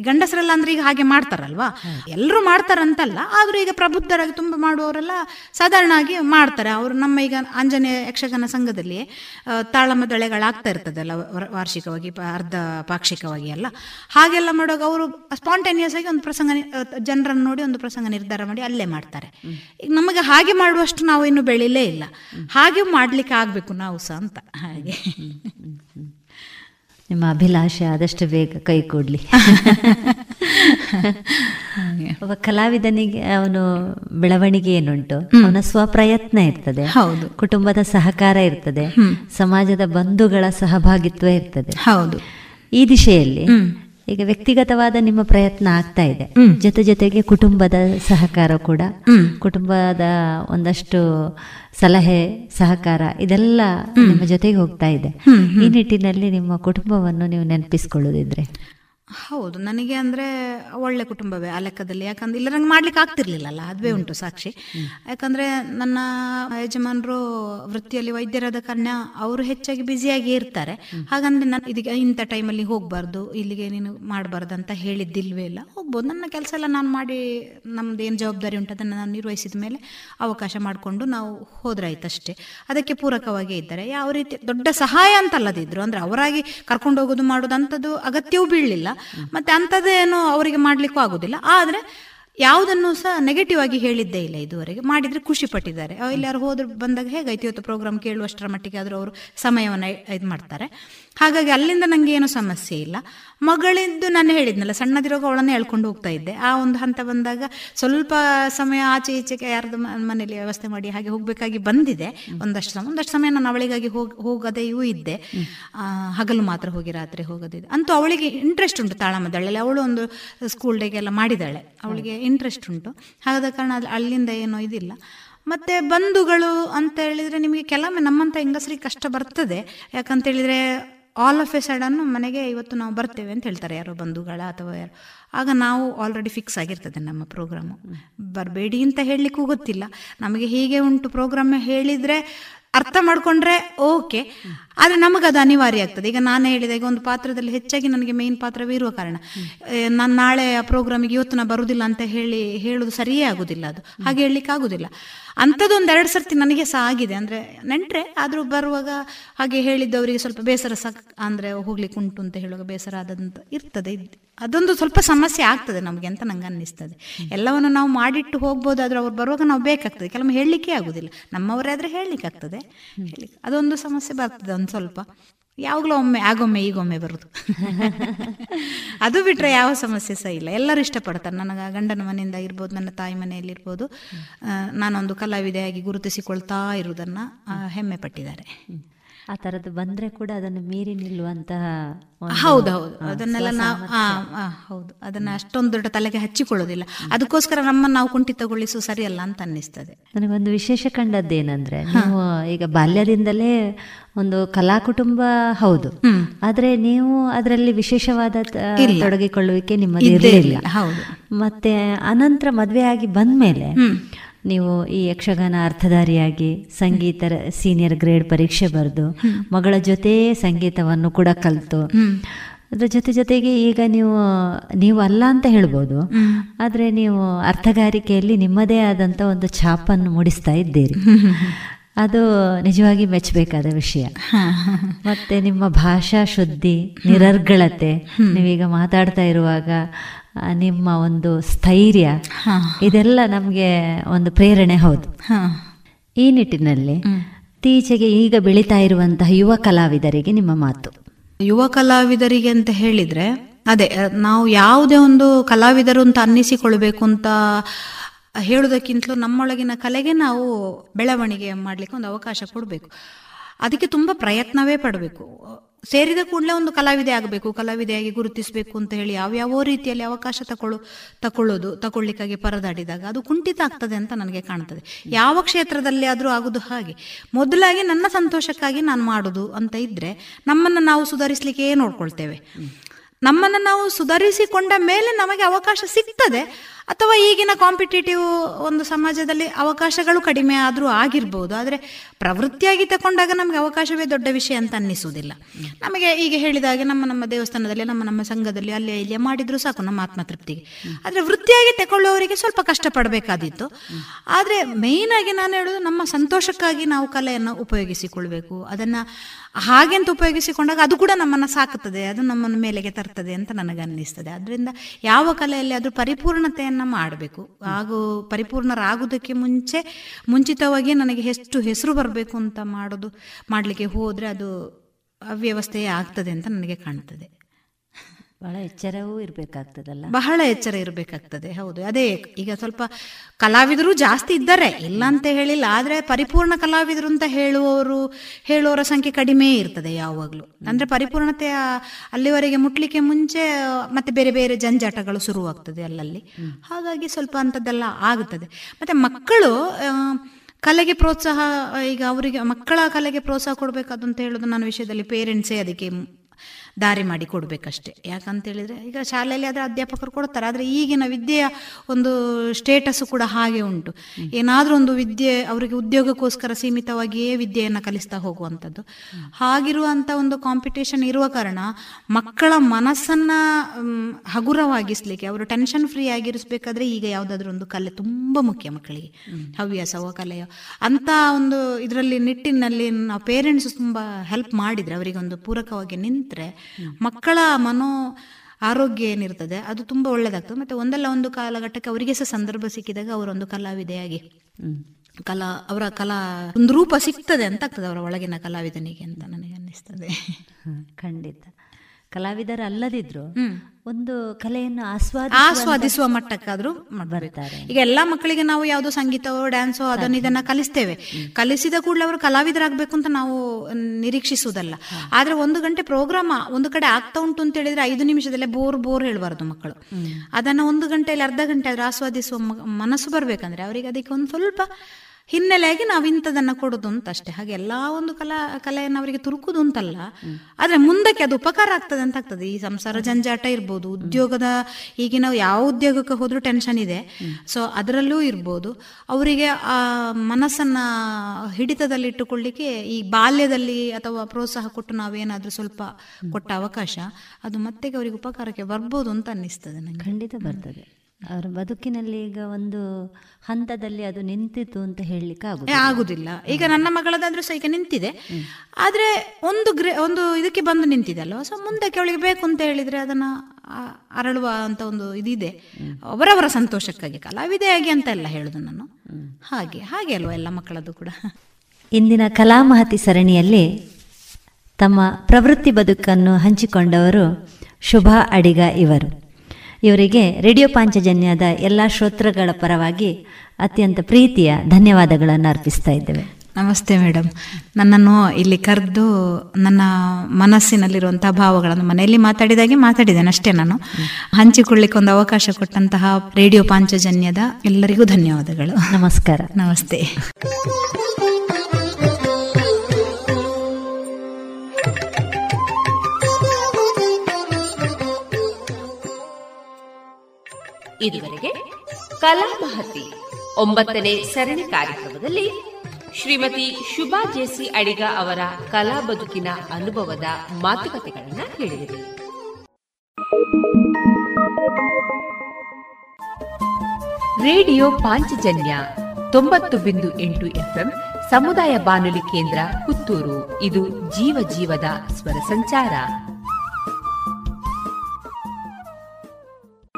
ಗಂಡಸರೆಲ್ಲ ಅಂದ್ರೆ ಈಗ ಹಾಗೆ ಮಾಡ್ತಾರಲ್ವಾ? ಎಲ್ಲರೂ ಮಾಡ್ತಾರಂತಲ್ಲ, ಆದ್ರೂ ಈಗ ಪ್ರಬುದ್ಧರಾಗಿ ತುಂಬಾ ಮಾಡುವವರೆಲ್ಲ ಸಾಧಾರಣ ಆಗಿ ಮಾಡ್ತಾರೆ. ಅವರು ನಮ್ಮ ಈಗ ಆಂಜನೇಯ ಯಕ್ಷಗಾನ ಸಂಘದಲ್ಲಿ ತಾಳಮದಳೆಗಳು ತಾಳಮದಳೆಗಳಾಗ್ತಾ ಇರ್ತದಲ್ಲ, ವರ್- ವಾರ್ಷಿಕವಾಗಿ ಅರ್ಧ ಪಾಕ್ಷಿಕವಾಗಿ ಎಲ್ಲ ಹಾಗೆಲ್ಲ ಮಾಡುವಾಗ ಅವರು ಸ್ಪಾಂಟೇನಿಯಸ್ ಆಗಿ ಒಂದು ಪ್ರಸಂಗ ಜನರನ್ನು ನೋಡಿ ಒಂದು ಪ್ರಸಂಗ ನಿರ್ಧಾರ ಮಾಡಿ ಅಲ್ಲೇ ಮಾಡ್ತಾರೆ. ಈಗ ನಮಗೆ ಹಾಗೆ ಮಾಡುವಷ್ಟು ನಾವು ಇನ್ನು ಬೆಳಿಲೇ ಇಲ್ಲ. ಹಾಗೆ ಮಾಡ್ಲಿಕ್ಕೆ ಆಗ್ಬೇಕು ನಾವು ಸಹ ಅಂತ. ಹಾಗೆ. ನಿಮ್ಮ ಅಭಿಲಾಷೆ ಆದಷ್ಟು ಬೇಗ ಕೈ ಕೊಡ್ಲಿ. ಒಬ್ಬ ಕಲಾವಿದನಿಗೆ ಅವನು ಬೆಳವಣಿಗೆ ಏನುಂಟು? ಅವನ ಸ್ವಪ್ರಯತ್ನ ಇರ್ತದೆ. ಹೌದು. ಕುಟುಂಬದ ಸಹಕಾರ ಇರ್ತದೆ. ಸಮಾಜದ ಬಂಧುಗಳ ಸಹಭಾಗಿತ್ವ ಇರ್ತದೆ. ಹೌದು. ಈ ದಿಶೆಯಲ್ಲಿ ಈಗ ವ್ಯಕ್ತಿಗತವಾದ ನಿಮ್ಮ ಪ್ರಯತ್ನ ಆಗ್ತಾ ಇದೆ. ಜೊತೆ ಜೊತೆಗೆ ಕುಟುಂಬದ ಸಹಕಾರ ಕೂಡ. ಕುಟುಂಬದ ಒಂದಷ್ಟು ಸಲಹೆ ಸಹಕಾರ ಇದೆಲ್ಲ ನಿಮ್ಮ ಜೊತೆಗೆ ಹೋಗ್ತಾ ಇದೆ. ಈ ನಿಟ್ಟಿನಲ್ಲಿ ನಿಮ್ಮ ಕುಟುಂಬವನ್ನು ನೀವು ನೆನಪಿಸ್ಕೊಳ್ಳೋದಿದ್ರೆ. ಹೌದು ನನಗೆ ಅಂದ್ರೆ ಒಳ್ಳೆ ಕುಟುಂಬವೇ ಆ ಲೆಕ್ಕದಲ್ಲಿ. ಯಾಕಂದ್ರೆ ಇಲ್ಲ ನಂಗೆ ಮಾಡ್ಲಿಕ್ಕೆ ಆಗ್ತಿರ್ಲಿಲ್ಲಲ್ಲ ಅದುವೇ ಉಂಟು ಸಾಕ್ಷಿ. ಯಾಕಂದ್ರೆ ನನ್ನ ಯಜಮಾನರು ವೃತ್ತಿಯಲ್ಲಿ ವೈದ್ಯರಾದ ಕಾರಣ ಅವರು ಹೆಚ್ಚಾಗಿ ಬ್ಯುಸಿಯಾಗಿ ಇರ್ತಾರೆ. ಹಾಗಂದ್ರೆ ನಾನು ಇದೀಗ ಇಂಥ ಟೈಮಲ್ಲಿ ಹೋಗ್ಬಾರ್ದು ಇಲ್ಲಿಗೆ ನೀನು ಮಾಡಬಾರ್ದು ಅಂತ ಹೇಳಿದ್ದಿಲ್ವೇ ಇಲ್ಲ. ಹೋಗ್ಬೋದು ನನ್ನ ಕೆಲಸ ಎಲ್ಲ ನಾನು ಮಾಡಿ ನಮ್ದು ಏನು ಜವಾಬ್ದಾರಿ ಉಂಟು ಅದನ್ನು ನಾನು ನಿರ್ವಹಿಸಿದ ಮೇಲೆ ಅವಕಾಶ ಮಾಡಿಕೊಂಡು ನಾವು ಹೋದ್ರಾಯ್ತು ಅಷ್ಟೇ ಅದಕ್ಕೆ ಪೂರಕವಾಗೇ ಇದ್ದಾರೆ. ಯಾವ ರೀತಿ ದೊಡ್ಡ ಸಹಾಯ ಅಂತಲ್ಲದಿದ್ರು ಅಂದ್ರೆ ಅವರಾಗಿ ಕರ್ಕೊಂಡು ಹೋಗೋದು ಮಾಡೋದು ಅಂಥದ್ದು ಅಗತ್ಯವೂ ಬೀಳಲಿಲ್ಲ. ಮತ್ತೆ ಅಂಥದ್ದೇನು ಅವರಿಗೆ ಮಾಡಲಿಕ್ಕೂ ಆಗುದಿಲ್ಲ. ಆದರೆ ಯಾವುದನ್ನು ಸಹ ನೆಗೆಟಿವ್ ಆಗಿ ಹೇಳಿದ್ದೇ ಇಲ್ಲ ಇದುವರೆಗೆ. ಮಾಡಿದ್ರೆ ಖುಷಿ ಪಟ್ಟಿದ್ದಾರೆ. ಎಲ್ಲಾರು ಹೋದ್ರೆ ಬಂದಾಗ ಹೇಗೈತಿ ಇವತ್ತು ಪ್ರೋಗ್ರಾಮ್ ಕೇಳುವಷ್ಟರ ಮಟ್ಟಿಗೆ ಆದರೂ ಅವರು ಸಮಯವನ್ನು ಇದು ಮಾಡ್ತಾರೆ ಹಾಗಾಗಿ ಅಲ್ಲಿಂದ ನನಗೆ ಏನು ಸಮಸ್ಯೆ ಇಲ್ಲ. ಮಗಳಿದ್ದು ನಾನು ಹೇಳಿದ್ನಲ್ಲ ಸಣ್ಣದಿರೋಗ ಅವಳನ್ನೇ ಹೇಳ್ಕೊಂಡು ಹೋಗ್ತಾ ಇದ್ದೆ. ಆ ಒಂದು ಹಂತ ಬಂದಾಗ ಸ್ವಲ್ಪ ಸಮಯ ಆಚೆ ಈಚೆಗೆ ಯಾರ್ದು ಮನೇಲಿ ವ್ಯವಸ್ಥೆ ಮಾಡಿ ಹಾಗೆ ಹೋಗಬೇಕಾಗಿ ಬಂದಿದೆ. ಒಂದಷ್ಟು ಸಮಯ ಒಂದಷ್ಟು ಸಮಯ ನಾನು ಅವಳಿಗಾಗಿ ಹೋಗಿ ಹೋಗದೆಯೂ ಇದ್ದೆ. ಹಗಲು ಮಾತ್ರ ಹೋಗಿ ರಾತ್ರಿ ಹೋಗೋದಿದೆ ಅಂತೂ ಅವಳಿಗೆ ಇಂಟ್ರೆಸ್ಟ್ ಉಂಟು ತಾಳಮದಳಲ್ಲಿ ಅವಳು ಒಂದು ಸ್ಕೂಲ್ ಡೇಗೆಲ್ಲ ಮಾಡಿದ್ದಾಳೆ. ಅವಳಿಗೆ ಇಂಟ್ರೆಸ್ಟ್ ಉಂಟು. ಹಾಗಾದ ಕಾರಣ ಅಲ್ಲಿ- ಅಲ್ಲಿಂದ ಏನೋ ಇದಿಲ್ಲ. ಮತ್ತೆ ಬಂಧುಗಳು ಅಂತ ಹೇಳಿದ್ರೆ ನಿಮಗೆ ಕೆಲವೊಮ್ಮೆ ನಮ್ಮಂತ ಹೆಂಗಸರಿಗೆ ಕಷ್ಟ ಬರ್ತದೆ. ಯಾಕಂತ ಹೇಳಿದ್ರೆ ಆಲ್ ಆಫ್ ಎ ಸಡನ್ ಮನೆಗೆ ಇವತ್ತು ನಾವು ಬರ್ತೇವೆ ಅಂತ ಹೇಳ್ತಾರೆ. ಯಾರೋ ಬಂಧುಗಳ ಅಥವಾ ಯಾರು. ಆಗ ನಾವು ಆಲ್ರೆಡಿ ಫಿಕ್ಸ್ ಆಗಿರ್ತದೆ ನಮ್ಮ ಪ್ರೋಗ್ರಾಮು ಬರಬೇಡಿ ಅಂತ ಹೇಳಲಿಕ್ಕೂ ಗೊತ್ತಿಲ್ಲ. ನಮಗೆ ಹೀಗೆ ಉಂಟು ಪ್ರೋಗ್ರಾಮ್ ಹೇಳಿದರೆ ಅರ್ಥ ಮಾಡಿಕೊಂಡ್ರೆ ಓಕೆ ಆದರೆ ನಮಗೆ ಅದು ಅನಿವಾರ್ಯ ಆಗ್ತದೆ. ಈಗ ನಾನು ಹೇಳಿದ ಈಗ ಒಂದು ಪಾತ್ರದಲ್ಲಿ ಹೆಚ್ಚಾಗಿ ನನಗೆ ಮೇನ್ ಪಾತ್ರವೇ ಇರುವ ಕಾರಣ. ನಾನು ನಾಳೆ ಆ ಪ್ರೋಗ್ರಾಮಿಗೆ ಇವತ್ತು ನಾನು ಬರುವುದಿಲ್ಲ ಅಂತ ಹೇಳಿ ಹೇಳೋದು ಸರಿಯೇ ಆಗುದಿಲ್ಲ ಅದು. ಹಾಗೆ ಹೇಳಲಿಕ್ಕೆ ಆಗುದಿಲ್ಲ. ಅಂಥದ್ದೊಂದು ಎರಡು ಸರ್ತಿ ನನಗೆ ಸಹ ಆಗಿದೆ. ಅಂದರೆ ನೆಂಟ್ರೆ ಆದರೂ ಬರುವಾಗ ಹಾಗೆ ಹೇಳಿದ್ದವರಿಗೆ ಸ್ವಲ್ಪ ಬೇಸರ ಸಹ ಅಂದರೆ ಹೋಗ್ಲಿಕ್ಕೆ ಉಂಟು ಅಂತ ಹೇಳುವಾಗ ಬೇಸರ ಆದಂತ ಇರ್ತದೆ. ಅದೊಂದು ಸ್ವಲ್ಪ ಸಮಸ್ಯೆ ಆಗ್ತದೆ ನಮಗೆ ಅಂತ ನಂಗೆ ಅನ್ನಿಸ್ತದೆ. ಎಲ್ಲವನ್ನು ನಾವು ಮಾಡಿಟ್ಟು ಹೋಗ್ಬೋದಾದ್ರೆ ಅವ್ರು ಬರುವಾಗ ನಾವು ಬೇಕಾಗ್ತದೆ. ಕೆಲವೊಮ್ಮೆ ಹೇಳಲಿಕ್ಕೆ ಆಗುದಿಲ್ಲ. ನಮ್ಮವರೇ ಆದರೆ ಹೇಳಲಿಕ್ಕೆ ಆಗ್ತದೆ. ಅದೊಂದು ಸಮಸ್ಯೆ ಬರ್ತದೆ. ಒಂದು ಸ್ವಲ್ಪ. ಯಾವಾಗಲೂ ಒಮ್ಮೆ, ಆಗೊಮ್ಮೆ, ಈಗೊಮ್ಮೆ ಬರೋದು. ಅದು ಬಿಟ್ಟರೆ ಯಾವ ಸಮಸ್ಯೆ ಸಹ ಇಲ್ಲ. ಎಲ್ಲರೂ ಇಷ್ಟಪಡ್ತಾರೆ. ನನಗೆ ಗಂಡನ ಮನೆಯಿಂದ ಇರ್ಬೋದು, ನನ್ನ ತಾಯಿ ಮನೆಯಲ್ಲಿರ್ಬೋದು ನಾನೊಂದು ಕಲಾವಿದೆಯಾಗಿ ಗುರುತಿಸಿಕೊಳ್ತಾ ಇರುವುದನ್ನು ಹೆಮ್ಮೆ ಪಟ್ಟಿದ್ದಾರೆ. ಆ ತರದ್ದು ಬಂದ್ರೆ ಕೂಡ ಅದನ್ನು ಮೀರಿ ನಿಲ್ಲುವಂತಹ ಹೌದೌದು. ಅದನ್ನೆಲ್ಲ ನಾವು ಹೌದು. ಅದನ್ನ ಅಷ್ಟೊಂದು ದೊಡ್ಡ ತಲೆಗೆ ಹಚ್ಚಿಕೊಳ್ಳೋದಿಲ್ಲ. ಅದಕ್ಕೋಸ್ಕರ ನಮ್ಮನ್ನು ನಾವು ಕುಂಠಿತಗೊಳಿಸು ಸರಿಯಲ್ಲ ಅಂತ ಅನ್ನಿಸ್ತದೆ. ನನಗೊಂದು ವಿಶೇಷ ಕಂಡದ್ದೇನೆಂದ್ರೆ ನೀವು ಈಗ ಬಾಲ್ಯದಿಂದಲೇ ಒಂದು ಕಲಾ ಕುಟುಂಬ ಹೌದು. ಆದ್ರೆ ನೀವು ಅದರಲ್ಲಿ ವಿಶೇಷವಾದ. ತೊಡಗಿಕೊಳ್ಳುವಿಕೆ ನಿಮ್ಮದು ಇರಲಿಲ್ಲ. ಇಲ್ಲ, ಹೌದು. ಮತ್ತೆ ಅನಂತರ ಮದುವೆ ಆಗಿ ಬಂದ್ಮೇಲೆ ನೀವು ಈ ಯಕ್ಷಗಾನ ಅರ್ಥಧಾರಿಯಾಗಿ ಸಂಗೀತ ಸೀನಿಯರ್ ಗ್ರೇಡ್ ಪರೀಕ್ಷೆ ಬರೆದು ಮಗಳ ಜೊತೆ ಸಂಗೀತವನ್ನು ಕೂಡ ಕಲಿತು. ಅದ್ರ ಜೊತೆ ಜೊತೆಗೆ ಈಗ ನೀವು ನೀವು ಅಲ್ಲ ಅಂತ ಹೇಳ್ಬೋದು. ಆದರೆ ನೀವು ಅರ್ಥಗಾರಿಕೆಯಲ್ಲಿ ನಿಮ್ಮದೇ ಆದಂಥ ಒಂದು ಛಾಪನ್ನು ಮೂಡಿಸ್ತಾ ಇದ್ದೀರಿ. ಅದು ನಿಜವಾಗಿ ಮೆಚ್ಚಬೇಕಾದ ವಿಷಯ. ಮತ್ತೆ ನಿಮ್ಮ ಭಾಷಾ ಶುದ್ಧಿ ನಿರರ್ಗಳತೆ ನೀವೀಗ ಮಾತಾಡ್ತಾ ಇರುವಾಗ ನಿಮ್ಮ ಒಂದು ಸ್ಥೈರ್ಯ. ಇದೆಲ್ಲ ನಮಗೆ ಒಂದು ಪ್ರೇರಣೆ ಹೌದು. ಈ ನಿಟ್ಟಿನಲ್ಲಿ ಇತ್ತೀಚೆಗೆ ಈಗ ಬೆಳೀತಾ ಇರುವಂತಹ ಯುವ ಕಲಾವಿದರಿಗೆ ನಿಮ್ಮ ಮಾತು. ಯುವ ಕಲಾವಿದರಿಗೆ ಅಂತ ಹೇಳಿದ್ರೆ ಅದೇ ನಾವು ಯಾವುದೇ ಒಂದು ಕಲಾವಿದರು ಅಂತ ಅನ್ನಿಸಿಕೊಳ್ಬೇಕು ಅಂತ ಹೇಳುವುದಕ್ಕಿಂತಲೂ ನಮ್ಮೊಳಗಿನ ಕಲೆಗೆ ನಾವು ಬೆಳವಣಿಗೆ ಮಾಡಲಿಕ್ಕೆ ಒಂದು ಅವಕಾಶ ಕೊಡಬೇಕು. ಅದಕ್ಕೆ ತುಂಬ ಪ್ರಯತ್ನವೇ ಪಡಬೇಕು. ಸೇರಿದ ಕೂಡಲೇ ಒಂದು ಕಲಾವಿದೆ ಆಗಬೇಕು, ಕಲಾವಿದೆಯಾಗಿ ಗುರುತಿಸಬೇಕು ಅಂತ ಹೇಳಿ ಯಾವ್ಯಾವ ರೀತಿಯಲ್ಲಿ ಅವಕಾಶ ತಕೊಳ್ಳು ತಕೊಳ್ಳೋದು, ತಕೊಳ್ಳಿಕ್ಕಾಗಿ ಪರದಾಡಿದಾಗ ಅದು ಕುಂಠಿತ ಆಗ್ತದೆ ಅಂತ ನನಗೆ ಕಾಣ್ತದೆ. ಯಾವ ಕ್ಷೇತ್ರದಲ್ಲಿ ಆದರೂ ಆಗೋದು ಹಾಗೆ. ಮೊದಲಾಗಿ ನನ್ನ ಸಂತೋಷಕ್ಕಾಗಿ ನಾನು ಮಾಡೋದು ಅಂತ ಇದ್ರೆ ನಮ್ಮನ್ನು ನಾವು ಸುಧಾರಿಸಲಿಕ್ಕೆ ನೋಡ್ಕೊಳ್ತೇವೆ. ನಮ್ಮನ್ನು ನಾವು ಸುಧಾರಿಸಿಕೊಂಡ ಮೇಲೆ ನಮಗೆ ಅವಕಾಶ ಸಿಗ್ತದೆ ಅಥವಾ ಈಗಿನ ಕಾಂಪಿಟೇಟಿವ್ ಒಂದು ಸಮಾಜದಲ್ಲಿ ಅವಕಾಶಗಳು ಕಡಿಮೆ ಆದರೂ ಆಗಿರ್ಬೋದು, ಆದರೆ ಪ್ರವೃತ್ತಿಯಾಗಿ ತಗೊಂಡಾಗ ನಮಗೆ ಅವಕಾಶವೇ ದೊಡ್ಡ ವಿಷಯ ಅಂತ ಅನ್ನಿಸುವುದಿಲ್ಲ. ನಮಗೆ ಈಗ ಹೇಳಿದ ಹಾಗೆ ನಮ್ಮ ನಮ್ಮ ದೇವಸ್ಥಾನದಲ್ಲಿ, ನಮ್ಮ ನಮ್ಮ ಸಂಘದಲ್ಲಿ ಅಲ್ಲೇ ಇಲ್ಲೇ ಮಾಡಿದರೂ ಸಾಕು ನಮ್ಮ ಆತ್ಮತೃಪ್ತಿಗೆ. ಆದರೆ ವೃತ್ತಿಯಾಗಿ ತಗೊಳ್ಳೋರಿಗೆ ಸ್ವಲ್ಪ ಕಷ್ಟಪಡಬೇಕಾದಿತ್ತು ಆದರೆ ಮೇಯ್ನ್ ಆಗಿ ನಾನು ಹೇಳೋದು ನಮ್ಮ ಸಂತೋಷಕ್ಕಾಗಿ ನಾವು ಕಲೆಯನ್ನು ಉಪಯೋಗಿಸಿಕೊಳ್ಬೇಕು. ಅದನ್ನು ಹಾಗೆಂತ ಉಪಯೋಗಿಸಿಕೊಂಡಾಗ ಅದು ಕೂಡ ನಮ್ಮನ್ನು ಸಾಕುತ್ತದೆ, ಅದು ನಮ್ಮನ್ನು ಮೇಲೆಗೆ ತರ್ತದೆ ಅಂತ ನನಗನ್ನಿಸ್ತದೆ. ಅದರಿಂದ ಯಾವ ಕಲೆಯಲ್ಲಿ ಅದು ಪರಿಪೂರ್ಣತೆಯನ್ನು ಮಾಡಬೇಕು. ಹಾಗೂ ಪರಿಪೂರ್ಣರಾಗೋದಕ್ಕೆ ಮುಂಚೆ ಮುಂಚಿತವಾಗಿ ನನಗೆ ಎಷ್ಟು ಹೆಸರು ಬರಬೇಕು ಅಂತ ಮಾಡೋದು, ಮಾಡಲಿಕ್ಕೆ ಹೋದರೆ ಅದು ಅವ್ಯವಸ್ಥೆಯೇ ಆಗ್ತದೆ ಅಂತ ನನಗೆ ಕಾಣ್ತದೆ. ಬಹಳ ಎಚ್ಚರವೂ ಇರಬೇಕಾಗ್ತದಲ್ಲ? ಬಹಳ ಎಚ್ಚರ ಇರಬೇಕಾಗ್ತದೆ, ಹೌದು. ಅದೇ, ಈಗ ಸ್ವಲ್ಪ ಕಲಾವಿದರು ಜಾಸ್ತಿ ಇದ್ದಾರೆ. ಇಲ್ಲ ಅಂತ ಹೇಳಿಲ್ಲ, ಆದರೆ ಪರಿಪೂರ್ಣ ಕಲಾವಿದರು ಅಂತ ಹೇಳುವವರು, ಹೇಳುವವರ ಸಂಖ್ಯೆ ಕಡಿಮೆ ಇರ್ತದೆ ಯಾವಾಗಲೂ. ಅಂದರೆ ಪರಿಪೂರ್ಣತೆ ಅಲ್ಲಿವರೆಗೆ ಮುಟ್ಲಿಕ್ಕೆ ಮುಂಚೆ, ಮತ್ತೆ ಬೇರೆ ಬೇರೆ ಜಂಜಾಟಗಳು ಶುರುವಾಗ್ತದೆ ಅಲ್ಲಲ್ಲಿ. ಹಾಗಾಗಿ ಸ್ವಲ್ಪ ಅಂಥದ್ದೆಲ್ಲ ಆಗುತ್ತದೆ ಮತ್ತೆ ಮಕ್ಕಳು ಕಲೆಗೆ ಪ್ರೋತ್ಸಾಹ, ಈಗ ಅವರಿಗೆ ಮಕ್ಕಳ ಕಲೆಗೆ ಪ್ರೋತ್ಸಾಹ ಕೊಡಬೇಕಾದಂತ ಹೇಳೋದು ನನ್ನ ವಿಷಯದಲ್ಲಿ ಪೇರೆಂಟ್ಸೇ ಅದಕ್ಕೆ ದಾರಿ ಮಾಡಿ ಕೊಡಬೇಕಷ್ಟೇ. ಯಾಕಂತೇಳಿದರೆ ಈಗ ಶಾಲೆಯಲ್ಲಿ ಆದರೆ ಅಧ್ಯಾಪಕರು ಕೊಡ್ತಾರೆ, ಆದರೆ ಈಗಿನ ವಿದ್ಯೆಯ ಒಂದು ಸ್ಟೇಟಸ್ಸು ಕೂಡ ಹಾಗೆ ಉಂಟು. ಏನಾದರೂ ಒಂದು ವಿದ್ಯೆ ಅವರಿಗೆ ಉದ್ಯೋಗಕ್ಕೋಸ್ಕರ ಸೀಮಿತವಾಗಿಯೇ ವಿದ್ಯೆಯನ್ನು ಕಲಿಸ್ತಾ ಹೋಗುವಂಥದ್ದು. ಹಾಗಿರುವಂಥ ಒಂದು ಕಾಂಪಿಟೇಷನ್ ಇರುವ ಕಾರಣ ಮಕ್ಕಳ ಮನಸ್ಸನ್ನು ಹಗುರವಾಗಿಸ್ಲಿಕ್ಕೆ, ಅವರು ಟೆನ್ಷನ್ ಫ್ರೀ ಆಗಿರಿಸಬೇಕಾದ್ರೆ ಈಗ ಯಾವುದಾದ್ರೂ ಒಂದು ಕಲೆ ತುಂಬ ಮುಖ್ಯ ಮಕ್ಕಳಿಗೆ. ಹವ್ಯಾಸವೋ ಕಲೆಯೋ. ಅಂತ ಒಂದು ಇದರಲ್ಲಿ ನಿಟ್ಟಿನಲ್ಲಿ ನಾವು ಪೇರೆಂಟ್ಸ್ ತುಂಬ ಹೆಲ್ಪ್ ಮಾಡಿದರೆ ಅವರಿಗೆ ಒಂದು ಪೂರಕವಾಗಿ ನಿಂತರೆ ಮಕ್ಕಳ ಮನೋ ಆರೋಗ್ಯ ಏನಿರ್ತದೆ, ಅದು ತುಂಬ ಒಳ್ಳೆಯದಾಗ್ತದೆ ಮತ್ತೆ ಒಂದಲ್ಲ ಒಂದು ಕಾಲಘಟ್ಟಕ್ಕೆ ಅವರಿಗೆ ಸಹ ಸಂದರ್ಭ ಸಿಕ್ಕಿದಾಗ ಅವರೊಂದು ಕಲಾವಿದೆಯಾಗಿ. ಕಲಾ, ಅವರ ಕಲಾ, ಒಂದು ರೂಪ ಸಿಗ್ತದೆ ಅಂತ ಆಗ್ತದೆ ಅವರ ಒಳಗಿನ ಕಲಾವಿದನಿಗೆ ಅಂತ ನನಗೆ ಅನ್ನಿಸ್ತದೆ. ಖಂಡಿತ. ಕಲಾವಿದರಲ್ಲದಿದ್ರು ಒಂದು ಕಲೆಯನ್ನು ಆಸ್ವಾದ ಆಸ್ವಾದಿಸುವ ಮಟ್ಟಕ್ಕಾದ್ರೂ ಬರ್ತಾರೆ. ಈಗ ಎಲ್ಲಾ ಮಕ್ಕಳಿಗೆ ನಾವು ಯಾವ್ದೋ ಸಂಗೀತವೋ ಡ್ಯಾನ್ಸೋ ಅದನ್ನ ಇದನ್ನ ಕಲಿಸ್ತೇವೆ. ಕಲಿಸಿದ ಕೂಡಲೇ ಅವರು ಕಲಾವಿದರಾಗಬೇಕು ಅಂತ ನಾವು ನಿರೀಕ್ಷಿಸುವುದಲ್ಲ. ಆದ್ರೆ ಒಂದು ಗಂಟೆ ಪ್ರೋಗ್ರಾಮ್ ಒಂದು ಕಡೆ ಆಗ್ತಾ ಉಂಟು ಅಂತ ಹೇಳಿದ್ರೆ ಐದು ನಿಮಿಷದಲ್ಲೇ ಬೋರ್ ಬೋರ್ ಹೇಳ್ಬಾರ್ದು ಮಕ್ಕಳು. ಅದನ್ನ ಒಂದು ಗಂಟೆಯಲ್ಲಿ ಅರ್ಧ ಗಂಟೆ ಆದ್ರೆ ಆಸ್ವಾದಿಸುವ ಮನಸ್ಸು ಬರ್ಬೇಕಂದ್ರೆ ಅವರಿಗೆ ಅದಕ್ಕೆ ಒಂದು ಸ್ವಲ್ಪ ಹಿನ್ನೆಲೆಯಾಗಿ ನಾವು ಇಂಥದನ್ನ ಕೊಡೋದು ಅಂತ ಅಷ್ಟೇ. ಹಾಗೆ ಎಲ್ಲ ಒಂದು ಕಲಾ, ಕಲೆಯನ್ನು ಅವರಿಗೆ ತುರುಕುದು ಅಂತಲ್ಲ. ಆದ್ರೆ ಮುಂದಕ್ಕೆ ಅದು ಉಪಕಾರ ಆಗ್ತದೆ ಅಂತ ಆಗ್ತದೆ. ಈ ಸಂಸಾರ ಜಂಜಾಟ ಇರ್ಬೋದು, ಉದ್ಯೋಗದ ಈಗಿನ ಯಾವ ಉದ್ಯೋಗಕ್ಕೆ ಹೋದ್ರೂ ಟೆನ್ಷನ್ ಇದೆ. ಸೊ ಅದರಲ್ಲೂ ಇರ್ಬೋದು. ಅವರಿಗೆ ಆ ಮನಸ್ಸನ್ನ ಹಿಡಿತದಲ್ಲಿ ಇಟ್ಟುಕೊಳ್ಳಿಕ್ಕೆ ಈ ಬಾಲ್ಯದಲ್ಲಿ ಅಥವಾ ಪ್ರೋತ್ಸಾಹ ಕೊಟ್ಟು ನಾವೇನಾದ್ರೂ ಸ್ವಲ್ಪ ಕೊಟ್ಟ ಅವಕಾಶ, ಅದು ಮತ್ತೆ ಅವರಿಗೆ ಉಪಕಾರಕ್ಕೆ ಬರ್ಬೋದು ಅಂತ ಅನ್ನಿಸ್ತದೆ ಖಂಡಿತ ಬರ್ತದೆ. ಅವರ ಬದುಕಿನಲ್ಲಿ ಈಗ ಒಂದು ಹಂತದಲ್ಲಿ ಅದು ನಿಂತಿತ್ತು ಅಂತ ಹೇಳಲಿಕ್ಕೆ ಆಗುತ್ತೆ ಆಗುದಿಲ್ಲ. ಈಗ ನನ್ನ ಮಗಳದಾದ್ರೂ ಸಹ ಈಗ ನಿಂತಿದೆ. ಆದ್ರೆ ಒಂದು ಗ್ರೇ ಒಂದು ಇದಕ್ಕೆ ಬಂದು ನಿಂತಿದೆ ಅಲ್ವಾ ಸೊ ಮುಂದಕ್ಕೆ ಅವಳಿಗೆ ಬೇಕು ಅಂತ ಹೇಳಿದ್ರೆ ಅದನ್ನ ಅರಳುವ ಅಂತ ಒಂದು ಇದಿದೆ. ಅವರವರ ಸಂತೋಷಕ್ಕಾಗಿ ಕಲಾವಿದೆಯಾಗಿ ಅಂತ ಎಲ್ಲ ಹೇಳುದು ನಾನು. ಹಾಗೆ ಹಾಗೆ ಅಲ್ವಾ ಎಲ್ಲ ಮಕ್ಕಳದ್ದು ಕೂಡ? ಇಂದಿನ ಕಲಾಮಹತಿ ಸರಣಿಯಲ್ಲಿ ತಮ್ಮ ಪ್ರವೃತ್ತಿ ಬದುಕನ್ನು ಹಂಚಿಕೊಂಡವರು ಶುಭಾ ಅಡಿಗ ಇವರು. ಇವರಿಗೆ ರೇಡಿಯೋ ಪಾಂಚಜನ್ಯದ ಎಲ್ಲ ಶ್ರೋತೃಗಳ ಪರವಾಗಿ ಅತ್ಯಂತ ಪ್ರೀತಿಯ ಧನ್ಯವಾದಗಳನ್ನು ಅರ್ಪಿಸ್ತಾ ಇದ್ದೇವೆ. ನಮಸ್ತೆ ಮೇಡಮ್ ನನ್ನನ್ನು ಇಲ್ಲಿ ಕರೆದು ನನ್ನ ಮನಸ್ಸಿನಲ್ಲಿರುವಂತಹ ಭಾವಗಳನ್ನು ಮನೆಯಲ್ಲಿ ಮಾತಾಡಿದಾಗೆ ಮಾತಾಡಿದ್ದೇನೆ ಅಷ್ಟೇ ನಾನು. ಹಂಚಿಕೊಳ್ಳಿಕ್ಕೆ ಒಂದು ಅವಕಾಶ ಕೊಟ್ಟಂತಹ ರೇಡಿಯೋ ಪಾಂಚಜನ್ಯದ ಎಲ್ಲರಿಗೂ ಧನ್ಯವಾದಗಳು. ನಮಸ್ಕಾರ. ನಮಸ್ತೆ. ಇದುವರೆಗೆ ಕಲಾ ಮಹತಿ ಒಂಬತ್ತನೇ ಸರಣಿ ಕಾರ್ಯಕ್ರಮದಲ್ಲಿ ಶ್ರೀಮತಿ ಶುಭಾ ಜೇಸಿ ಅಡಿಗ ಅವರ ಕಲಾ ಬದುಕಿನ ಅನುಭವದ ಮಾತುಕತೆಗಳನ್ನ ಕೇಳಿದರು ರೇಡಿಯೋ ಪಾಂಚಜನ್ಯ ತೊಂಬತ್ತು ಬಿಂದು ಎಂಟು ಎಫ್ಎಂ ಸಮುದಾಯ ಬಾನುಲಿ ಕೇಂದ್ರ ಪುತ್ತೂರು. ಇದು ಜೀವ ಜೀವದ ಸ್ವರ ಸಂಚಾರ.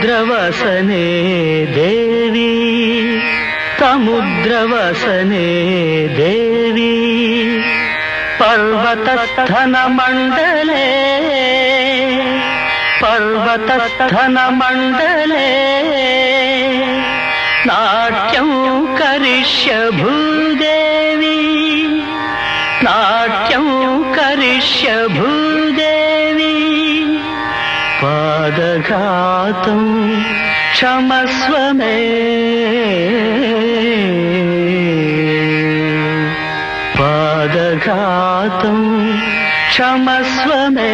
సముద్రవసనే దేవి సముద్రవసనే దేవి పర్వతస్థనమండలే పర్వతస్థనమండలే నాట్యం కరిష్య భూ ക്ഷമസ്വമേ പാദഘാതം ക്ഷമസ്വമേ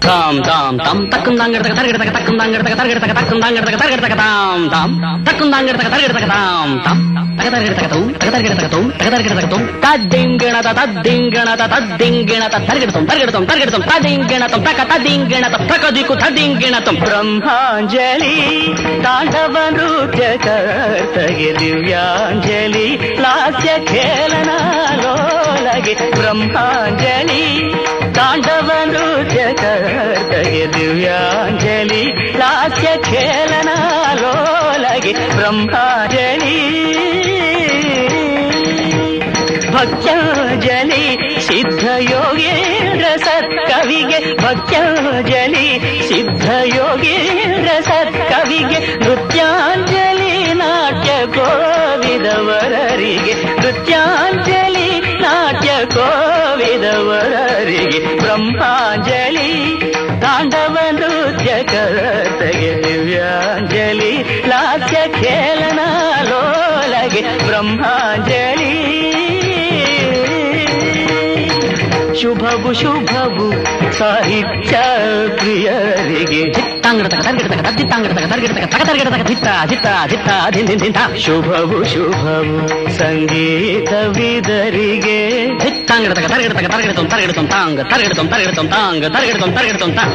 தாம் தாம் தாம் தக்கும் தாங்கடத்தக தரகடத்தக தக்கும் தாங்கடத்தக தரகடத்தக தக்கும் தாங்கடத்தக தரகடத்தக தாம் தாம் தக்கும் தாங்கடத்தக தரகடத்தக தாம் தாம் బ్రహ్మాంజలి తాండవ నృత్య కర్తగి దివ్యాంజలి లాస్య ఖేళనాలోలగి బ్రహ్మాంజలి తాండవ నృత్య కర్తగి దివ్యాంజలి లాస్య ఖేళనాలోలగి బ్రహ్మాంజలి ಸತ್ಕವಿಗೆ ಭಕ್ತಾಂಜಲಿ ಸಿದ್ಧ ಯೋಗೇಂದ್ರ ಸತ್ಕವಿಗೆ ನೃತ್ಯಾಂಜಲಿ ನಾಟ್ಯ ಕೋವಿದವರರಿಗೆ ನೃತ್ಯಾಂಜಲಿ ನಾಟ್ಯ ಕೋವಿದವರರಿಗೆ ಬ್ರಹ್ಮಾಂಜಲಿ ತಾಂಡವ ನೃತ್ಯ ಕರ್ತಗೆ ದಿವ್ಯಾಂಜಲಿ ಲಾಸ್ಯ ಖೇಲನ ಲೋಲಗೆ ಬ್ರಹ್ಮಾಂಜಲಿ ಶುಭವು ಶುಭವು ಸಾಹಿತ್ಯ ಪ್ರಿಯರಿಗೆ ಧಿತ್ತ ಧಿತ್ತ ಧಿತ್ತ ಶುಭವು ಶುಭವು ಸಂಗೀತವಿದರಿಗೆ. ವಿದರಿಗೆ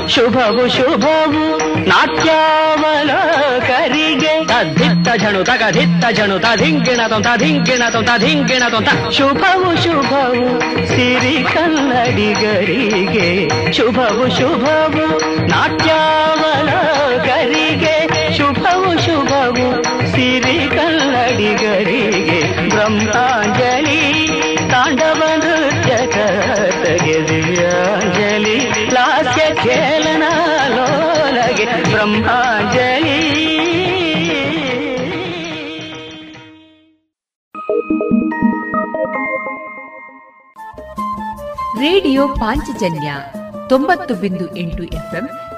ಶುಭವು ಶುಭವು ನಾಟ್ಯಾವಲೋಕರಿಗೆ. ತದ್ದಿತ್ತ ಜನು ತಗ ಧಿತ್ತ ಜಣು ದಿಂಗಿಣ ತೊಂತ ಧಿಂಗಿಣ ತೊಂತ ಧಿಂಗಿಣ ತೊಂತ ಶುಭವು ಶುಭವು ಸಿರಿ ಕನ್ನಡಿಗರಿಗೆ. ಶುಭವು ಶುಭವು ನಾಟ್ಯಾವಲೋಕರಿಗೆ ಶುಭವು ಶುಭವು, ಸಿರಿ ಕಲ್ಲಡಿಗರಿಗೆ ಬ್ರಹ್ಮಾಂಜಲಿ, ತಾಂಡವ ನೃತ್ಯ ಕರ್ತಗೆ ದಿವ್ಯಾಂಜಲಿ, ಲಾಸ್ಯ ಖೇಲನ ಲೋಲಗೆ ಬ್ರಹ್ಮಾಂಜಲಿ. ರೇಡಿಯೋ ಪಾಂಚಜನ್ಯ ತೊಂಬತ್ತು ಬಿಂದು ಎಂಟು ಎಫ್ಎಂ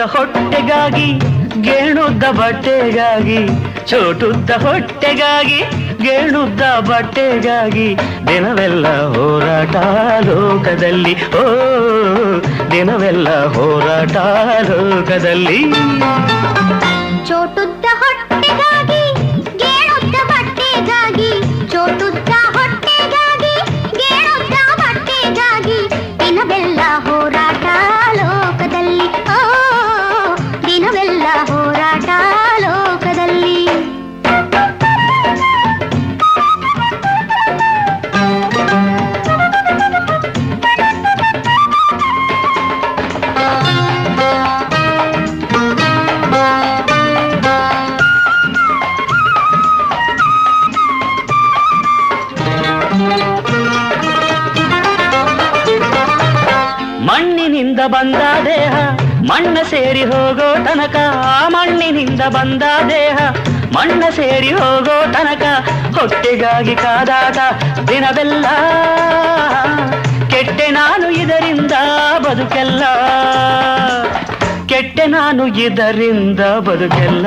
ಚೋಟುದ್ದ ಹೊಟ್ಟೆಗಾಗಿ, ಗೇಣುದ್ದ ಬಟ್ಟೆಗಾಗಿ ಚೋಟುದ್ದ ಹೊಟ್ಟೆಗಾಗಿ, ಗೇಣುದ್ದ ಬಟ್ಟೆಗಾಗಿ, ದಿನವೆಲ್ಲ ಹೋರಾಟ ಲೋಕದಲ್ಲಿ. ಓ, ದಿನವೆಲ್ಲ ಹೋರಾಟ ಲೋಕದಲ್ಲಿ. ಚೋಟುದ್ದ ಹೊಟ್ಟೆಗಾಗಿ, ಗೇಣುದ್ದ ಬಟ್ಟೆಗಾಗಿ ಚೋಟುದ್ದ ಹೊಟ್ಟೆಗಾಗಿ, ಗೇಣುದ್ದ ಬಟ್ಟೆಗಾಗಿ, ದಿನವೆಲ್ಲ ಮಣ್ಣ ಸೇರಿ ಹೋಗೋ ತನಕ ಮಣ್ಣಿನಿಂದ ಬಂದ ದೇಹ. ಮಣ್ಣ ಸೇರಿ ಹೋಗೋ ತನಕ ಹೊಟ್ಟೆಗಾಗಿ ಕಾದಾಟ ದಿನವೆಲ್ಲ. ಕೆಟ್ಟೆ ನಾನು ಇದರಿಂದ ಬದುಕೆಲ್ಲ. ಕೆಟ್ಟೆ ನಾನು ಇದರಿಂದ ಬದುಕೆಲ್ಲ.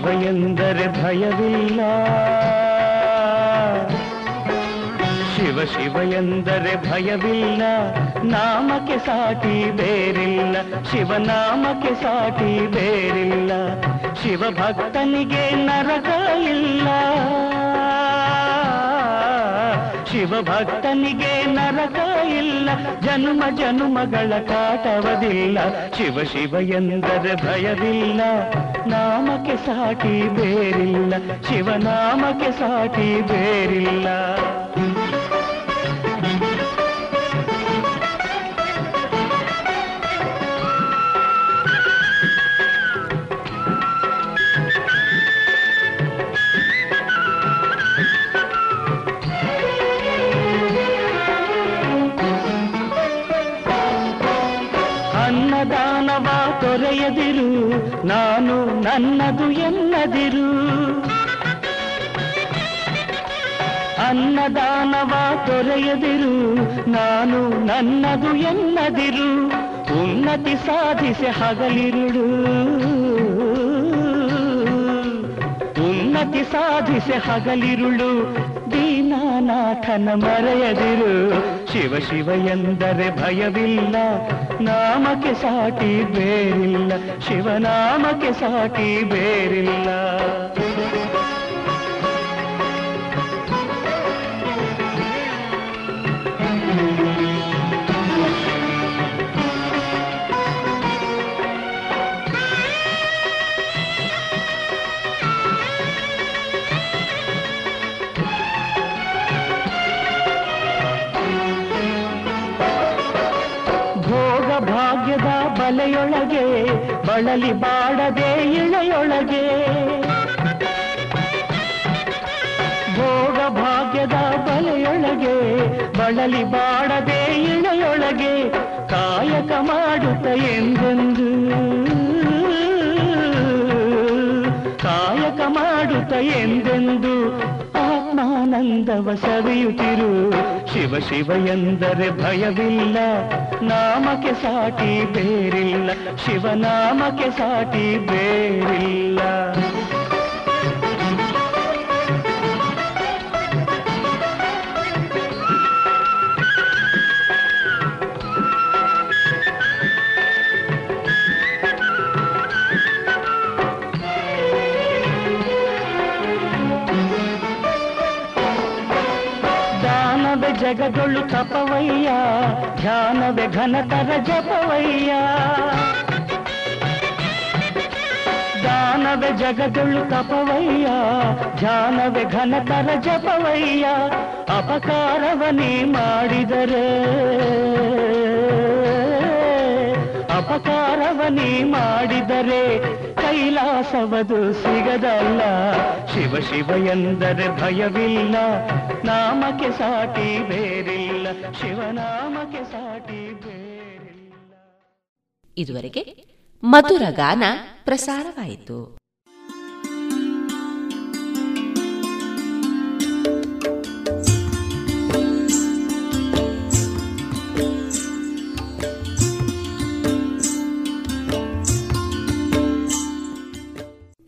ಶಿವ ಎಂದರೆ ಭಯವಿಲ್ಲ. ಶಿವ ಶಿವ ಎಂದರೆ ಭಯವಿಲ್ಲ. ನಾಮಕ್ಕೆ ಸಾಟಿ ಬೇರಿಲ್ಲ. ಶಿವನಾಮಕ್ಕೆ ಸಾಟಿ ಬೇರಿಲ್ಲ. ಶಿವ ಭಕ್ತನಿಗೆ ನರಕ ಇಲ್ಲ ಶಿವ ಭಕ್ತನಿಗೆ ನರಕ ಇಲ್ಲ, ಜನುಮ ಜನುಮಗಳ ಕಾಟವದಿಲ್ಲ. ಶಿವ ಶಿವ ಎಂದರೆ ಭಯವಿಲ್ಲ, ನಾಮಕ್ಕೆ ಸಾಟಿ ಬೇರಿಲ್ಲ ಶಿವನಾಮಕ್ಕೆ ಸಾಟಿ ಬೇರಿಲ್ಲ. ನಾನು ನನ್ನದು ಎನ್ನದಿರು ಅನ್ನದಾನವ ತೊರೆಯದಿರು ನಾನು ನನ್ನದು ಎನ್ನದಿರು ಉನ್ನತಿ ಸಾಧಿಸಿ ಹಗಲಿರುಳು. ಉನ್ನತಿ ಸಾಧಿಸಿ ಹಗಲಿರುಳು. ದೀನಾನಾಥನ ಮರೆಯದಿರು. ಶಿವ ಶಿವ ಎಂದರೆ ಭಯವಿಲ್ಲ ನಾಮಕ್ಕೆ ಸಾಟಿ ಬೇರಿಲ್ಲ ಶಿವನಾಮಕ್ಕೆ ಸಾಟಿ ಬೇರಿಲ್ಲ. ಬಳಲಿ ಬಾಡದೆ ಇಳೆಯೊಳಗೆ. ಭೋಗ ಭಾಗ್ಯದ ಬಲೆಯೊಳಗೆ ಬಳಲಿ ಬಾಡದೆ ಇಳೆಯೊಳಗೆ ಕಾಯಕ ಮಾಡುತ್ತ ಎಂದೆಂದು. ಕಾಯಕ ಮಾಡುತ್ತ ಎಂದೆಂದು. ಆತ್ಮಾನಂದವ ಸವಿಯುತ್ತಿರು. ಶಿವ ಶಿವ ಎಂದರೆ ಭಯವಿಲ್ಲ. ನಾಮಕ್ಕೆ ಸಾಟಿ ಬೇರಿಲ್ಲ. ಶಿವನಾಮಕ್ಕೆ ಸಾಟಿ ಬೇರಿಲ್ಲ. ಜಗದೊಳು ತಪವಯ್ಯ ಧ್ಯಾನವೇ ಘನತರ ಜಪವಯ್ಯ. ದಾನವೇ ಜಗದೊಳು ತಪವಯ್ಯ, ಧ್ಯಾನವೇ ಘನತರ ಜಪವಯ್ಯ. ಅಪಕಾರವನಿ ಮಾಡಿದರೆ ಅಪಕಾರವನಿ ಮಾಡಿದರೆ ಕೈಲಾಸವದು ಸಿಗದಲ್ಲ. ಶಿವ ಶಿವ ಎಂದರೆ ಭಯವಿಲ್ಲ ನಾಮಕ್ಕೆ ಸಾಟಿ ಬೇರಿಲ್ಲ ಶಿವನಾಮಕ್ಕೆ ಸಾಟಿ ಬೇರಿಲ್ಲ. ಇದುವರೆಗೆ ಮಧುರ ಗಾನ ಪ್ರಸಾರವಾಯಿತು.